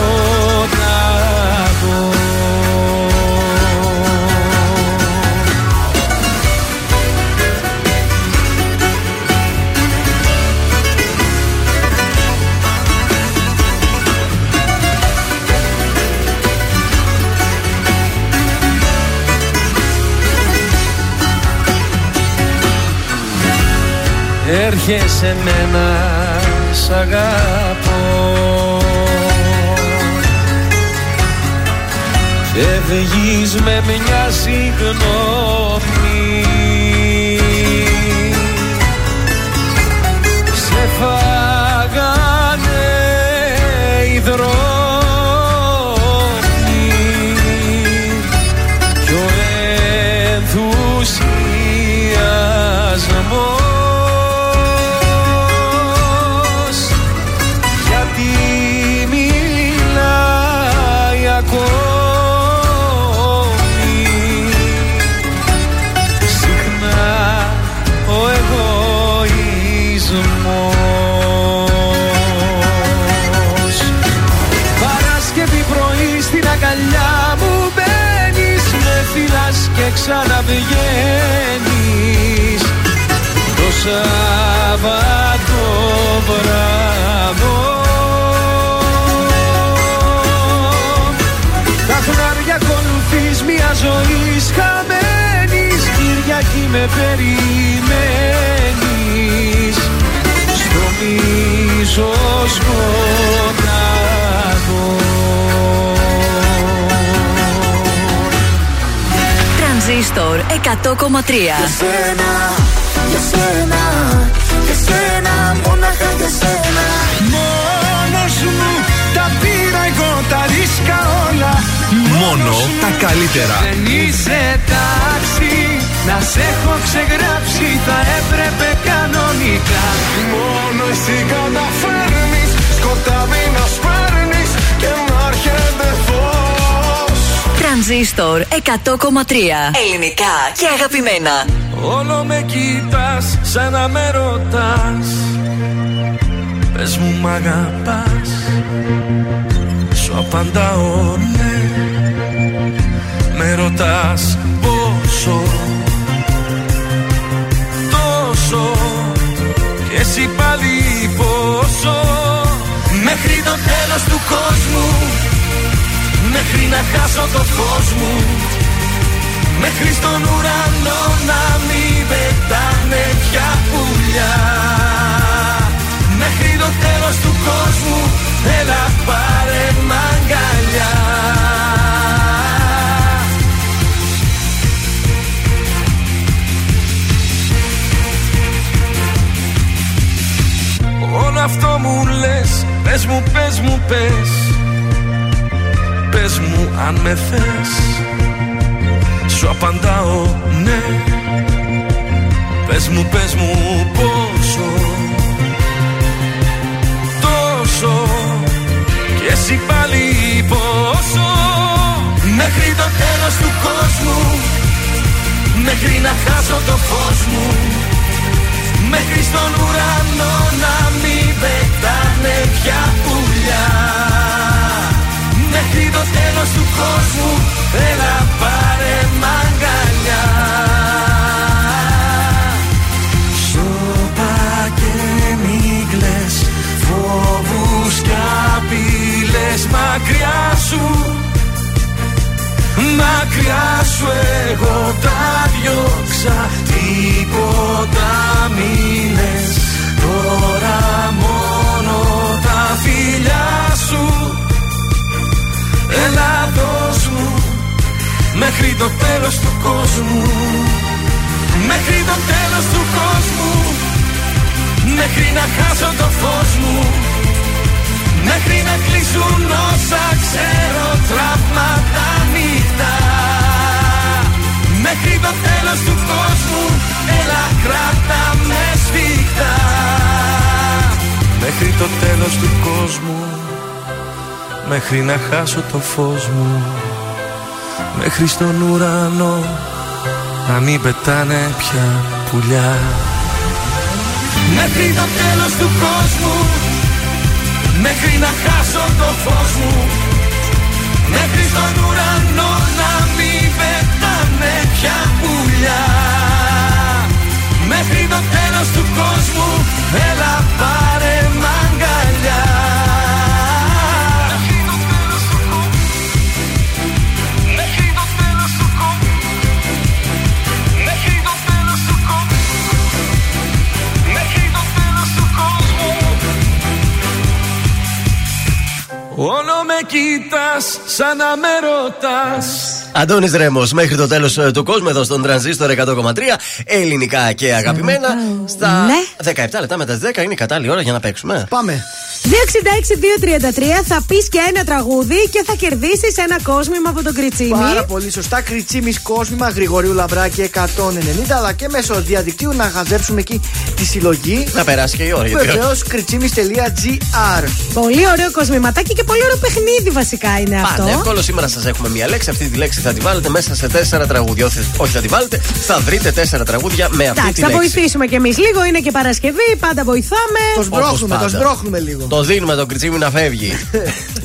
Έρχεσαι μένα σ' αγαπώ. Φεύγεις με μια συγγνώμη. Σε φάγανε οι δρόμοι ξαναβγαίνεις. Το Σάββατο βράδο. Τα χνάρια ακολουθείς μια ζωή χαμένης Κυριακή με περιμένεις. Στο μίσο Τρανζίστορ 100,3. Για σένα, για σένα, για σένα, μόναχα για σένα. Μόνος μου τα πήρα εγώ τα ρίσκα όλα Μόνο τα καλύτερα. Δεν είσαι τάξη Να σε έχω ξεγράψει Θα έπρεπε κανονικά Μόνο εσύ καταφέρνεις Σκοτάδι Τρανζίστορ 100,3. Ελληνικά και αγαπημένα. Όλο με κοιτάς σαν να με ρωτάς. Πες μου μ' αγαπάς. Σου απαντάω ναι. Με ρωτάς πόσο Τόσο. Και εσύ πάλι πόσο. Μέχρι το τέλος του κόσμου Μέχρι να χάσω το φως μου. Μέχρι στον ουρανό να μην πετάνε πια πουλιά. Μέχρι το τέλος του κόσμου Έλα πάρε μ' αγκαλιά Όλο αυτό μου λες Πες μου, πες μου, πες Πες μου αν με θες. Σου απαντάω ναι. Πες μου, πες μου πόσο. Τόσο. Και εσύ πάλι πόσο. Μέχρι το τέλος του κόσμου. Μέχρι να χάσω το φως μου Μακριά σου εγώ τα διώξα Τίποτα μήνες Τώρα μόνο τα φιλιά σου. Έλα δώσ' μου Μέχρι το τέλος του κόσμου. Μέχρι το τέλος του κόσμου. Μέχρι να χάσω το φως μου. Μέχρι να κλείσουν όσα ξέρω τραύματα νύχτα Μέχρι το τέλος του κόσμου Έλα κράτα με σφίχτα Μέχρι το τέλος του κόσμου Μέχρι να χάσω το φως μου. Μέχρι στον ουρανό Να μην πετάνε πια πουλιά. Μέχρι το τέλος του κόσμου Μέχρι να χάσω το φως μου Μέχρι στον ουρανό να μην πετάνε πια πουλιά. Μέχρι το τέλος του κόσμου Έλα πάρε με κοιτάς σαν να με ρωτάς Αντώνης Ρέμος, μέχρι το τέλος του κόσμου εδώ στον τρανζίστορ 100,3 ελληνικά και αγαπημένα. Στα 17 λεπτά μετά τις 10 είναι η κατάλληλη ώρα για να παίξουμε. Πάμε. 266-233 θα πεις και ένα τραγούδι και θα κερδίσεις ένα κόσμημα από τον Κριτσίμη. Πάρα πολύ σωστά. Κριτσίμης κόσμημα Γρηγορίου Λαμπράκη 190, αλλά και μέσω διαδικτύου να χαζέψουμε εκεί τη συλλογή. Να περάσει και η ώρα. γιατί- Βεβαίως κριτσίμη.gr. Πολύ ωραίο κοσμηματάκι και πολύ ωραίο παιχνίδι βασικά είναι αυτό. Πάντα εύκολο. Σήμερα σας έχουμε μία λέξη. Αυτή τη λέξη θα τη βάλετε μέσα σε τέσσερα τραγούδια. Όχι, όχι θα τη βάλετε, θα βρείτε τέσσερα τραγούδια με αυτή Εντάξει, τη θα λέξη. βοηθήσουμε κι εμείς λίγο. Είναι και Παρασκευή, πάντα βοηθάμε. Το σμπρώχνουμε, το πάντα. σμπρώχνουμε λίγο. Το δίνουμε το κριτσίμι να φεύγει.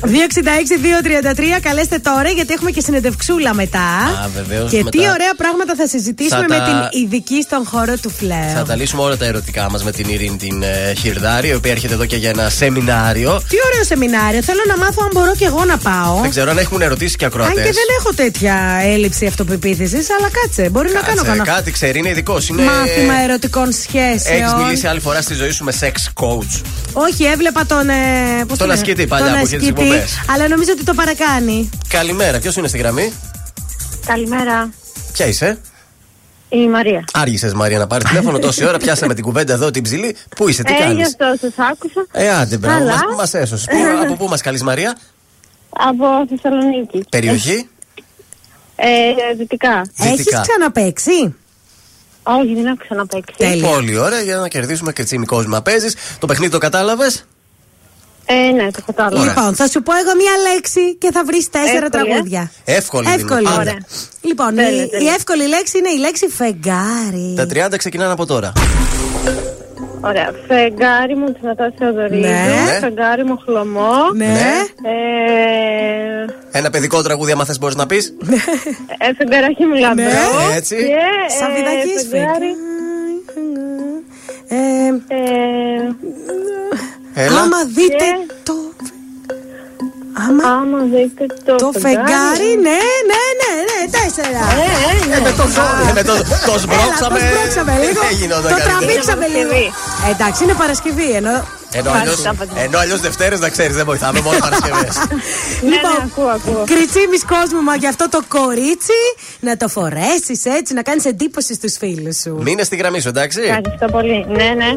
266-233, καλέστε τώρα γιατί έχουμε και συνεντευξούλα μετά. Α, βεβαίως, Και μετά. τι ωραία πράγματα θα συζητήσουμε Θα με τα- την ειδική στον χώρο του φλέου. θα τα λύσουμε όλα τα ερωτικά μας με την Ειρήνη την ε, Χιρδάρη, η οποία έρχεται εδώ και για ένα σεμινάριο. Τι ωραίο σεμινάριο. Θέλω να μάθω αν μπορώ και εγώ να πάω. Δεν ξέρω αν έχουν ερωτήσεις και Αν ακροατέ. και δεν έχω τέτοια έλλειψη αυτοπεποίθησης, αλλά κάτσε, μπορεί να κάνω κανένα κάτι ξέρει, είναι ειδικός. Είναι... μάθημα ερωτικών σχέσεων. Έχεις μιλήσει άλλη φορά στη ζωή σου με sex coach. Όχι, έβλεπα τον. Ε, πώς Τον το λένε; ασκητή παλιά Τον που είχε τις ασκητή, εκπομπές. Αλλά νομίζω ότι το παρακάνει. Καλημέρα, ποιος είναι στη γραμμή, Καλημέρα. Ποια είσαι, Η Μαρία. Άργησες Μαρία να πάρεις τηλέφωνο τόση ώρα, πιάσαμε την κουβέντα εδώ την ψηλή. Πού είσαι, τι ε, κάνεις; γι' αυτό σα άκουσα. Ε, άντε, μπράβο, Καλά. μας, μας έσωσες. Πού, από πού μας καλείς Μαρία, Από Θεσσαλονίκη. περιοχή; Ε, δυτικά. Έχεις Δυτικά. ξαναπέξει; Όχι, δεν έχω ξαναπέξει. Πολύ ωραία για να κερδίσουμε και τσίμι κόσμημα. Παίζεις. Το παιχνίδι το κατάλαβες; Ε, ναι, το κατάλαβα. Λοιπόν, θα σου πω εγώ μία λέξη και θα βρεις τέσσερα Εύκολη, ε; τραγούδια. Εύκολη. είναι. Εύκολη. Πάντα. Ωραία. Λοιπόν, Τέλεια, η, τέλεια. η εύκολη λέξη είναι η λέξη φεγγάρι. Τα 30 ξεκινάνε από τώρα. Ωραία. Φεγγάρι μου της Νατάσια Θεοδωρίδου. Ναι. Φεγγάρι μου χλωμό. Ναι. Ε, Ένα παιδικό τραγούδι, άμα θες, μπορείς να πεις. ε, φεγγαράκι μου λαμπρό. Ναι. Έτσι. Και, ε, Σαββιδακής φεγγάρι. Ε, Ε, Έλα. άμα δείτε Και- το. Άμα, άμα δείτε το, το φεγγάρι, ναι, ναι, ναι, ναι, τέσσερα. Ε, ε, ναι. Ε, με το ζόρι. Ε, με το, το σμπρώξαμε. Έλα, το σπρώξαμε λίγο. Δεν γινόταν Το καλύτερα. τραβήξαμε Είναι λίγο. Παρασκευή. Ε, Εντάξει, είναι Παρασκευή ενώ. Ενώ αλλιώς, ενώ αλλιώς Δευτέρες να ξέρεις δεν βοηθάμε μόνο Παρασκευές Ναι, ναι, ακούω, ακούω. Κριτσίμης κόσμο μα για αυτό το κορίτσι να το φορέσεις έτσι, να κάνεις εντύπωση στους φίλους σου. Μείνε στη γραμμή σου εντάξει Ευχαριστώ πολύ. Ναι, ναι.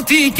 Ό,τι κι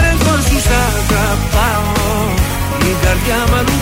Η καρδιά μου αλλού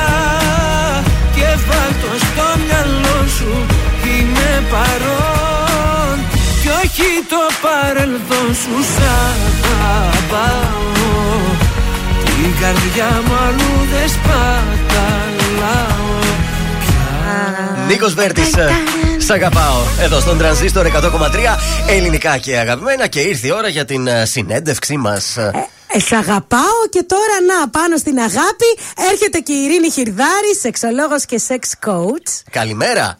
παρόν κι όχι το παρελθόν σου Σ' αγαπάω Την καρδιά μου αλλού δεν σπαταλάω Νίκος Βέρτης, σ' αγαπάω. Εδώ στον τρανζίστορ 100,3 ελληνικά και αγαπημένα. Και ήρθε η ώρα για την ε, συνέντευξή μας. Ε, σ' αγαπάω και τώρα να πάνω στην αγάπη έρχεται και η Ειρήνη Χιρδάρη, σεξολόγος και σεξ coach. Καλημέρα.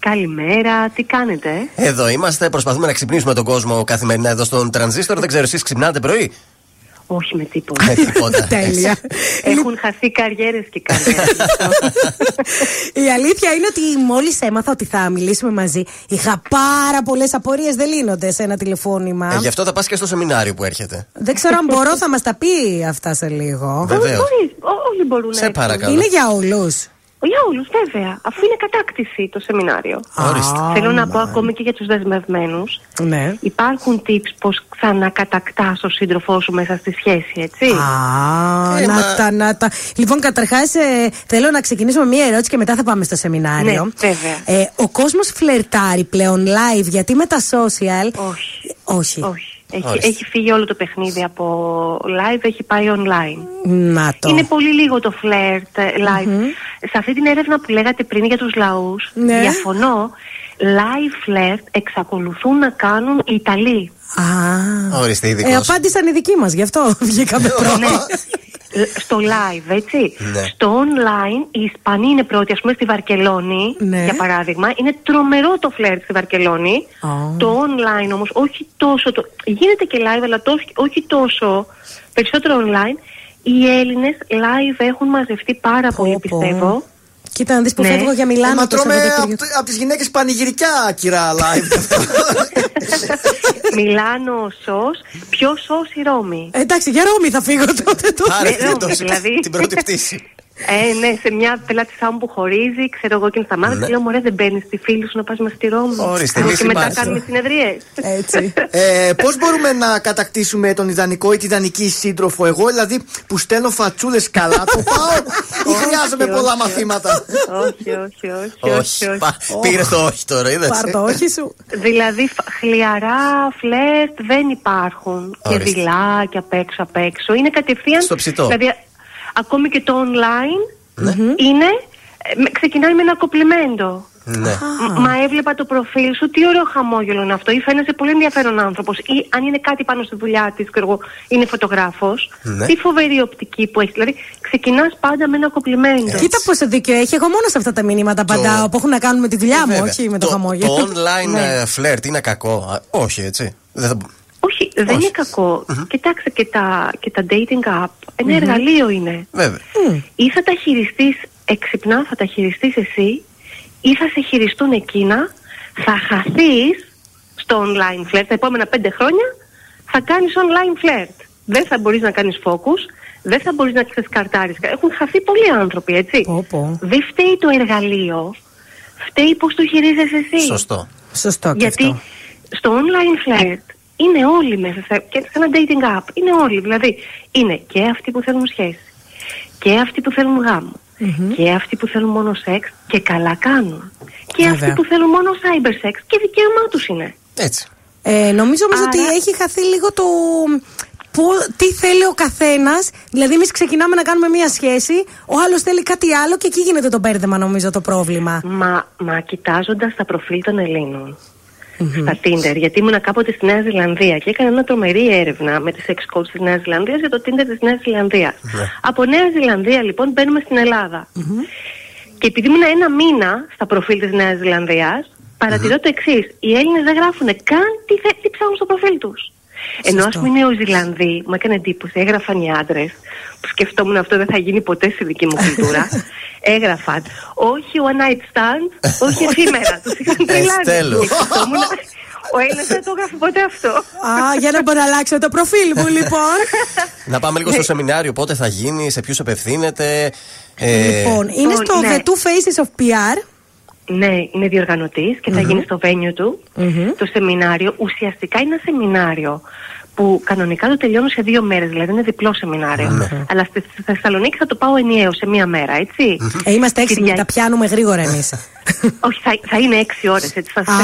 Καλημέρα, τι κάνετε; Εδώ είμαστε. Προσπαθούμε να ξυπνήσουμε τον κόσμο καθημερινά εδώ στον τρανζίστορ. Δεν ξέρω, εσείς ξυπνάτε πρωί; Όχι με τίποτα. Με τίποτα. Τέλεια. Έχουν χαθεί καριέρες και καριέρες. Η αλήθεια είναι ότι μόλις έμαθα ότι θα μιλήσουμε μαζί, είχα πάρα πολλές απορίες. Δεν λύνονται σε ένα τηλεφώνημα. Ε, γι' αυτό θα πας και στο σεμινάριο που έρχεται. Δεν ξέρω αν μπορώ, θα μας τα πει αυτά σε λίγο. Βεβαίως. Μπορεί, ό- όλοι μπορούν να Σε έρθουν. παρακαλώ. Είναι για όλους. Για όλους, βέβαια. Αφού είναι κατάκτηση το σεμινάριο. Ορίστε. Θέλω να πω ακόμη και για τους δεσμευμένους. Ναι. Υπάρχουν tips πώς ξανακατακτάς τον σύντροφό σου μέσα στη σχέση, έτσι; Α, Ε, να μα- τα, να τα. Λοιπόν, καταρχάς, θέλω να ξεκινήσουμε μία ερώτηση και μετά θα πάμε στο σεμινάριο. Ναι, βέβαια. Ε, ο κόσμος φλερτάρει πλέον live γιατί με τα social. Όχι. Όχι. Όχι. Έχει, Ορίστε. έχει φύγει όλο το παιχνίδι από live, έχει πάει online. Να το. Είναι πολύ λίγο το φλερτ ε, live. Σε αυτή την έρευνα που λέγατε πριν για τους λαούς, Ναι. διαφωνώ. Live φλερτ εξακολουθούν να κάνουν οι Ιταλοί. Α. Ορίστε, ειδικός. Ε, απάντησαν οι δικοί μας, γι' αυτό βγήκαμε πρώτοι. Ναι. Ε, Στο live, έτσι. Ναι. Στο online, οι Ισπανοί είναι πρώτοι, ας πούμε, στη Βαρκελόνη, Ναι. για παράδειγμα. Είναι τρομερό το φλερτ στη Βαρκελόνη. Το online όμως, όχι τόσο. Το... Γίνεται και live, αλλά τόσο, όχι τόσο. Περισσότερο online. Οι Έλληνες live έχουν μαζευτεί πάρα πολύ, πιστεύω. Κοίτα να δεις που Ναι. φεύγω για Ε, Μιλάνο. μα το τρώμε Σαββατοκύριακο. από τις γυναίκες πανηγυρικά, κυρά live. Μιλάνο, σο, πιο σο η Ρώμη. Ε, εντάξει, για Ρώμη θα φύγω τότε. το- Πάρε Ναι, το- δηλαδή. την πρώτη πτήση. Ε, ναι, σε μια πελάτησά μου που χωρίζει, ξέρω εγώ και είναι στα μάτια. Ναι. και Λέω, Μωρέ, δεν μπαίνεις στη φίλη σου να πας με στη Ρώμη. Ορίστε, και λύση μετά υπάρχει. κάνουμε συνεδρίε. Έτσι. ε, Πώς μπορούμε να κατακτήσουμε τον ιδανικό ή την ιδανική σύντροφο, εγώ δηλαδή που στέλνω φατσούλες καλά, το πάω ή χρειάζομαι όχι, πολλά όχι. μαθήματα. όχι, όχι, όχι. Όχι. Πήρες το όχι τώρα, είδες. Πάρ το όχι σου. Δηλαδή, φ- χλιαρά φλερτ δεν υπάρχουν. Και Ορίστε. δειλά και απ' έξω απ' έξω. Είναι κατευθείαν. Στο ψητό. Δηλαδή, ακόμη και το online Ναι. είναι. ε, με- ξεκινάει με ένα κοπλιμέντο. Ναι. Μ- Μα έβλεπα το προφίλ σου, τι ωραίο χαμόγελο είναι αυτό. Ή φαίνεσαι πολύ ενδιαφέρον άνθρωπος. Ή αν είναι κάτι πάνω στη δουλειά της, είναι φωτογράφος. Ναι. Τι φοβερή οπτική που έχει. Δηλαδή, ξεκινάς πάντα με ένα κοπλιμέντο. Κοίτα πόσο δίκιο έχει. Εγώ μόνο σε αυτά τα μηνύματα απαντάω που έχουν να κάνουν με τη δουλειά μου, Βέβαια. όχι με το Το χαμόγελο. online Ναι. ε, φλερτ είναι κακό. Α, Όχι, έτσι. Δεν θα... Όχι, δεν είναι κακό. Κοιτάξτε και τα, και τα dating app. Ενα εργαλείο είναι. Βέβαια. Ή θα τα χειριστείς έξυπνα, θα τα χειριστείς εσύ, ή θα σε χειριστούν εκείνα, θα χαθείς στο online flirt. Τα επόμενα πέντε χρόνια θα κάνεις online flirt. Δεν θα μπορείς να κάνεις focus, δεν θα μπορείς να ξεσκαρτάρει. Έχουν χαθεί πολλοί άνθρωποι, έτσι. Δεν φταίει το εργαλείο, φταίει πώς το χειρίζεσαι εσύ. Σωστό. Σωστό και Γιατί αυτό. στο online flirt είναι όλοι μέσα σε, και σε ένα dating app. Είναι όλοι. Δηλαδή είναι και αυτοί που θέλουν σχέση. Και αυτοί που θέλουν γάμο. Και αυτοί που θέλουν μόνο σεξ και καλά κάνουν. Και Βέβαια. αυτοί που θέλουν μόνο cyber sex και δικαίωμά τους είναι. Έτσι. Ε, νομίζω όμως Άρα- ότι έχει χαθεί λίγο το. Που, τι θέλει ο καθένας. Δηλαδή, εμείς ξεκινάμε να κάνουμε μία σχέση, ο άλλος θέλει κάτι άλλο και εκεί γίνεται το μπέρδεμα, νομίζω, το πρόβλημα. Μα, μα κοιτάζοντας τα προφίλ των Ελλήνων στα Tinder, γιατί ήμουν κάποτε στη Νέα Ζηλανδία και έκανα μια τρομερή έρευνα με τις ex coach της Νέας Ζηλανδίας για το Tinder της Νέας Ζηλανδίας. Από Νέα Ζηλανδία λοιπόν μπαίνουμε στην ελλαδα Και επειδή ήμουν ένα μήνα στα προφίλ της Νέας Ζηλανδίας, παρατηρώ το εξής. Οι Έλληνες δεν γράφουν καν τι, θε, τι ψάχνουν στο προφίλ τους. Ενώ ας πούμε οι Νεοζηλανδοί, μου έκανε εντύπωση, έγραφαν οι άντρες, που σκεφτόμουν αυτό δεν θα γίνει ποτέ στη δική μου κουλτούρα. έγραφαν όχι one night stand, όχι εφήμερα. Τους είχαν τρελάνει. τέλος. Και σκεφτόμουν, Ο Έλληνας δεν το έγραφε ποτέ αυτό. Α, για να μπορώ να αλλάξω το προφίλ μου, λοιπόν. Να πάμε λίγο στο σεμινάριο, πότε θα γίνει, σε ποιους απευθύνεται. ε, λοιπόν, είναι Λοιπόν, στο ναι. The Two Faces of PR. Ναι, είναι διοργανωτής και θα γίνει στο venue του το σεμινάριο. Ουσιαστικά είναι ένα σεμινάριο που κανονικά το τελειώνω σε δύο μέρες, δηλαδή είναι διπλό σεμινάριο. Αλλά στη στη Θεσσαλονίκη θα το πάω ενιαίο σε μία μέρα, έτσι. Ε, είμαστε έξυπνοι, Κυριακή- τα πιάνουμε γρήγορα εμείς. Όχι, θα, θα είναι έξι ώρες, έτσι θα σας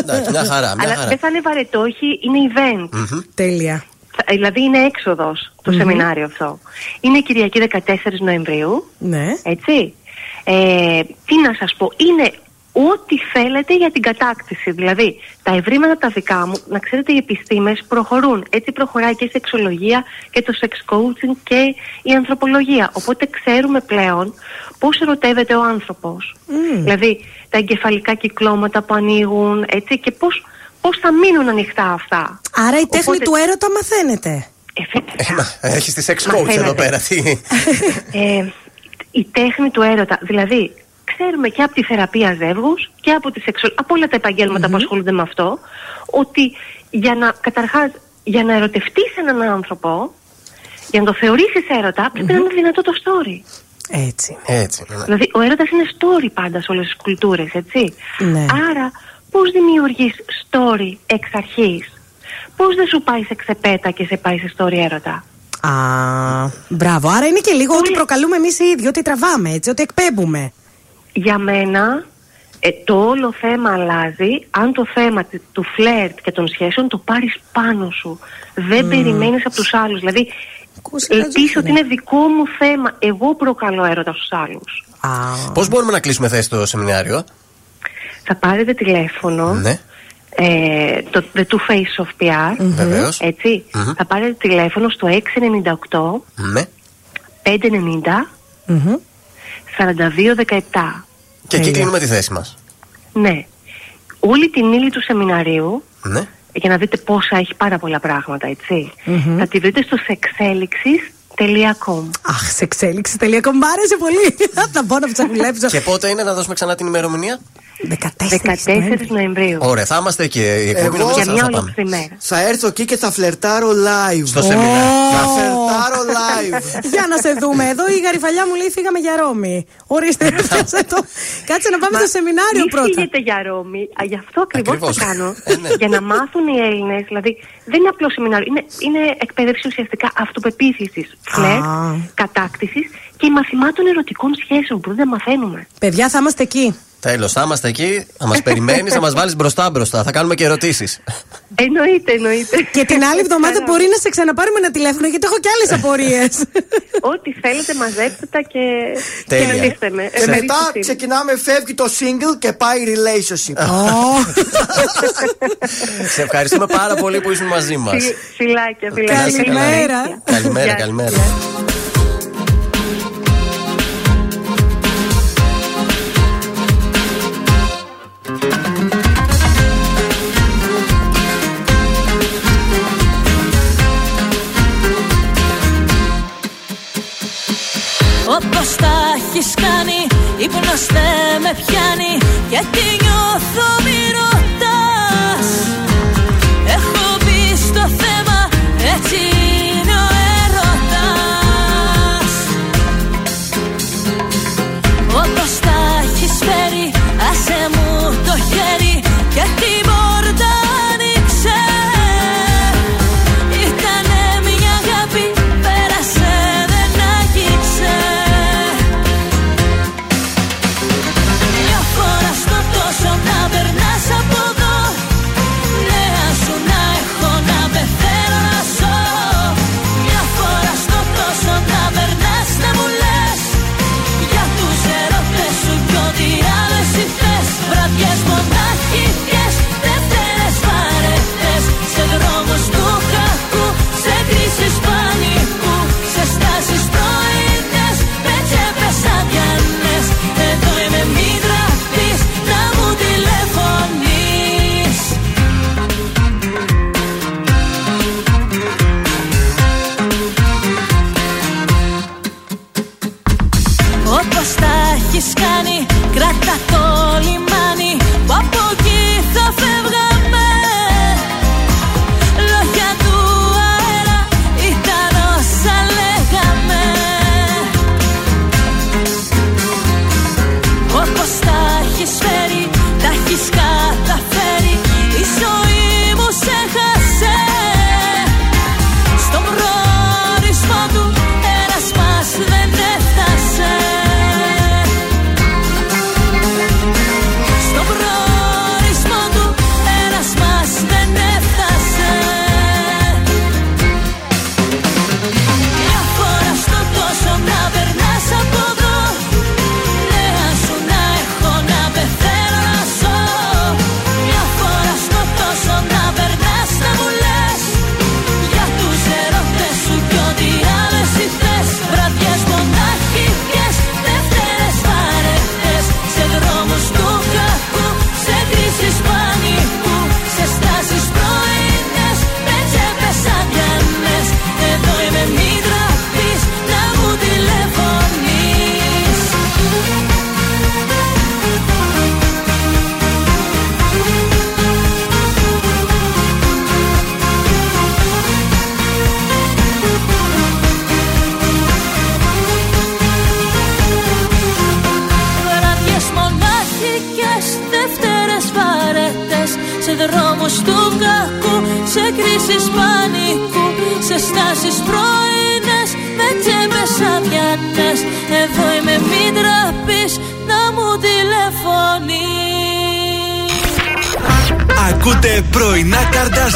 Εντάξει, μια χαρά. Μια Αλλά χαρά. δεν θα είναι βαρετό, όχι, είναι event. Τέλεια. Θα- Δηλαδή είναι έξοδος το σεμινάριο αυτό. Είναι Κυριακή 14 Νοεμβρίου. Ναι. Έτσι. Ε, τι να σας πω, είναι ό,τι θέλετε για την κατάκτηση. Δηλαδή, τα ευρήματα τα δικά μου, να ξέρετε, οι επιστήμες προχωρούν. Έτσι προχωράει και η σεξολογία και το sex coaching και η ανθρωπολογία. Οπότε ξέρουμε πλέον πώς ερωτεύεται ο άνθρωπος. Δηλαδή, τα εγκεφαλικά κυκλώματα που ανοίγουν, έτσι, και πώς, πώς θα μείνουν ανοιχτά αυτά. Άρα η τέχνη Οπότε- του έρωτα μαθαίνεται. Έχεις τη sex coach Μαθαίνετε. εδώ πέρα. Τι; ε, η τέχνη του έρωτα. Δηλαδή, ξέρουμε και από τη θεραπεία ζεύγους και από, τη σεξου... από όλα τα επαγγελματα που ασχολούνται με αυτό, ότι για να, καταρχάς, για να ερωτευτείς έναν άνθρωπο, για να το θεωρήσεις έρωτα, πρέπει να είναι δυνατό το story. Έτσι. Έτσι. ναι. Δηλαδή, ο έρωτας είναι story πάντα σε όλες τις κουλτούρες, έτσι. Ναι. Άρα, πώς δημιουργείς story εξ αρχής; Πώς δεν σου πάει σε ξεπέτα και σε πάει σε story έρωτα; Α, μπράβο. Άρα είναι και λίγο ότι προκαλούμε εμείς οι ίδιοι, ότι τραβάμε έτσι, ότι εκπέμπουμε. Για μένα ε, το όλο θέμα αλλάζει αν το θέμα τι- του φλερτ και των σχέσεων το πάρεις πάνω σου. Δεν Μμμ. περιμένεις από τους άλλους. Δηλαδή, ελπίζω ότι είναι δικό μου θέμα. Εγώ προκαλώ έρωτα στους άλλους. Πώς μπορούμε να κλείσουμε θέση στο σεμινάριο, Θα πάρετε τηλέφωνο. Ναι. Ε, το The Two Face of PR. Βεβαίως. Έτσι. Μμμ. Θα πάρετε τηλέφωνο στο 698 Ναι. 590 4217. Και εκεί κλείνουμε τη θέση μας. Ναι. Όλη την ύλη του σεμιναρίου Ναι. για να δείτε πόσα έχει πάρα πολλά πράγματα, έτσι. Μμμ. Θα τη βρείτε στο sexelixis.com. Αχ, σε εξέλιξη τελεία. Μ' άρεσε πολύ. Θα μπω να ψαχουλέψω. Και πότε είναι να δώσουμε ξανά την ημερομηνία; 14 Νοεμβρίου. Ωραία, θα είμαστε εκεί. Η εκπομπή Εγώ- νομίζω Για θα- μια θα πάμε. ολόκληρη μέρα. Θα έρθω εκεί και θα φλερτάρω live. Στο σεμινάριο. Θα φλερτάρω live. Για να σε δούμε. Εδώ η γαριφαλιά μου λέει φύγαμε για Ρώμη. Ορίστε, πιάσε το. Κάτσε να πάμε στο σεμινάριο Μην πρώτα. φύγετε για Ρώμη. Α, Γι' αυτό ακριβώς Ακριβώς. θα κάνω. Ε, ναι. για να μάθουν οι Έλληνες. Δηλαδή, δεν είναι απλό σεμινάριο. Είναι, είναι εκπαίδευση ουσιαστικά αυτοπεποίθησης, φλερ, κατάκτησης και μαθημάτων ερωτικών σχέσεων που δεν μαθαίνουμε. Παιδιά, θα είμαστε εκεί. Τέλος, θα είμαστε εκεί, θα μας περιμένεις, θα μας βάλεις μπροστά μπροστά. Θα κάνουμε και ερωτήσεις. Εννοείται, εννοείται. Και την άλλη εβδομάδα μπορεί να σε ξαναπάρουμε ένα τηλέφωνο γιατί έχω και άλλες απορίες. Ό,τι θέλετε, μαζέψτε τα και, Τέλεια. και ρωτήστε με. Και μετά ξεκινάμε, φεύγει το single και πάει relationship. Σε ευχαριστούμε πάρα πολύ που ήσουν μαζί μας. Φι- Φιλάκια, φιλάκια. Να είσαι καλά. Καλημέρα. Καλημέρα, Γεια. καλημέρα. Έχεις κάνει Ύπνος δεν με πιάνει. Γιατί νιώθω μη ρωτάς. Έχω μπει στο θέμα Έτσι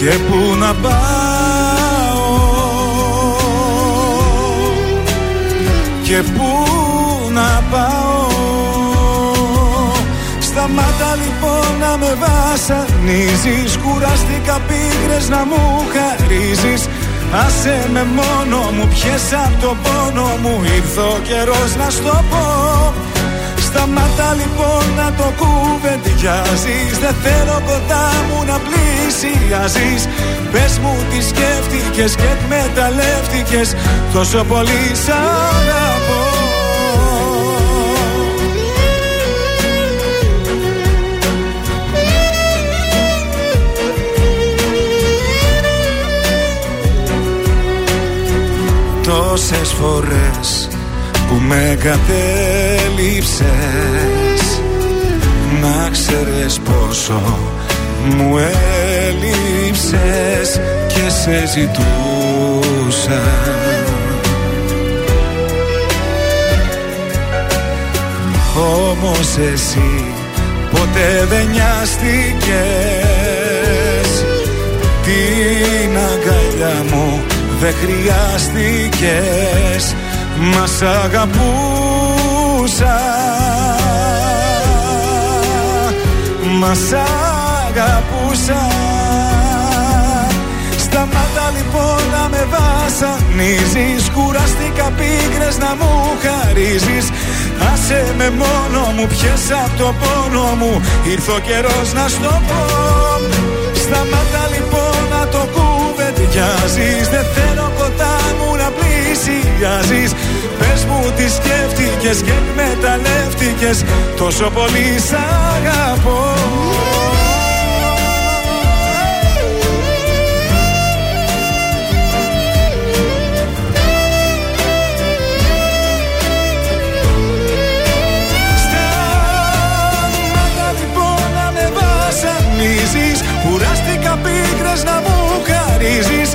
Και πού να πάω. Και πού να πάω. Σταμάτα λοιπόν να με βασανίζεις. Κουράστηκα πίκρες να μου χαρίζεις. Άσε με μόνο μου, πιες απ' το πόνο μου. Ήρθε ο καιρός να στο πω. Σταμάτα λοιπόν να το κουβεντιάζεις. Δεν θέλω κοντά μου να πλησιάζεις Πες μου τι σκέφτηκες και εκμεταλλεύτηκες. Τόσο πολύ σ' αγαπώ. Τόσες φορές που με κατέληψες Να ξέρεις πόσο μου έλειψες και σε ζητούσα. Όμως εσύ ποτέ δεν νοιάστηκες. Την αγκαλιά μου δεν χρειάστηκες. Μας σ' αγαπούσα. Μας σ' αγαπούσα Σταμάτα λοιπόν να με βασανίζεις Κουραστήκα πίκρες να μου χαρίζεις. Άσε με μόνο μου πιες απ' το πόνο μου. Ήρθε ο καιρός να στο πω. Σταμάτα λοιπόν να το κουβεντιάζεις. Δεν θέλω κοντά μου να πλησιάζεις. Πες μου τι σκέφτηκες και εκμεταλλεύτηκες Τόσο πολύ σ' αγαπώ Κουράστηκα πίκρες να μου χαρίζεις.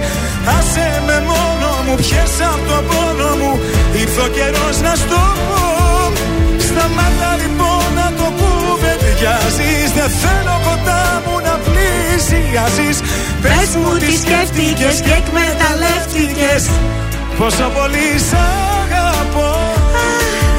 Άσε με μόνο μου, πιες απ' το πόνο μου. Ήρθε ο καιρός να στο πω. Σταμάτα λοιπόν να το κουβεντιάζεις. Δεν θέλω κοντά μου να πλησιάζεις. Πες μου τι σκέφτηκες και εκμεταλλεύτηκες. Πόσο πολύ σ' αγαπώ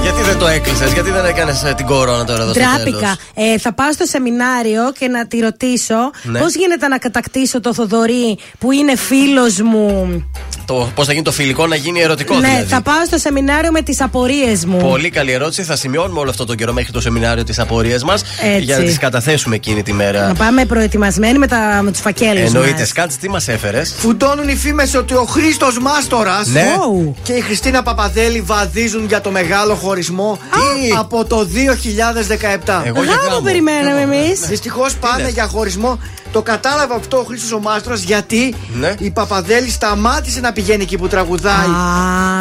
Γιατί δεν το έκλεισες, γιατί δεν έκανες την κορώνα τώρα εδώ στο Τράπηκα. τέλος; Ε, θα πάω στο σεμινάριο και να τη ρωτήσω Ναι. πώς γίνεται να κατακτήσω το Θοδωρή που είναι φίλος μου. Το πώς θα γίνει το φιλικό να γίνει ερωτικό ναι, δηλαδή. θα πάω στο σεμινάριο με τις απορίες μου. Πολύ καλή ερώτηση. Θα σημειώνουμε όλο αυτό τον καιρό μέχρι το σεμινάριο τι απορίες μας Έτσι. για να τις καταθέσουμε εκείνη τη μέρα. Να πάμε προετοιμασμένοι με, τα, με τους φακέλους. Εννοείται, Σκάτ, τι μας έφερες; Φουντώνουν οι φήμες ότι ο Χρήστος Μάστορας Ναι. και η Χριστίνα Παπαδέλη βαδίζουν για το μεγάλο χωρισμό από το 2017. Εγώ για Γάμο περιμέναμε εμείς. Δυστυχώς πάνε για χωρισμό Το κατάλαβε αυτό ο Χρήστος ο Μάστορα γιατί Ναι. η Παπαδέλη σταμάτησε να πηγαίνει εκεί που τραγουδάει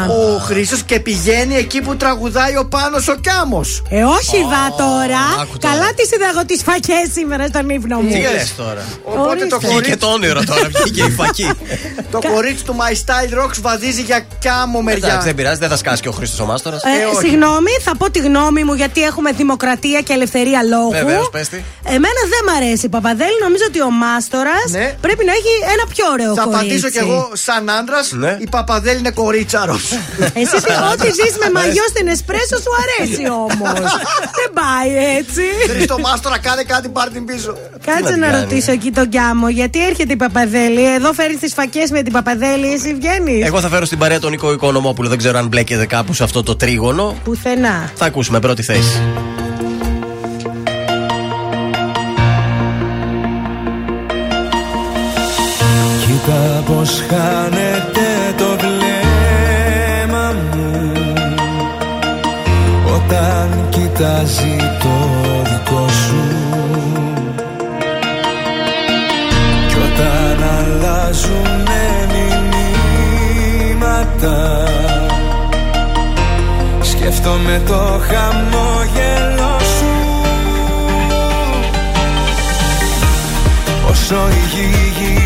ο Χρήστος και πηγαίνει εκεί που τραγουδάει ο Πάνος ο Κάμο. Ε, όχι, δα τώρα. άκου τώρα. Καλά τη είδα εγώ τις φακές σήμερα στον ύπνο μου. Τι λες τώρα. Οπότε το Βγήκε κορίτσι, το όνειρο τώρα, βγήκε η φακή. το κορίτσι του My Style Rocks βαδίζει για κάμο μεριά. Εντάξει, δεν πειράζει, δεν θα σκάσει και ο Χρήστος ο Μάστορας. Ε, συγγνώμη, θα πω τη γνώμη μου γιατί έχουμε δημοκρατία και ελευθερία λόγου. Βεβαίως, πες τι. Εμένα δεν μ' αρέσει η Παπαδέλη. Νομίζω ότι ο Μάστορας πρέπει να έχει ένα πιο ωραίο Ναι. Θα κορίτσι. απαντήσω κι εγώ σαν άντρας. Ναι. Η Παπαδέλη είναι κορίτσαρος. Εσύ τι- ό,τι ζει με μαγιό στην εσπρέσο σου αρέσει όμως. δεν πάει έτσι. Χριστό Μάστορα, κάνε κάτι, πάρ την πίσω. Κάτσε Τι να να κάνει. ρωτήσω εκεί τον Κιάμο, γιατί έρχεται η Παπαδέλη. Εδώ φέρει τις φακές με την Παπαδέλη, εσύ βγαίνεις. Εγώ θα φέρω στην παρέα τον Νίκο Οικονομόπουλο. Δεν ξέρω αν μπλέκεται κάπου σε αυτό το τρίγωνο. Πουθενά. Θα ακούσουμε πρώτη θέση. Πως χάνεται το βλέμμα μου Όταν κοιτάζει το δικό σου; Κι όταν αλλάζουνε μηνύματα Σκέφτομαι το χαμόγελο σου. Όσο η γη γυρίζει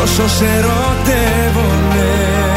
Τόσο σε ερωτεύομαι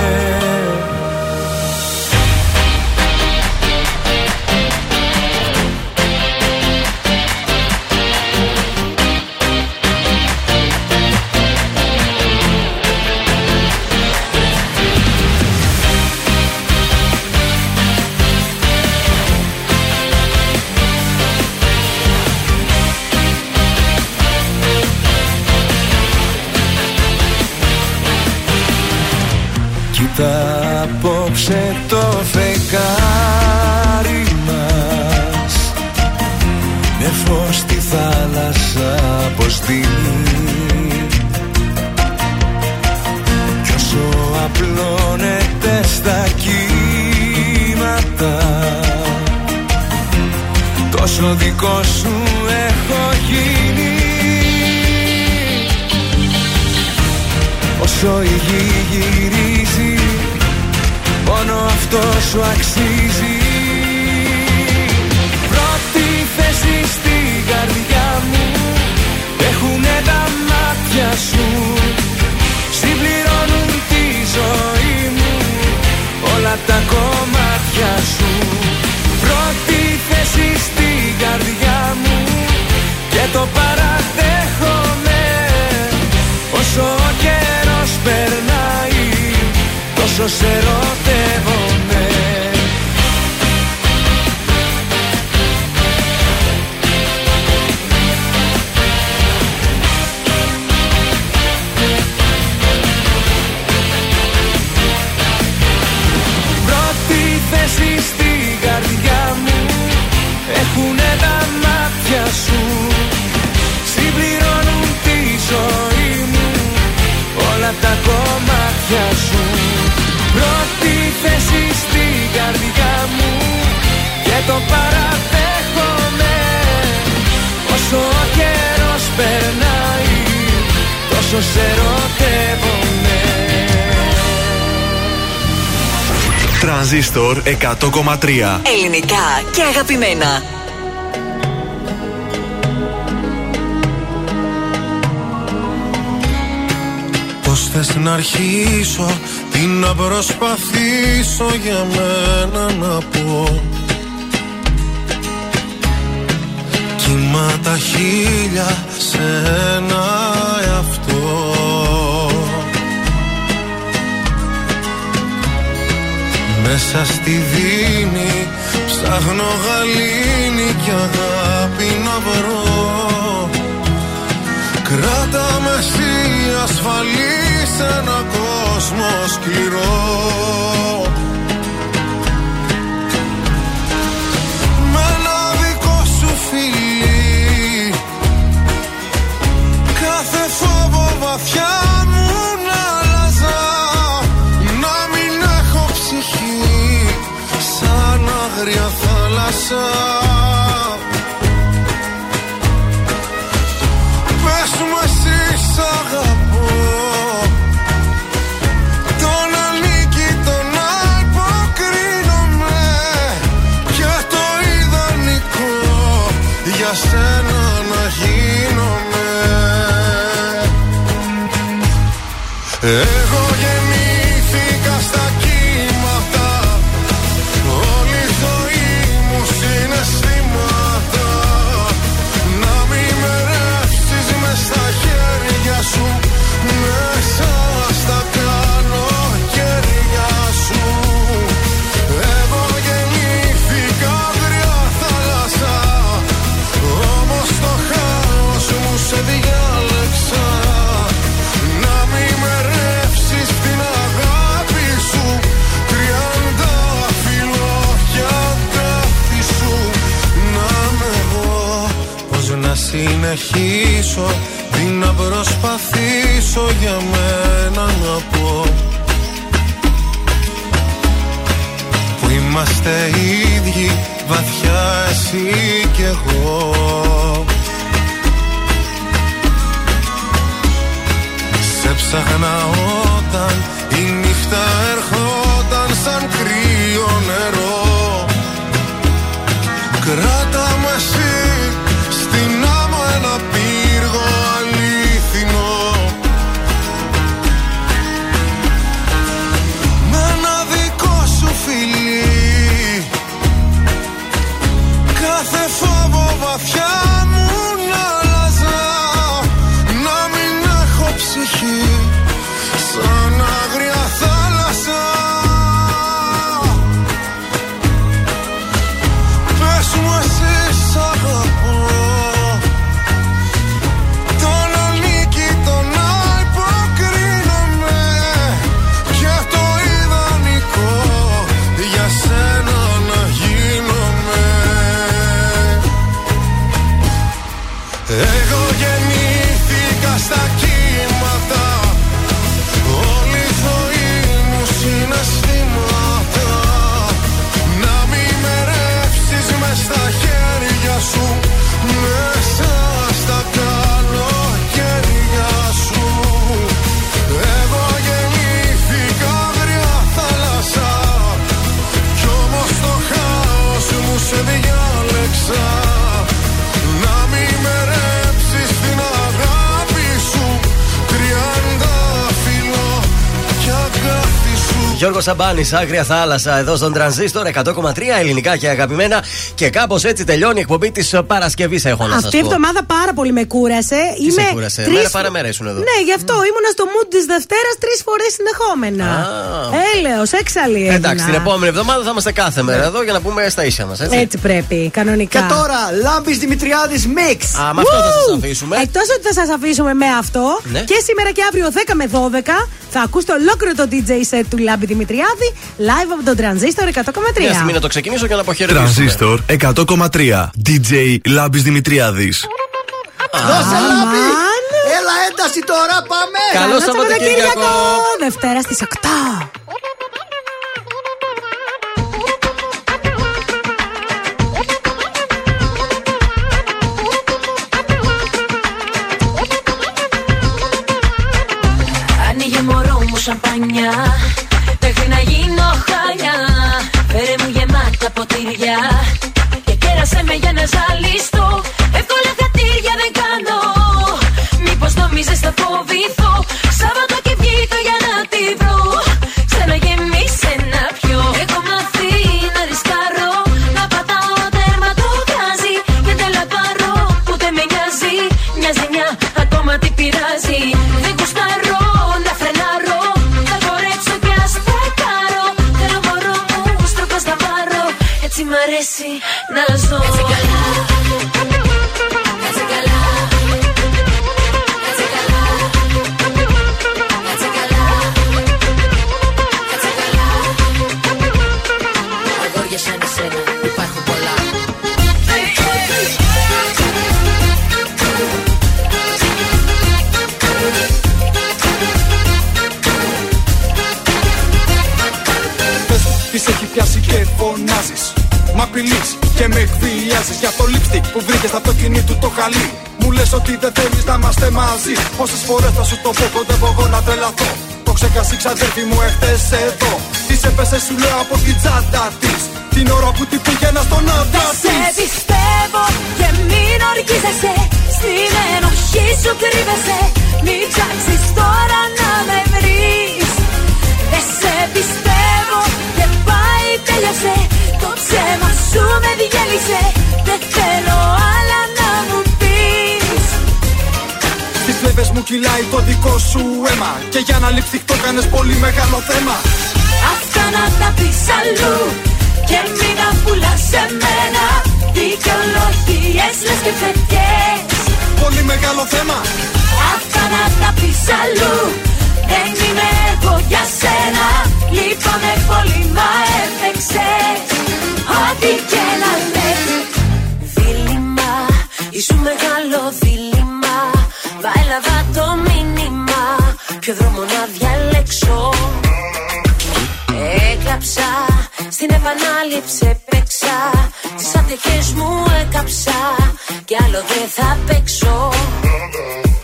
Ελληνικά και αγαπημένα. Πώς θες να αρχίσω, τι να προσπαθήσω για μένα να πω Κύμα τα χίλια σε ένα Μέσα στη δίνη ψάχνω γαλήνη και αγάπη να βρω. Κράτα με ασφαλή σε ένα κόσμο σκληρό. Με ένα δικό σου φίλι κάθε φόβο βαθιά θάλασσα Πες μου εσύ σ' αγαπώ. Τον ανήκει τον αποκρίνομαι. Και το ιδανικό για σένα να γίνομαι. Εγώ συνεχίσω Τι να προσπαθήσω για μένα να πω. Που είμαστε ίδιοι βαθιά εσύ κι εγώ. Σε ψάχνα όταν η νύχτα ερχόταν σαν κρύο νερό. Κράτα φόβο βαθιά Γιώργος Σαμπάνης, άγρια θάλασσα, εδώ στον τρανζίστορ 100,3 ελληνικά και αγαπημένα. Και κάπως έτσι τελειώνει η εκπομπή της Παρασκευής, έχω να σας Αυτή η πω. εβδομάδα πάρα πολύ με κούρασε. Τι σε κούρασε, μέρα παρά μέρα ήσουν εδώ. Ναι, γι' αυτό ήμουνα στο mood της Δευτέρας τρεις φορές συνεχόμενα. Έλεος, έξαλλη έμεινα. Εντάξει, την επόμενη εβδομάδα θα είμαστε κάθε μέρα εδώ για να πούμε στα ίσια μας. Έτσι. Έτσι πρέπει, κανονικά. Και τώρα, Λάμπης Δημητριάδης Mix. Α, με αυτό θα σας αφήσουμε. Εκτός ότι θα σας αφήσουμε με αυτό, Ναι. και σήμερα και αύριο 10 με 12 θα ακούσετε ολόκληρο το DJ set του Λάμπη Δημητριάδη live από τον Transistor 100,3. Μια στιγμή να το ξεκινήσω και να αποχαιρετήσουμε. Τρανζίστορ 100,3. DJ Λάμπης Δημητριάδης. Δώσε λάμπη! Έλα ένταση τώρα, πάμε! Καλό Σαββατοκύριακο. Δευτέρα στις 8. Άνοιγε μωρό μου σαμπάνια Μέχρι να γίνω χάλια Φέρε μου γεμάτα ποτήρια Και κέρασε με για να ζαλιστώ. Εύκολα χατήρια δεν κάνω. Μήπως νομίζεις θα φοβηθώ. Σάββατο για το lipstick που βρήκες στο αυτοκίνητο του το χαλί. Μου λες ότι δεν θέλεις να είμαστε μαζί. Πόσες φορές θα σου το πω, κοντεύω εγώ να τρελαθώ. Το ξέχασε ξαδέρφη μου εχθές εδώ. Τη έπεσε σου λέω από την τσάντα της. Την ώρα που την πήγαινα στον άντρα τη. Σε πιστεύω και μην οργίζεσαι. Στην ενοχή σου κρύβεσαι. Μην ψάξεις τώρα να με βρεις. Δεν σε πιστεύω και πάει τέλειωσε. Το ψέμα σου με διέλυσε. Στις φλέβες μου κυλάει το δικό σου αίμα. Και για να ληφθηχτώ κάνες πολύ μεγάλο θέμα. Αυτά να τα πεις αλλού Και μην τα πουλάς σε μένα Δικαιολογίες λες και φετιές Πολύ μεγάλο θέμα. Αυτά να τα πεις αλλού. Δεν είμαι εγώ για σένα. Λείπαμε πολύ μα έφεξες. Ό,τι και να λες. Δίλημα, ήσου μεγάλο δίλημα Βαέλαβα το μήνυμα. Ποιο δρόμο να διαλέξω. Έκλαψα, στην επανάληψη παίξα Τις άτυχες μου έκαψα. Κι άλλο δεν θα παίξω.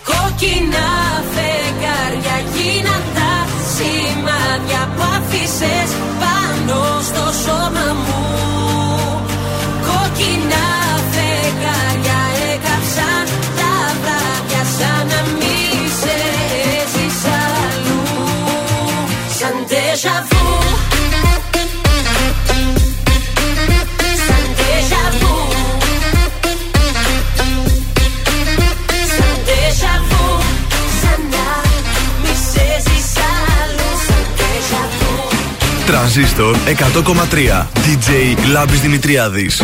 Κόκκινα φεγγάρια γίναν τα σημάδια που άφησες πάνω στο σώμα μου déjà vu. Τρανζίστορ 100,3 DJ Λάμπης Δημητριάδης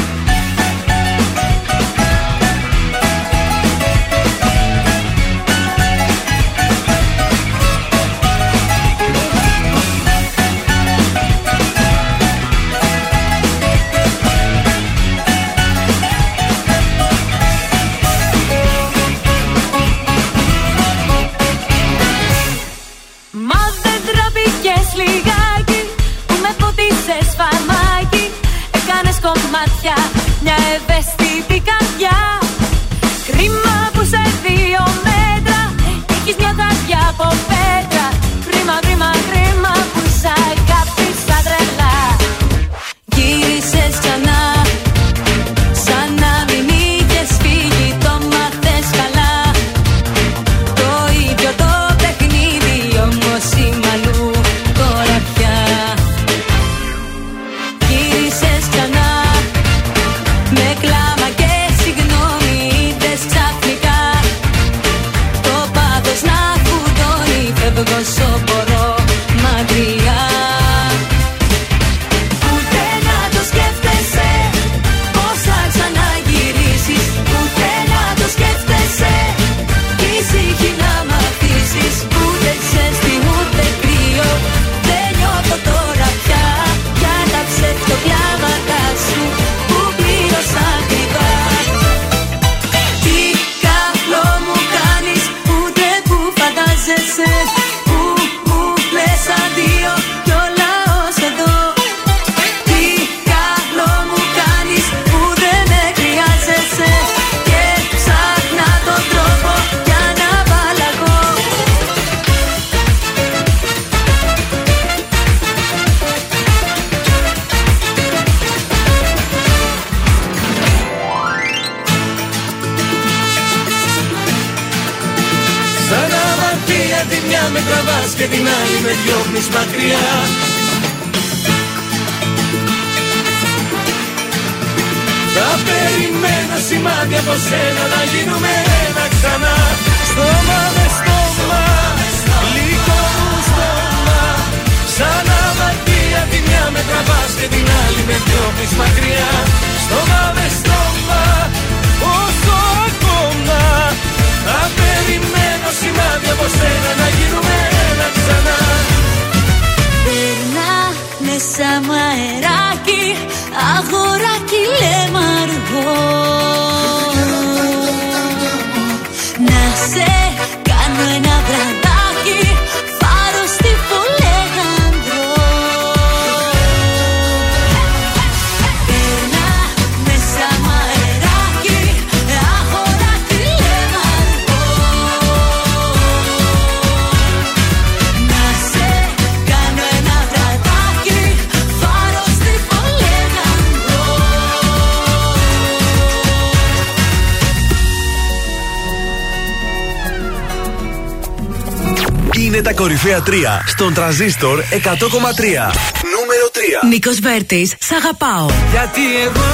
στον τραζίστορ 100,3. Νούμερο 3. Νίκος Βέρτης, σ' αγαπάω. Γιατί εγώ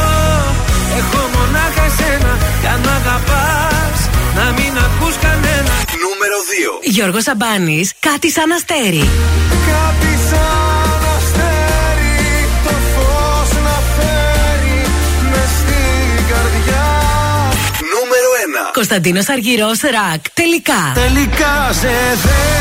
έχω μονάχα εσένα Για να αγαπάς να μην ακούς κανένα Νούμερο 2. Γιώργος Σαμπάνης, κάτι σαν αστέρι. Κάτι σαν αστέρι το φως να φέρει μες στην καρδιά Νούμερο 1. Κωνσταντίνος Αργυρός, ρακ. Τελικά. Τελικά σε θέλω